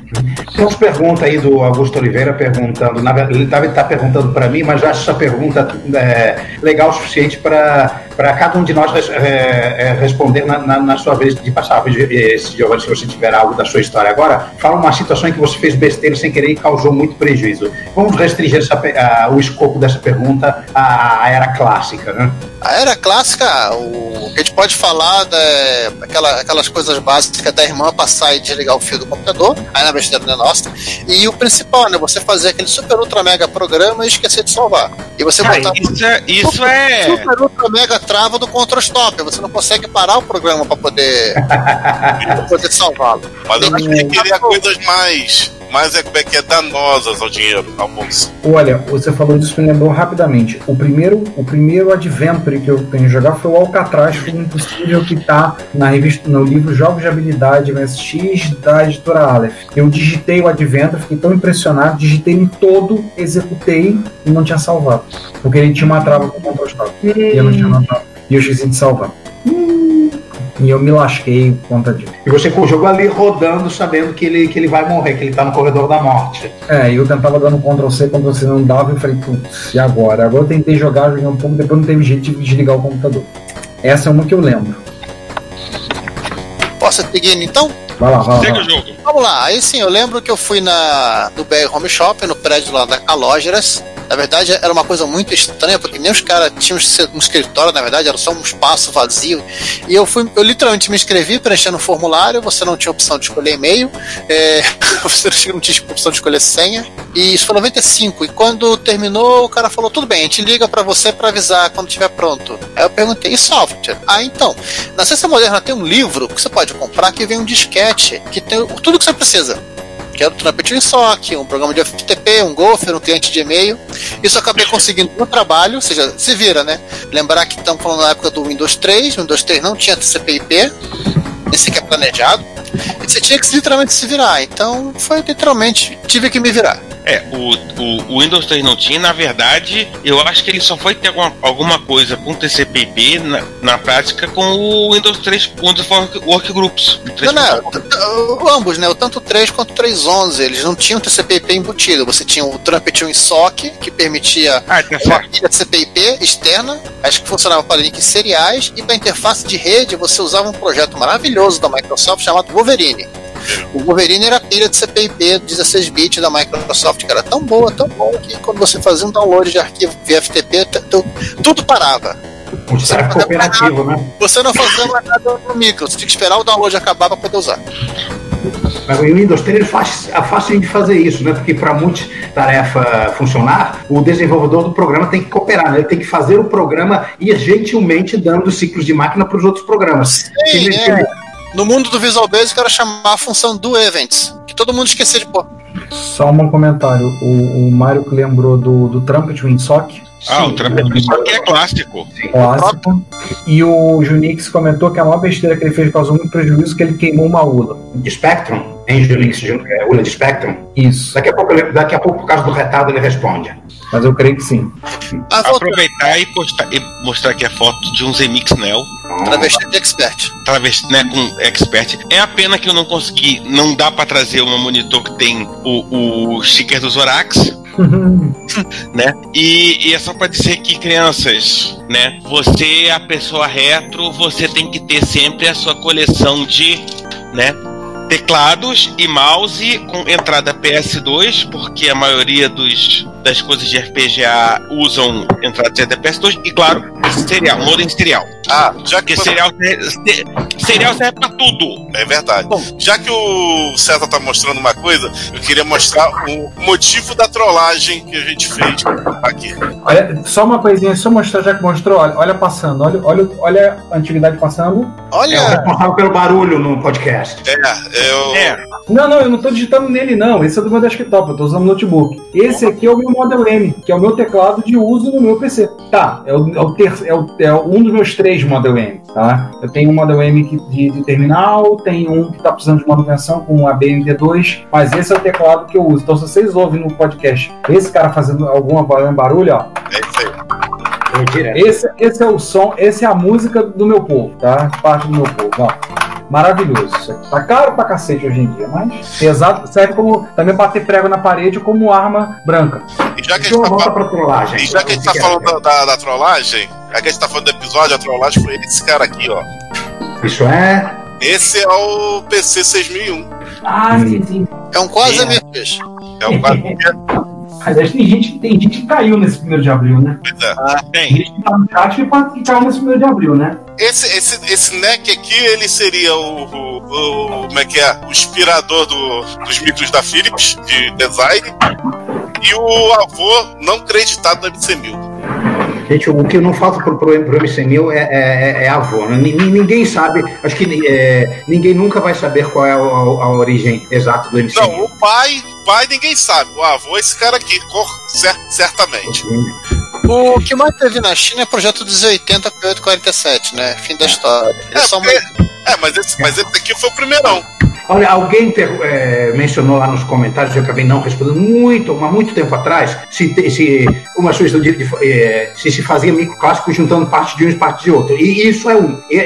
Tem umas perguntas aí do Augusto Oliveira perguntando, na verdade, ele está tá perguntando para mim, mas eu acho essa pergunta é, legal o suficiente para cada um de nós é, é, responder na, na, na, sua vez de passar. Giovanni, se você tiver algo da sua história agora, fala uma situação em que você fez besteira sem querer e causou muito prejuízo. Vamos restringir essa, a, o escopo dessa pergunta à, à era clássica, né? A era clássica, o que a gente pode falar é aquela, aquelas coisas básicas da irmã passar e desligar o fio do computador, aí na besteira não é nossa. E o principal, né? Você fazer aquele super ultra mega programa e esquecer de salvar. E você ah, botar. Isso, é, isso super, é. Super ultra mega trava do control stop. Você não consegue parar o programa para poder, *laughs* pra poder salvá-lo. Mas eu acho que queria coisas mais mas é como é que é danosas ao dinheiro, ao bolso. Olha, você falou disso me lembrou rapidamente. O primeiro, o primeiro adventure que eu tenho jogado foi o Alcatraz, foi impossível que tá na revista, no livro Jogos de Habilidade MSX da editora Aleph. Eu digitei o adventure, fiquei tão impressionado, digitei em todo, executei e não tinha salvado. Porque ele tinha uma trava com o control stop. E eu não tinha nada. E eu esqueci de salvar. E eu me lasquei por conta disso. E você com o jogo ali rodando, sabendo que ele, que ele vai morrer, que ele tá no corredor da morte. É, eu tentava dando Ctrl C, Ctrl C não dava, e falei, putz, e agora? Agora eu tentei jogar, joguei um pouco, depois não teve jeito de desligar o computador. Essa é uma que eu lembro. Posso seguir então? Vai lá, vai lá. Segue o jogo. Vamos lá, aí sim, eu lembro que eu fui na, no BR Home Shop, no prédio lá da Calógeras, na verdade, era uma coisa muito estranha, porque nem os caras tinham um escritório, na verdade, era só um espaço vazio. E eu fui, eu literalmente me inscrevi preenchendo um formulário, você não tinha opção de escolher e-mail, é, *laughs* você não tinha opção de escolher senha. E isso foi 95. E quando terminou, o cara falou: tudo bem, a gente liga para você para avisar quando estiver pronto. Aí eu perguntei: e software? Ah, então. Na Ciência Moderna tem um livro que você pode comprar que vem um disquete, que tem tudo que você precisa que era o Trumpet WinSock, um programa de FTP, um Gopher, um cliente de e-mail. Isso acabei conseguindo no trabalho, ou seja, se vira, né? Lembrar que estamos falando na época do Windows 3, o Windows 3 não tinha TCP/IP, nem sequer planejado. Você tinha que literalmente se virar. Então foi literalmente, tive que me virar. É, o, o, o Windows 3 não tinha, na verdade, eu acho que ele só foi ter alguma, alguma coisa com TCP/IP na, na prática com o Windows 3, Windows Workgroups. Não, não, ambos, né? O tanto o 3 quanto o 3.11, eles não tinham TCP/IP embutido. Você tinha o Trumpet 1 em SOC, que permitia Ah, tá uma TCP/IP externa, acho que funcionava para links seriais, e para interface de rede você usava um projeto maravilhoso da Microsoft chamado Wolverine. O Wolverine era a pilha de CPIP 16 bits da Microsoft, que era tão boa, tão boa, que quando você fazia um download de arquivo via FTP, t- t- tudo parava. Isso era cooperativo, né? Você não fazia mais nada no micro, você tinha que esperar o download acabar para poder usar. Mas o Windows 3 é fácil, é fácil de fazer isso, né? Porque para multitarefa funcionar, o desenvolvedor do programa tem que cooperar, né? Ele tem que fazer o programa ir gentilmente dando ciclos de máquina para os outros programas. Sim, é. No mundo do Visual Basic era chamar a função do Events, que todo mundo esquecia de pôr. Só um comentário. O, o Mário que lembrou do, do Trumpet WinSock. Ah, o Trumpet WinSock é clássico. Clássico. E o Junix comentou que a maior besteira que ele fez causou muito prejuízo que ele queimou uma ULA. De Spectrum? Nginx, é, ULA de Spectrum? Isso. Daqui a, pouco, daqui a pouco, por causa do retardo, ele responde. Mas eu creio que sim. Aproveitar e, postar, e mostrar aqui a foto de um Zemix Neo. Travesti de Expert. Travesti, né, com Expert. É a pena que eu não consegui, não dá pra trazer um monitor que tem o, o sticker do Zorax. *laughs* né? E, e é só pra dizer que crianças, né? Você é a pessoa retro, você tem que ter sempre a sua coleção de, né? Teclados e mouse com entrada PS2, porque a maioria dos, das coisas de FPGA usam entrada de PS2 e claro, serial, modem serial. Ah, já que Porque serial, se- serial serve pra tudo. É verdade. Já que o César tá mostrando uma coisa, eu queria mostrar o motivo da trollagem que a gente fez aqui. Olha, só uma coisinha, só mostrar, já que mostrou, olha, olha passando, olha, olha, olha a antiguidade passando. Olha! É responsável pelo barulho no podcast. É, eu. Não, não, eu não tô digitando nele, não. Esse é do meu desktop, eu tô usando notebook. Esse aqui é o meu Model M, que é o meu teclado de uso no meu PC. Tá, é, o, é, o ter, é, o, é um dos meus três Model M, tá? Eu tenho um Model M que- de, de terminal, tenho um que tá precisando de manutenção com um ABMD2, mas esse é o teclado que eu uso. Então, se vocês ouvem no podcast esse cara fazendo alguma barulho, ó, É isso aí. esse, esse é o som, essa é a música do meu povo, tá? Parte do meu povo, ó. Maravilhoso. Isso aqui tá caro pra cacete hoje em dia, mas pesado, serve como também bater prego na parede como arma branca. E já que a Então, gente tá trollagem. e já que a gente tá falando da, da, trollagem, já que a gente tá falando do episódio, a trollagem foi esse cara aqui, ó. Isso é. Esse é o PC 6001. Ah, sim, sim. É um quase É. É um quase. Aliás, tem gente, tem gente que caiu nesse primeiro de abril, né? Pois é. Tem gente que tá no chat e que caiu nesse primeiro de abril, né? Esse, esse, esse NEC aqui, ele seria o, o, o- Como é que é? O inspirador do, dos micros da Philips, de design. E o avô não creditado da MC1000. Gente, o que não falta pro, pro, pro MC1000 é, é, é avô. né? Ni- ni- Ninguém sabe, acho que é, ninguém nunca vai saber qual é a, a- a origem exata do MC1000. Não, o pai, pai ninguém sabe. O avô é esse cara aqui, cor, cer- certamente. O que mais teve na China é projeto 280 com 847, né? Fim da história. É, porque- é, mas, esse, mas esse aqui foi o primeirão. Olha, alguém é, mencionou lá nos comentários, eu acabei não respondendo muito, mas muito tempo atrás, se, se uma sugestão de, de- é, se se fazia microclássico juntando parte de um e parte de outro. E isso é um. É-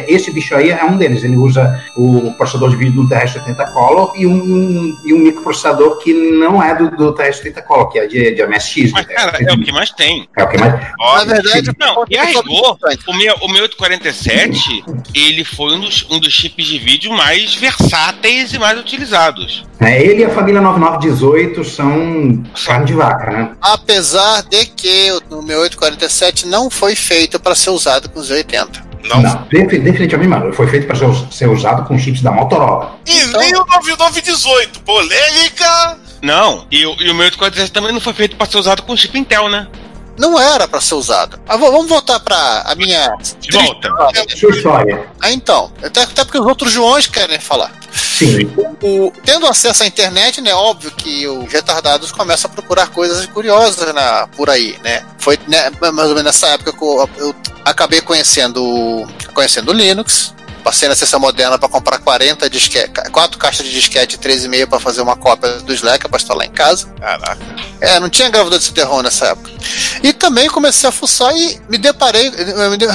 é- esse bicho aí é um deles. Ele usa o processador de vídeo do TRS-80 Color e um, e um microprocessador que não é do, do TRS-80 Color, que é de, de MSX. Mas, cara, é o que mais tem. É o que mais. Na verdade, não, e arregou. O meu, o meu 847, ele foi um dos, um dos chips de vídeo mais versáteis e mais utilizados. É, ele e a família 9918 são carne de vaca, né? Apesar de que o meu 847 não foi feito para ser usado com os 80. Não. defi- definitivamente não. Foi feito para ser, us- ser usado com chips da Motorola. E nem o 9918. Polêmica! Não, e, o- e o meu 847 também não foi feito para ser usado com chip Intel, né? Não era para ser usado. Ah, vamos voltar para a minha. De volta. História. Ah, então. Até, até porque os outros Joões querem falar. Sim. O- tendo acesso à internet, né? Óbvio que os retardados começam a procurar coisas curiosas na, por aí, né? Foi né, mais ou menos nessa época que eu, eu acabei conhecendo, conhecendo o Linux, passei na sessão moderna para comprar 40 disquete, quatro caixas de disquete 3,5 para fazer uma cópia do Slack para instalar em casa. Caraca. É, não tinha gravador de CD-ROM nessa época. E também comecei a fuçar e me deparei,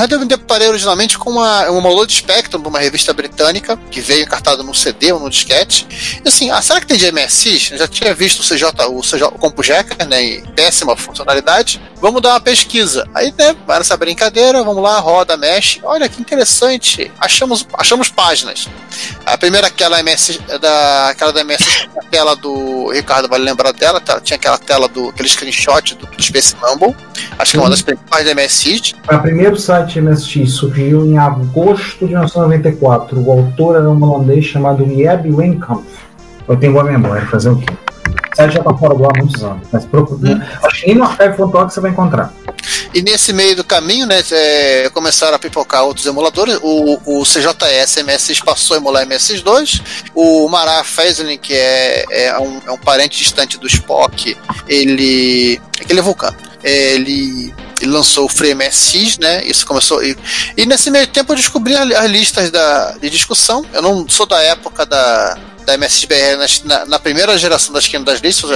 eu me deparei originalmente com uma, uma Load Spectrum, uma revista britânica, que veio encartada no CD ou no disquete. E assim, ah, será que tem de MSX? Eu já tinha visto o CJ, o CJ, o Compu Jacker, né, em péssima funcionalidade. Vamos dar uma pesquisa. Aí, né, vai nessa brincadeira, vamos lá, roda, mexe. Olha que interessante. Achamos, achamos páginas. A primeira, aquela MS, da, aquela da MS, a tela do Ricardo vai lembrar dela, tá? tinha aquela tela do aquele screenshot do Space Mumble. Acho que é uma das principais da MSX. O primeiro site MSX surgiu em agosto de 1994. O autor era um holandês chamado Jeb Wenkamp. Eu tenho boa memória, fazer o quê? Site já tá fora do ar há muitos anos. Mas procura. Acho que nem no archive.org você vai encontrar. E nesse meio do caminho, né, é, começaram a pipocar outros emuladores. O, o CJS MSX passou a emular MSX2. O Mará Faislin, que é, é, um, é um parente distante do Spock, ele. Aquele é vulcano. Ele, ele lançou o Free MSX, né? Isso começou. E, e nesse meio tempo eu descobri a- as listas da, de discussão. Eu não sou da época da, da MSXBR nas- na, na primeira geração da esquina das listas,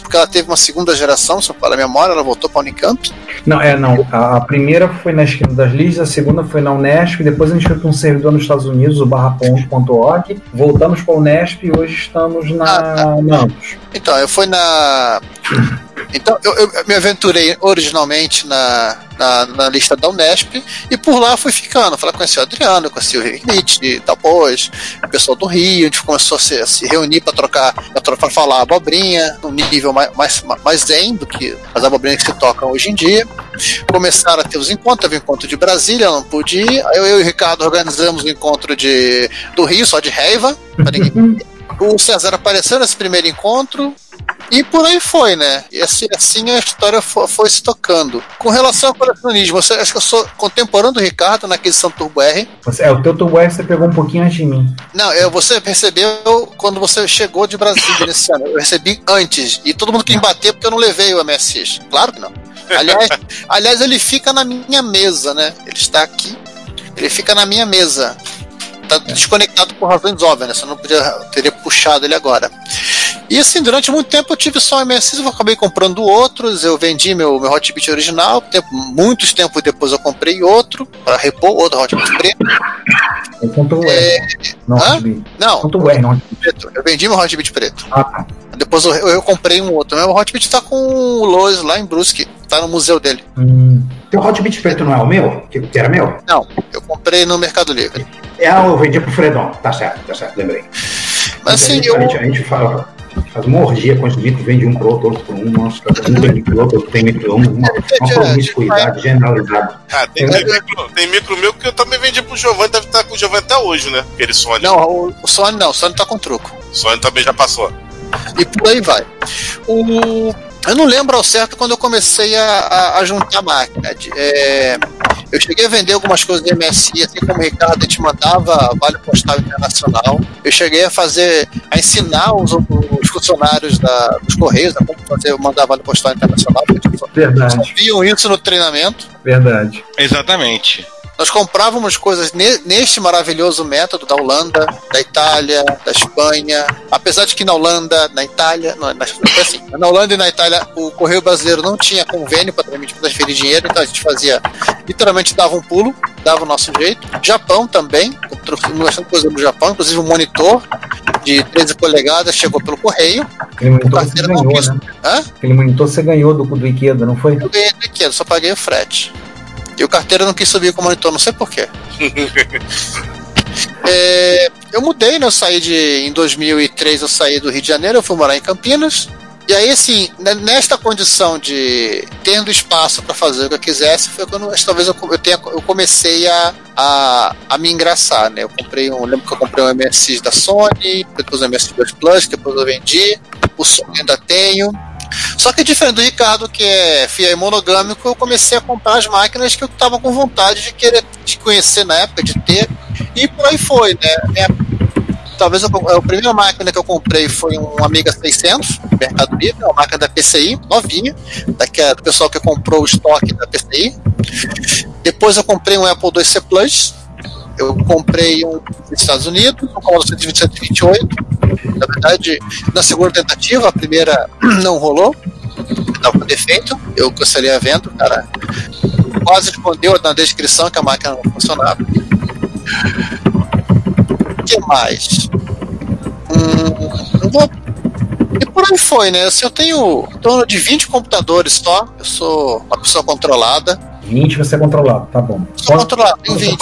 porque ela teve uma segunda geração, se eu falar a memória, ela voltou para a Unicamp. Não, é, não. A, a primeira foi na esquina das Listas, a segunda foi na Unesp, depois a gente foi para um servidor nos Estados Unidos, o barra.org. Voltamos para a Unesp e hoje estamos na, na Amplos. Então, eu fui na. Então, eu, eu me aventurei originalmente na, na, na lista da Unesp e por lá fui ficando. Falei, conheci o Adriano, conheci o Rinite e depois, o pessoal do Rio, a gente começou a se, a se reunir para trocar, para falar abobrinha, num nível mais, mais, mais zen do que as abobrinhas que se tocam hoje em dia. Começaram a ter os encontros, teve o encontro de Brasília, eu não pude ir. Aí eu, eu e o Ricardo organizamos o encontro de, do Rio, só de raiva, para ninguém *laughs* o César apareceu nesse primeiro encontro e por aí foi, né? E assim, assim a história foi, foi se tocando. Com relação ao colecionismo, você, acho que eu sou contemporâneo do Ricardo na aquisição Turbo R. Você, é, o teu Turbo R você pegou um pouquinho antes de mim. Não, eu, você percebeu quando você chegou de Brasília *laughs* nesse ano. Eu recebi antes. E todo mundo quis bater porque eu não levei o MSX. Claro que não. Aliás, *laughs* aliás, ele fica na minha mesa, né? Ele está aqui. Ele fica na minha mesa. Tá desconectado por razões óbvias, né? Você não podia, teria puxado ele agora. E assim, durante muito tempo eu tive só MSX, eu acabei comprando outros, eu vendi meu, meu Hotbit original, tempo, muitos tempos depois eu comprei outro, para repor outro Hotbit preto. Eu o R. Não, Hã? Não, Conto o R, não. Preto. eu vendi meu Hotbit preto. Ah, tá. Depois eu, eu, eu comprei um outro. Meu Hotbit tá com o Lois lá em Brusque, tá no museu dele. Hum. Teu Hotbit preto não é o meu? Que, que era meu? Não, eu comprei no Mercado Livre. É, eu vendi pro Fredon. Tá certo, tá certo, lembrei. Mas a assim, gente, eu, a gente, a gente fala, faz uma orgia com os mitos, vende um pro outro, outro pro um, nossa, um tem micro, outro tem micro, um, uma, uma promiscuidade generalizada. Ah, tem, tem micro, tem micro meu que eu também vendi pro Giovanni, deve estar com o Giovanni até hoje, né? Aquele Sony. não, o, o Sony não, o Sony tá com truco. O Sony também já passou. E por aí vai. O, eu não lembro ao certo quando eu comecei a, a, a juntar máquina. De- é, eu cheguei a vender algumas coisas de MSI, assim como o Ricardo, a gente mandava Vale Postal Internacional. Eu cheguei a fazer, a ensinar os, os funcionários da, dos Correios a como fazer, mandar Vale Postal Internacional, porque eles só Verdade, viam isso no treinamento. verdade. Exatamente. Nós comprávamos coisas ne- neste maravilhoso método da Holanda, da Itália, da Espanha. Apesar de que na Holanda, na Itália, não, na, assim, na Holanda e na Itália o Correio Brasileiro não tinha convênio para transferir dinheiro, então a gente fazia, literalmente dava um pulo, dava o nosso jeito. Japão também, bastante coisa do Japão, inclusive um monitor de 13 polegadas chegou pelo correio. Aquele monitor você ganhou, né? Aquele monitor você ganhou do, do Ikeda, não foi? Eu ganhei pequeno, só paguei o frete. E o carteiro não quis subir com o monitor, não sei porquê. *laughs* É, eu mudei, né? Eu saí de. Em 2003 eu saí do Rio de Janeiro, eu fui morar em Campinas. E aí, assim, né, nesta condição de tendo espaço para fazer o que eu quisesse, foi quando talvez eu, eu, tenha, eu comecei a, a, a me engraçar, né? Eu comprei um. Lembro que eu comprei um MSX da Sony, depois um MSX2 Plus, depois eu vendi. O Sony ainda tenho. Só que diferente do Ricardo, que é fiel e monogâmico, eu comecei a comprar as máquinas que eu estava com vontade de querer de conhecer na época, de ter. E por aí foi, né? Minha- talvez eu, a primeira máquina que eu comprei foi um Amiga 600, Mercado Livre, uma máquina da PCI, novinha, daqui é do pessoal que comprou o estoque da PCI. Depois eu comprei um Apple IIc Plus, eu comprei um nos Estados Unidos, um Commodore 128. Na verdade, na segunda tentativa, a primeira *clears throat* não rolou. Estava com defeito, eu gostaria vendo, cara. Quase respondeu na descrição que a máquina não funcionava. O que mais? Hum, vou... E por aí foi, né? Assim, eu tenho em torno de 20 computadores só. Eu sou uma pessoa controlada. 20 você é controlado, tá bom. Sou controlado, tenho 20.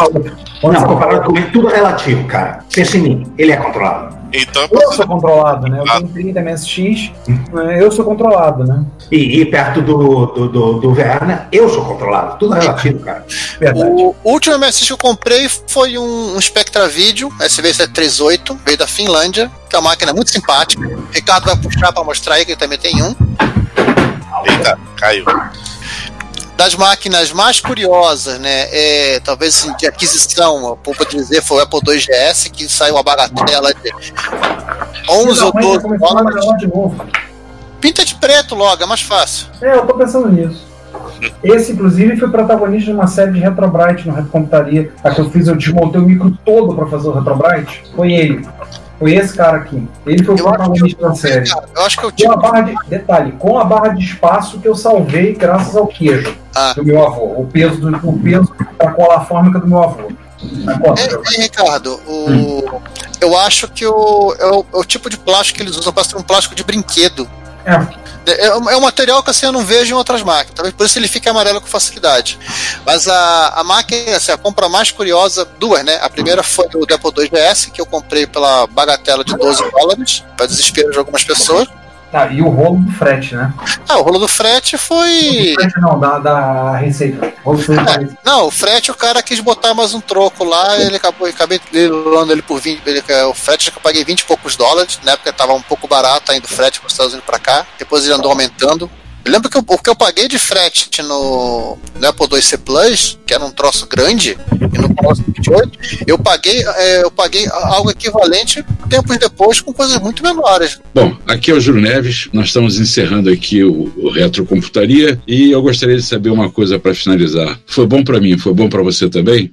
Não, comparado comigo, tudo é relativo, cara. Pensa em mim, ele é controlado. Então, Eu sou controlado, né? Eu tenho 30 MSX, né? eu sou controlado, né? E, e perto do, do, do, do Werner, eu sou controlado. Tudo é relativo, cara. Verdade. O último MSX que eu comprei foi um, um Spectra Video SV738, veio da Finlândia, que é uma máquina muito simpática. O Ricardo vai puxar para mostrar aí que ele também tem um. eita, caiu. Das máquinas mais curiosas, né? É, talvez assim, de aquisição, eu posso dizer, foi o Apple II GS, que saiu a bagatela de 11 ou Finalmente 12 começou a dólares. Pinta de preto logo, é mais fácil. É, eu tô pensando nisso. Esse, inclusive, foi protagonista de uma série de Retrobrite no Retrocomputaria. A que eu fiz, eu desmontei o micro todo pra fazer o Retrobrite. Foi ele. Foi esse cara aqui. Ele foi o protagonista da série. Cara, eu acho que eu Com a barra de. Detalhe, com a barra de espaço que eu salvei graças ao queijo Ah. do meu avô. O peso, do, o peso da cola fórmica do meu avô. É, é, Ricardo, o, eu acho que o, é, o, é o tipo de plástico que eles usam para ser um plástico de brinquedo. É. É, é um material que assim, eu não vejo em outras máquinas. Talvez por isso ele fique amarelo com facilidade. Mas a, a máquina, assim, a compra mais curiosa, duas, né? A primeira foi o Apple II GS, que eu comprei pela bagatela de 12 dólares, para desespero de algumas pessoas. Tá, e o rolo do frete, né? Ah, o rolo do frete foi. Frete não, da, da receita. Da receita. Não, o frete o cara quis botar mais um troco lá, ele acabou, acabei leilando ele por 20. Ele, o frete que eu paguei 20 e poucos dólares, na época tava um pouco barato ainda o frete para os Estados Unidos para cá, depois ele andou aumentando. Lembro que eu- o que eu paguei de frete no, no Apple IIc Plus, que era um troço grande, e no Commodore 28, eu paguei, é, eu paguei algo equivalente tempos depois com coisas muito menores. Bom, aqui é o Júlio Neves, nós estamos encerrando aqui o, o Retrocomputaria e eu gostaria de saber uma coisa para finalizar. Foi bom para mim, foi bom para você também?